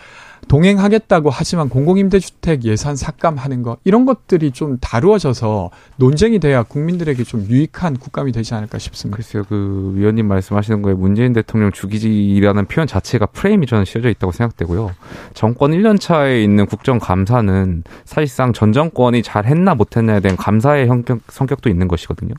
동행하겠다고 하지만 공공임대주택 예산 삭감하는 거 이런 것들이 좀 다루어져서 논쟁이 돼야 국민들에게 좀 유익한 국감이 되지 않을까 싶습니다. 글쎄요, 그 위원님 말씀하시는 거에 문재인 대통령 죽이지라는 표현 자체가 프레임이 저는 씌워져 있다고 생각되고요. 정권 1년 차에 있는 국정감사는 사실상 전 정권이 잘 했나 못했나에 대한 감사의 성격, 성격도 있는 것이거든요.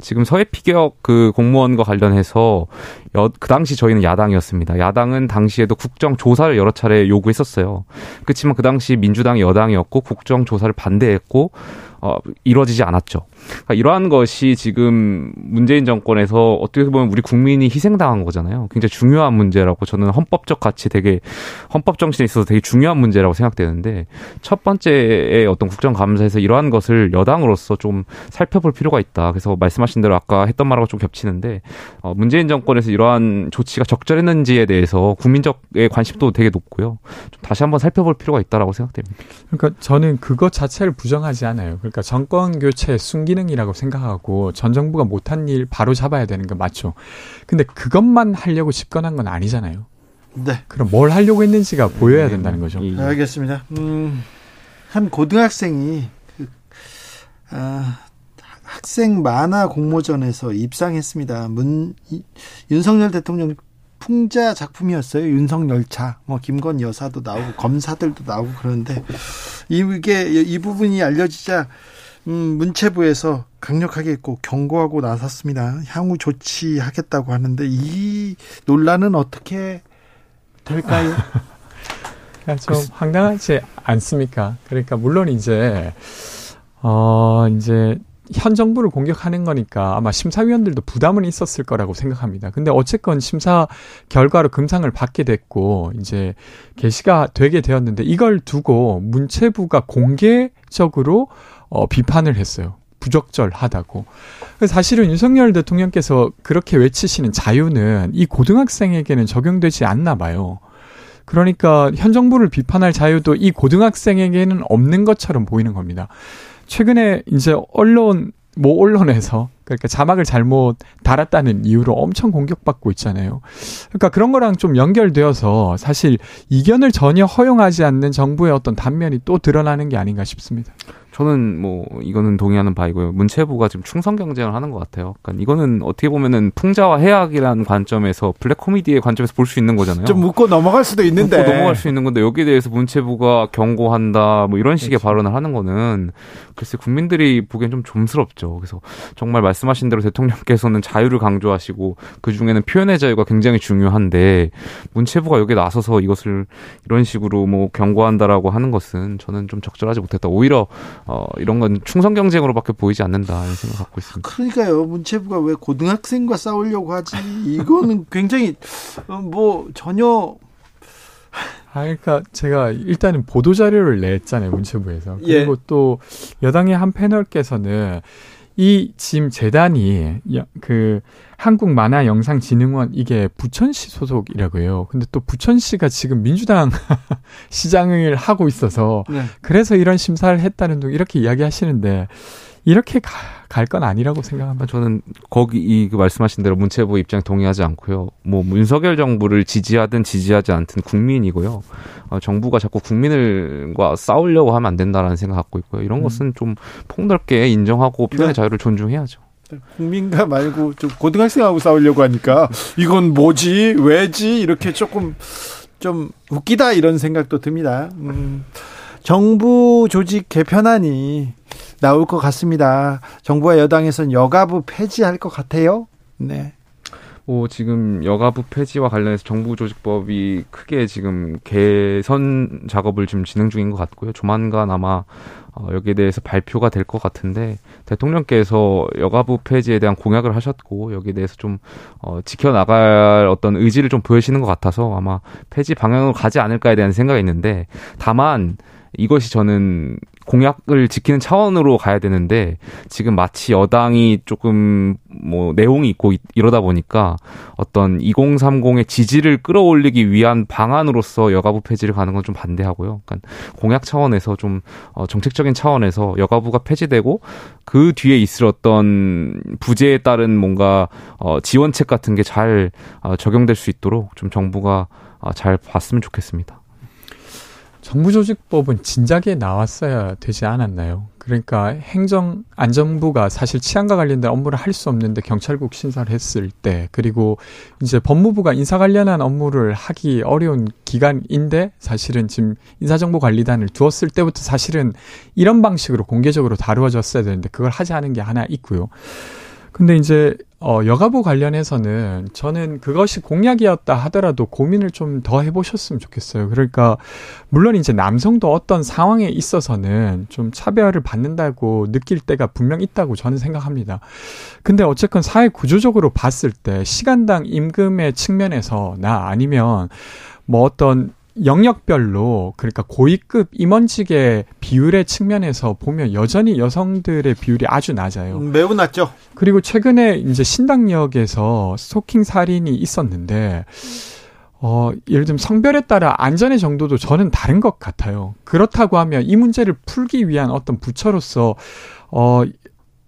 지금 서해 피격 그 공무원과 관련해서 여, 그 당시 저희는 야당이었습니다. 야당은 당시에도 국정조사를 여러 차례 요구했었어요. 그렇지만 그 당시 민주당이 여당이었고 국정조사를 반대했고 어, 이루어지지 않았죠. 그러니까 이러한 것이 지금 문재인 정권에서 어떻게 보면 우리 국민이 희생당한 거잖아요. 굉장히 중요한 문제라고 저는 헌법적 가치 되게 헌법 정신에 있어서 되게 중요한 문제라고 생각되는데 첫 번째의 어떤 국정감사에서 이러한 것을 여당으로서 좀 살펴볼 필요가 있다. 그래서 말씀하신 대로 아까 했던 말하고 좀 겹치는데 어, 문재인 정권에서 이러한 조치가 적절했는지에 대해서 국민적의 관심도 되게 높고요. 좀 다시 한번 살펴볼 필요가 있다라고 생각됩니다. 그러니까 저는 그것 자체를 부정하지 않아요. 그러니까 정권 교체 순기 능이라고 생각하고 전 정부가 못한 일 바로 잡아야 되는 거 맞죠. 근데 그것만 하려고 집권한 건 아니잖아요. 네. 그럼 뭘 하려고 했는지가 보여야 된다는 거죠. 네, 알겠습니다. 음, 한 고등학생이 그, 아, 학생 만화 공모전에서 입상했습니다. 문 이, 윤석열 대통령 풍자 작품이었어요. 윤석열차. 뭐 김건 여사도 나오고 검사들도 나오고 그러는데 이게 이 부분이 알려지자 음, 문체부에서 강력하게 꼭 경고하고 나섰습니다. 향후 조치하겠다고 하는데 이 논란은 어떻게 될까요? 좀 황당하지 않습니까? 그러니까 물론 이제 어 이제 현 정부를 공격하는 거니까 아마 심사위원들도 부담은 있었을 거라고 생각합니다. 근데 어쨌건 심사 결과로 금상을 받게 됐고 이제 게시가 되게 되었는데 이걸 두고 문체부가 공개적으로 어 비판을 했어요. 부적절하다고. 사실은 윤석열 대통령께서 그렇게 외치시는 자유는 이 고등학생에게는 적용되지 않나 봐요. 그러니까 현 정부를 비판할 자유도 이 고등학생에게는 없는 것처럼 보이는 겁니다. 최근에 이제 언론 모 언론에서 그러니까 자막을 잘못 달았다는 이유로 엄청 공격받고 있잖아요. 그러니까 그런 거랑 좀 연결되어서 사실 이견을 전혀 허용하지 않는 정부의 어떤 단면이 또 드러나는 게 아닌가 싶습니다. 저는 뭐 이거는 동의하는 바이고요. 문체부가 지금 충성 경쟁을 하는 것 같아요. 그러니까 이거는 어떻게 보면은 풍자와 해악이라는 관점에서 블랙 코미디의 관점에서 볼 수 있는 거잖아요. 좀 묻고 넘어갈 수도 있는데. 묻고 넘어갈 수 있는 건데 여기에 대해서 문체부가 경고한다 뭐 이런 식의 발언을 하는 거는 글쎄 국민들이 보기엔 좀 좀스럽죠. 그래서 정말 말씀하신 대로 대통령께서는 자유를 강조하시고 그 중에는 표현의 자유가 굉장히 중요한데 문체부가 여기에 나서서 이것을 이런 식으로 뭐 경고한다라고 하는 것은 저는 좀 적절하지 못했다. 오히려 어 이런 건 충성 경쟁으로밖에 보이지 않는다 이런 생각 갖고 있습니다. 그러니까요. 문체부가 왜 고등학생과 싸우려고 하지? 이거는 굉장히 어, 뭐 전혀 아, 그러니까 제가 일단은 보도 자료를 냈잖아요 문체부에서 예. 그리고 또 여당의 한 패널께서는 이 지금 재단이 여- 그 한국 만화 영상 진흥원 이게 부천시 소속이라고 해요. 근데 또 부천시가 지금 민주당 시장을 하고 있어서 네. 그래서 이런 심사를 했다는 둥 이렇게 이야기하시는데 이렇게 갈 건 아니라고 생각합니다. 저는 거기 이그 말씀하신 대로 문체부 입장 동의하지 않고요. 뭐 문석열 정부를 지지하든 지지하지 않든 국민이고요. 어, 정부가 자꾸 국민을과 싸우려고 하면 안 된다라는 생각 갖고 있고요. 이런 것은 좀 폭넓게 인정하고 표현의 네. 자유를 존중해야죠. 국민과 말고 좀 고등학생하고 싸우려고 하니까 이건 뭐지 왜지 이렇게 조금 좀 웃기다 이런 생각도 듭니다. 음, 정부 조직 개편안이 나올 것 같습니다. 정부와 여당에서는 여가부 폐지할 것 같아요. 네. 뭐 지금 여가부 폐지와 관련해서 정부 조직법이 크게 지금 개선 작업을 지금 진행 중인 것 같고요. 조만간 아마 어, 여기에 대해서 발표가 될 것 같은데 대통령께서 여가부 폐지에 대한 공약을 하셨고 여기에 대해서 좀 어, 지켜나갈 어떤 의지를 좀 보여주시는 것 같아서 아마 폐지 방향으로 가지 않을까에 대한 생각이 있는데 다만 이것이 저는 공약을 지키는 차원으로 가야 되는데 지금 마치 여당이 조금 뭐 내용이 있고 이- 이러다 보니까 어떤 2030의 지지를 끌어올리기 위한 방안으로서 여가부 폐지를 가는 건 좀 반대하고요. 그러니까 공약 차원에서 좀 어, 정책적인 차원에서 여가부가 폐지되고 그 뒤에 있을 어떤 부재에 따른 뭔가 어, 지원책 같은 게잘 어, 적용될 수 있도록 좀 정부가 어, 잘 봤으면 좋겠습니다. 정부조직법은 진작에 나왔어야 되지 않았나요? 그러니까 행정 안전부가 사실 치안과 관련된 업무를 할 수 없는데 경찰국 신사를 했을 때 그리고 이제 법무부가 인사 관련한 업무를 하기 어려운 기간인데 사실은 지금 인사정보관리단을 두었을 때부터 사실은 이런 방식으로 공개적으로 다루어졌어야 되는데 그걸 하지 않은 게 하나 있고요. 근데 이제 어 여가부 관련해서는 저는 그것이 공약이었다 하더라도 고민을 좀 더 해보셨으면 좋겠어요. 그러니까 물론 이제 남성도 어떤 상황에 있어서는 좀 차별을 받는다고 느낄 때가 분명 있다고 저는 생각합니다. 근데 어쨌건 사회 구조적으로 봤을 때 시간당 임금의 측면에서나 아니면 뭐 어떤 영역별로 그러니까 고위급 임원직의 비율의 측면에서 보면 여전히 여성들의 비율이 아주 낮아요. 음, 매우 낮죠. 그리고 최근에 이제 신당역에서 스토킹 살인이 있었는데 어, 예를 들면 성별에 따라 안전의 정도도 저는 다른 것 같아요. 그렇다고 하면 이 문제를 풀기 위한 어떤 부처로서 어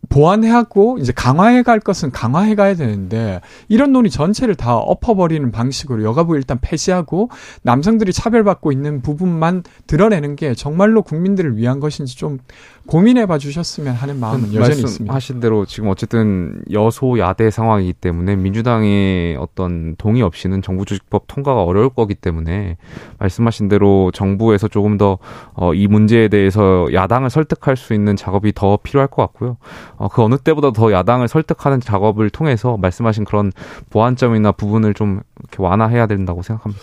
보완해하고 이제 강화해 갈 것은 강화해 가야 되는데 이런 논의 전체를 다 엎어버리는 방식으로 여가부 일단 폐지하고 남성들이 차별받고 있는 부분만 드러내는 게 정말로 국민들을 위한 것인지 좀 고민해 봐 주셨으면 하는 마음은 여전히 있습니다. 말씀하신 대로 지금 어쨌든 여소야대 상황이기 때문에 민주당의 어떤 동의 없이는 정부 조직법 통과가 어려울 거기 때문에 말씀하신 대로 정부에서 조금 더 어, 이 문제에 대해서 야당을 설득할 수 있는 작업이 더 필요할 것 같고요. 어, 그 어느 때보다 더 야당을 설득하는 작업을 통해서 말씀하신 그런 보완점이나 부분을 좀 이렇게 완화해야 된다고 생각합니다.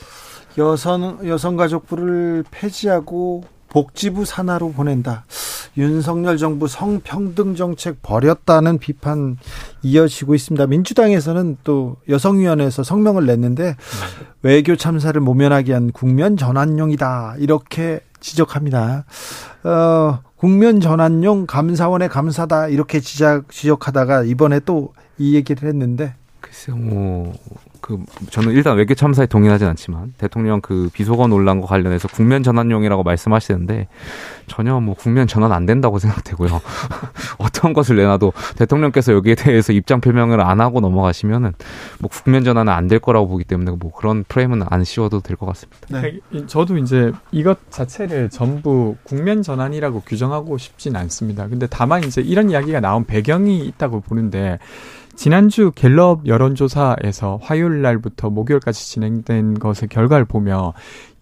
여성 여성가족부를 폐지하고 복지부 산하로 보낸다. 윤석열 정부 성평등 정책 버렸다는 비판 이어지고 있습니다. 민주당에서는 또 여성위원회에서 성명을 냈는데 외교 참사를 모면하기 위한 국면 전환용이다 이렇게 지적합니다. 어, 국면 전환용 감사원의 감사다 이렇게 지적 지적하다가 이번에 또 이 얘기를 했는데 글쎄요, 뭐, 그, 저는 일단 외교 참사에 동의하진 않지만, 대통령 그 비속어 논란과 관련해서 국면 전환용이라고 말씀하시는데, 전혀 뭐 국면 전환 안 된다고 생각되고요. 어떤 것을 내놔도 대통령께서 여기에 대해서 입장 표명을 안 하고 넘어가시면은, 뭐 국면 전환은 안 될 거라고 보기 때문에 뭐 그런 프레임은 안 씌워도 될 것 같습니다. 네. 저도 이제 이것 자체를 전부 국면 전환이라고 규정하고 싶진 않습니다. 근데 다만 이제 이런 이야기가 나온 배경이 있다고 보는데 지난주 갤럽 여론조사에서 화요일 날부터 목요일까지 진행된 것의 결과를 보면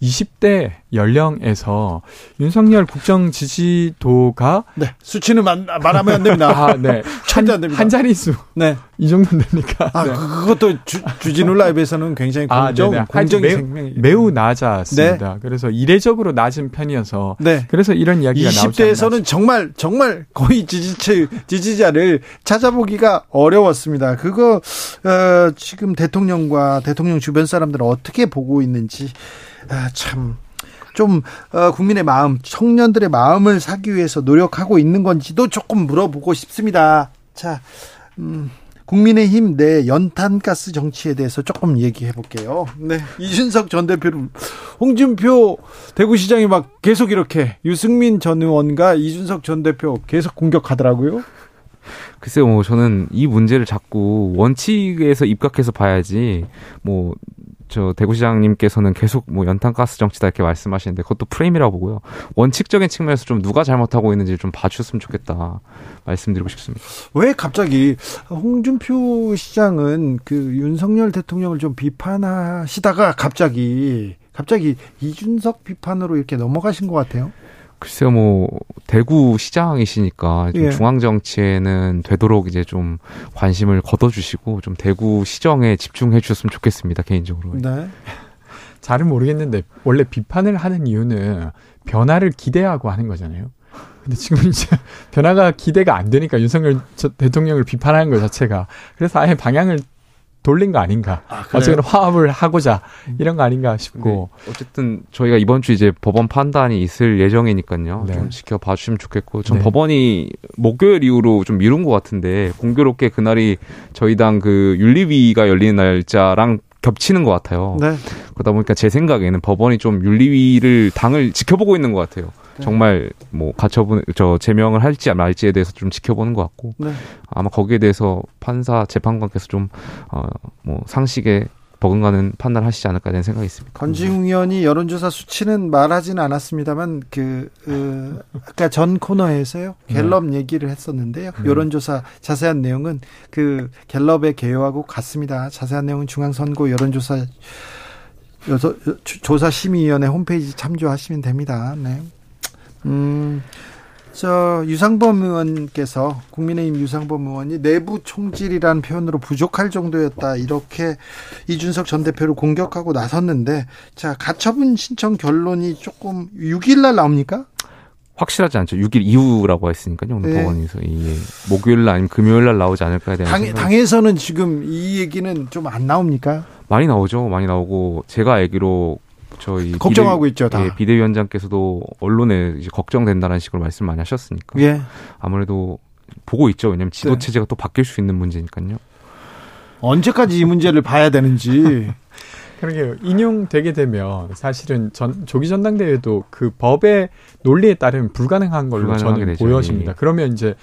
20대 연령에서 윤석열 국정 지지도가 네, 수치는 말, 말하면 안 됩니다. 아, 네. 절대 안 한, 됩니다. 한 자릿수. 네. 이 정도 되니까. 아, 네. 그것도 주, 주진우 라이브에서는 굉장히 아, 공정, 네네. 공정이 매우, 생명이 매우 낮았습니다. 그래서 이례적으로 낮은 편이어서 네. 그래서 이런 이야기가 나오지 않나 20대에서는 정말 정말 거의 지지체 지지자를 찾아보기가 어려웠습니다. 그거 어, 지금 대통령과 대통령 주변 사람들은 어떻게 보고 있는지 아, 참. 좀 어, 국민의 마음, 청년들의 마음을 사기 위해서 노력하고 있는 건지도 조금 물어보고 싶습니다. 자, 음, 국민의힘 내 연탄가스 정치에 대해서 조금 얘기해 볼게요. 네, 이준석 전 대표를 홍준표 대구시장이 막 계속 이렇게 유승민 전 의원과 이준석 전 대표 계속 공격하더라고요. 글쎄요, 뭐 저는 이 문제를 자꾸 원칙에서 입각해서 봐야지 뭐. 저 대구시장님께서는 계속 뭐 연탄가스 정치다 이렇게 말씀하시는데 그것도 프레임이라고 보고요. 원칙적인 측면에서 좀 누가 잘못하고 있는지 좀 봐주셨으면 좋겠다 말씀드리고 싶습니다. 왜 갑자기 홍준표 시장은 그 윤석열 대통령을 좀 비판하시다가 갑자기 갑자기 이준석 비판으로 이렇게 넘어가신 것 같아요. 글쎄요, 뭐 대구 시장이시니까 좀 예. 중앙 정치에는 되도록 이제 좀 관심을 걷어주시고 좀 대구 시정에 집중해 주셨으면 좋겠습니다 개인적으로. 네. 잘은 모르겠는데 원래 비판을 하는 이유는 변화를 기대하고 하는 거잖아요. 근데 지금 이제 변화가 기대가 안 되니까 윤석열 저- 대통령을 비판하는 것 자체가 그래서 아예 방향을 돌린 거 아닌가. 그래요? 어쨌든 화합을 하고자 이런 거 아닌가 싶고. 어쨌든 저희가 이번 주 이제 법원 판단이 있을 예정이니까요. 네. 좀 지켜봐 주시면 좋겠고, 전 네. 법원이 목요일 이후로 좀 미룬 것 같은데 공교롭게 그날이 저희 당 그 윤리위가 열리는 날짜랑 겹치는 것 같아요. 네. 그러다 보니까 제 생각에는 법원이 좀 윤리위를 당을 지켜보고 있는 것 같아요. 네. 정말 뭐 가처분 저 제명을 할지 말지에 대해서 좀 지켜보는 것 같고 네. 아마 거기에 대해서 판사 재판관께서 좀 어 뭐 상식에 버금가는 판단을 하시지 않을까 되는 생각이 있습니다. 권지웅 의원이 여론조사 수치는 말하지는 않았습니다만 그 어, 아까 전 코너에서요 갤럽 얘기를 했었는데요 여론조사 자세한 내용은 그 갤럽의 개요하고 같습니다 자세한 내용은 중앙선거 여론조사 조사심의위원회 홈페이지 참조하시면 됩니다 네. 음. 저 유상범 의원께서 국민의힘 유상범 의원이 내부 총질이라는 표현으로 부족할 정도였다 이렇게 이준석 전 대표를 공격하고 나섰는데 자 가처분 신청 결론이 조금 6일 날 나옵니까? 확실하지 않죠. 6일 이후라고 했으니까요. 오늘 네. 법원에서 이게 목요일 날 아니면 금요일 날 나오지 않을까에 대한 당, 당에서는 지금 이 얘기는 좀 안 나옵니까? 많이 나오죠. 많이 나오고 제가 알기로 저희 걱정하고 비대- 있죠, 다. 예, 비대위원장께서도 언론에 이제 걱정된다는 식으로 말씀 많이 하셨으니까 예. 아무래도 보고 있죠. 왜냐하면 지도 네. 체제가 또 바뀔 수 있는 문제니까요. 언제까지 이 문제를 봐야 되는지 그러게 인용되게 되면 사실은 전 조기 전당대회도 그 법의 논리에 따르면 불가능한 걸로 저는 되죠. 보여집니다. 예. 그러면 이제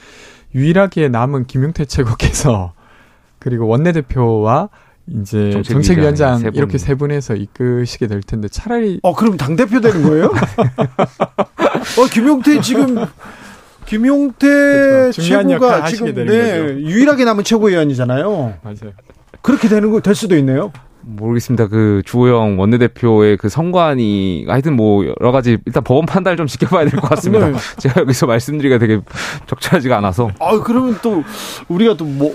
유일하게 남은 김용태 최고께서 그리고 원내대표와 이제 정책위원장 정책위원장 세 분. 이렇게 세 분에서 이끄시게 될 텐데 차라리 어 그럼 당 대표 되는 거예요? 어 김용태 지금 김용태 그렇죠. 최고가 지금 네, 거죠. 유일하게 남은 최고위원이잖아요. 맞아요. 그렇게 되는 거 될 수도 있네요. 모르겠습니다. 그 주호영 원내대표의 그 선관이 하여튼 뭐 여러 가지 일단 법원 판단을 좀 지켜봐야 될 것 같습니다. 네. 제가 여기서 말씀드리기가 되게 적절하지가 않아서 아 그러면 또 우리가 또 뭐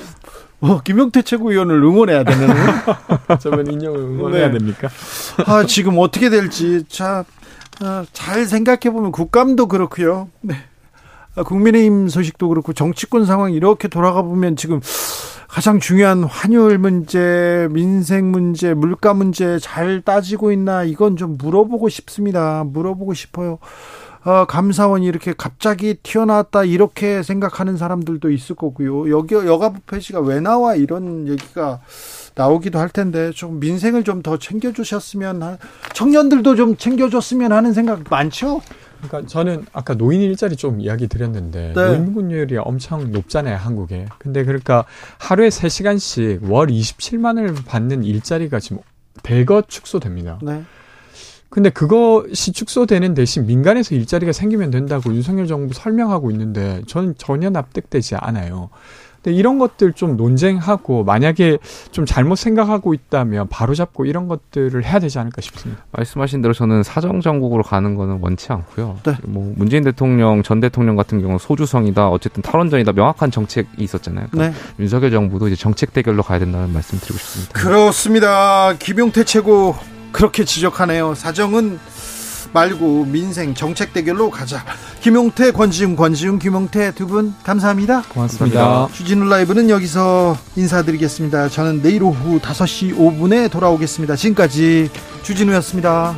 어, 김용태 최고위원을 응원해야 되는 인용을 응원해야 네. 됩니까? 아, 지금 어떻게 될지 자, 아, 잘 생각해 보면 국감도 그렇고요. 네. 아, 국민의힘 소식도 그렇고 정치권 상황 이렇게 돌아가 보면 지금 가장 중요한 환율 문제, 민생 문제, 물가 문제 잘 따지고 있나 이건 좀 물어보고 싶습니다. 물어보고 싶어요. 어, 감사원이 이렇게 갑자기 튀어나왔다 이렇게 생각하는 사람들도 있을 거고요. 여기 여가부 폐지가 왜 나와 이런 얘기가 나오기도 할 텐데 좀 민생을 좀 더 챙겨주셨으면 하- 청년들도 좀 챙겨줬으면 하는 생각 많죠. 그러니까 저는 아까 노인 일자리 좀 이야기 드렸는데 네. 노인 분율이 엄청 높잖아요 한국에. 근데 그러니까 하루에 3 시간씩 월 27만을 받는 일자리가 지금 대거 축소됩니다. 네. 근데 그것이 축소되는 대신 민간에서 일자리가 생기면 된다고 윤석열 정부 설명하고 있는데 저는 전혀 납득되지 않아요. 근데 이런 것들 좀 논쟁하고 만약에 좀 잘못 생각하고 있다면 바로잡고 이런 것들을 해야 되지 않을까 싶습니다. 말씀하신 대로 저는 사정 정국으로 가는 거는 원치 않고요. 네. 뭐 문재인 대통령 전 대통령 같은 경우 소주성이다 어쨌든 탈원전이다 명확한 정책이 있었잖아요. 그러니까 네. 윤석열 정부도 이제 정책 대결로 가야 된다는 말씀 드리고 싶습니다. 그렇습니다. 김용태 최고 그렇게 지적하네요. 사정은 말고 민생 정책 대결로 가자. 김용태, 권지웅, 권지웅, 김용태 두 분 감사합니다. 고맙습니다. 주진우 라이브는 여기서 인사드리겠습니다. 저는 내일 오후 5시 5분에 돌아오겠습니다. 지금까지 주진우였습니다.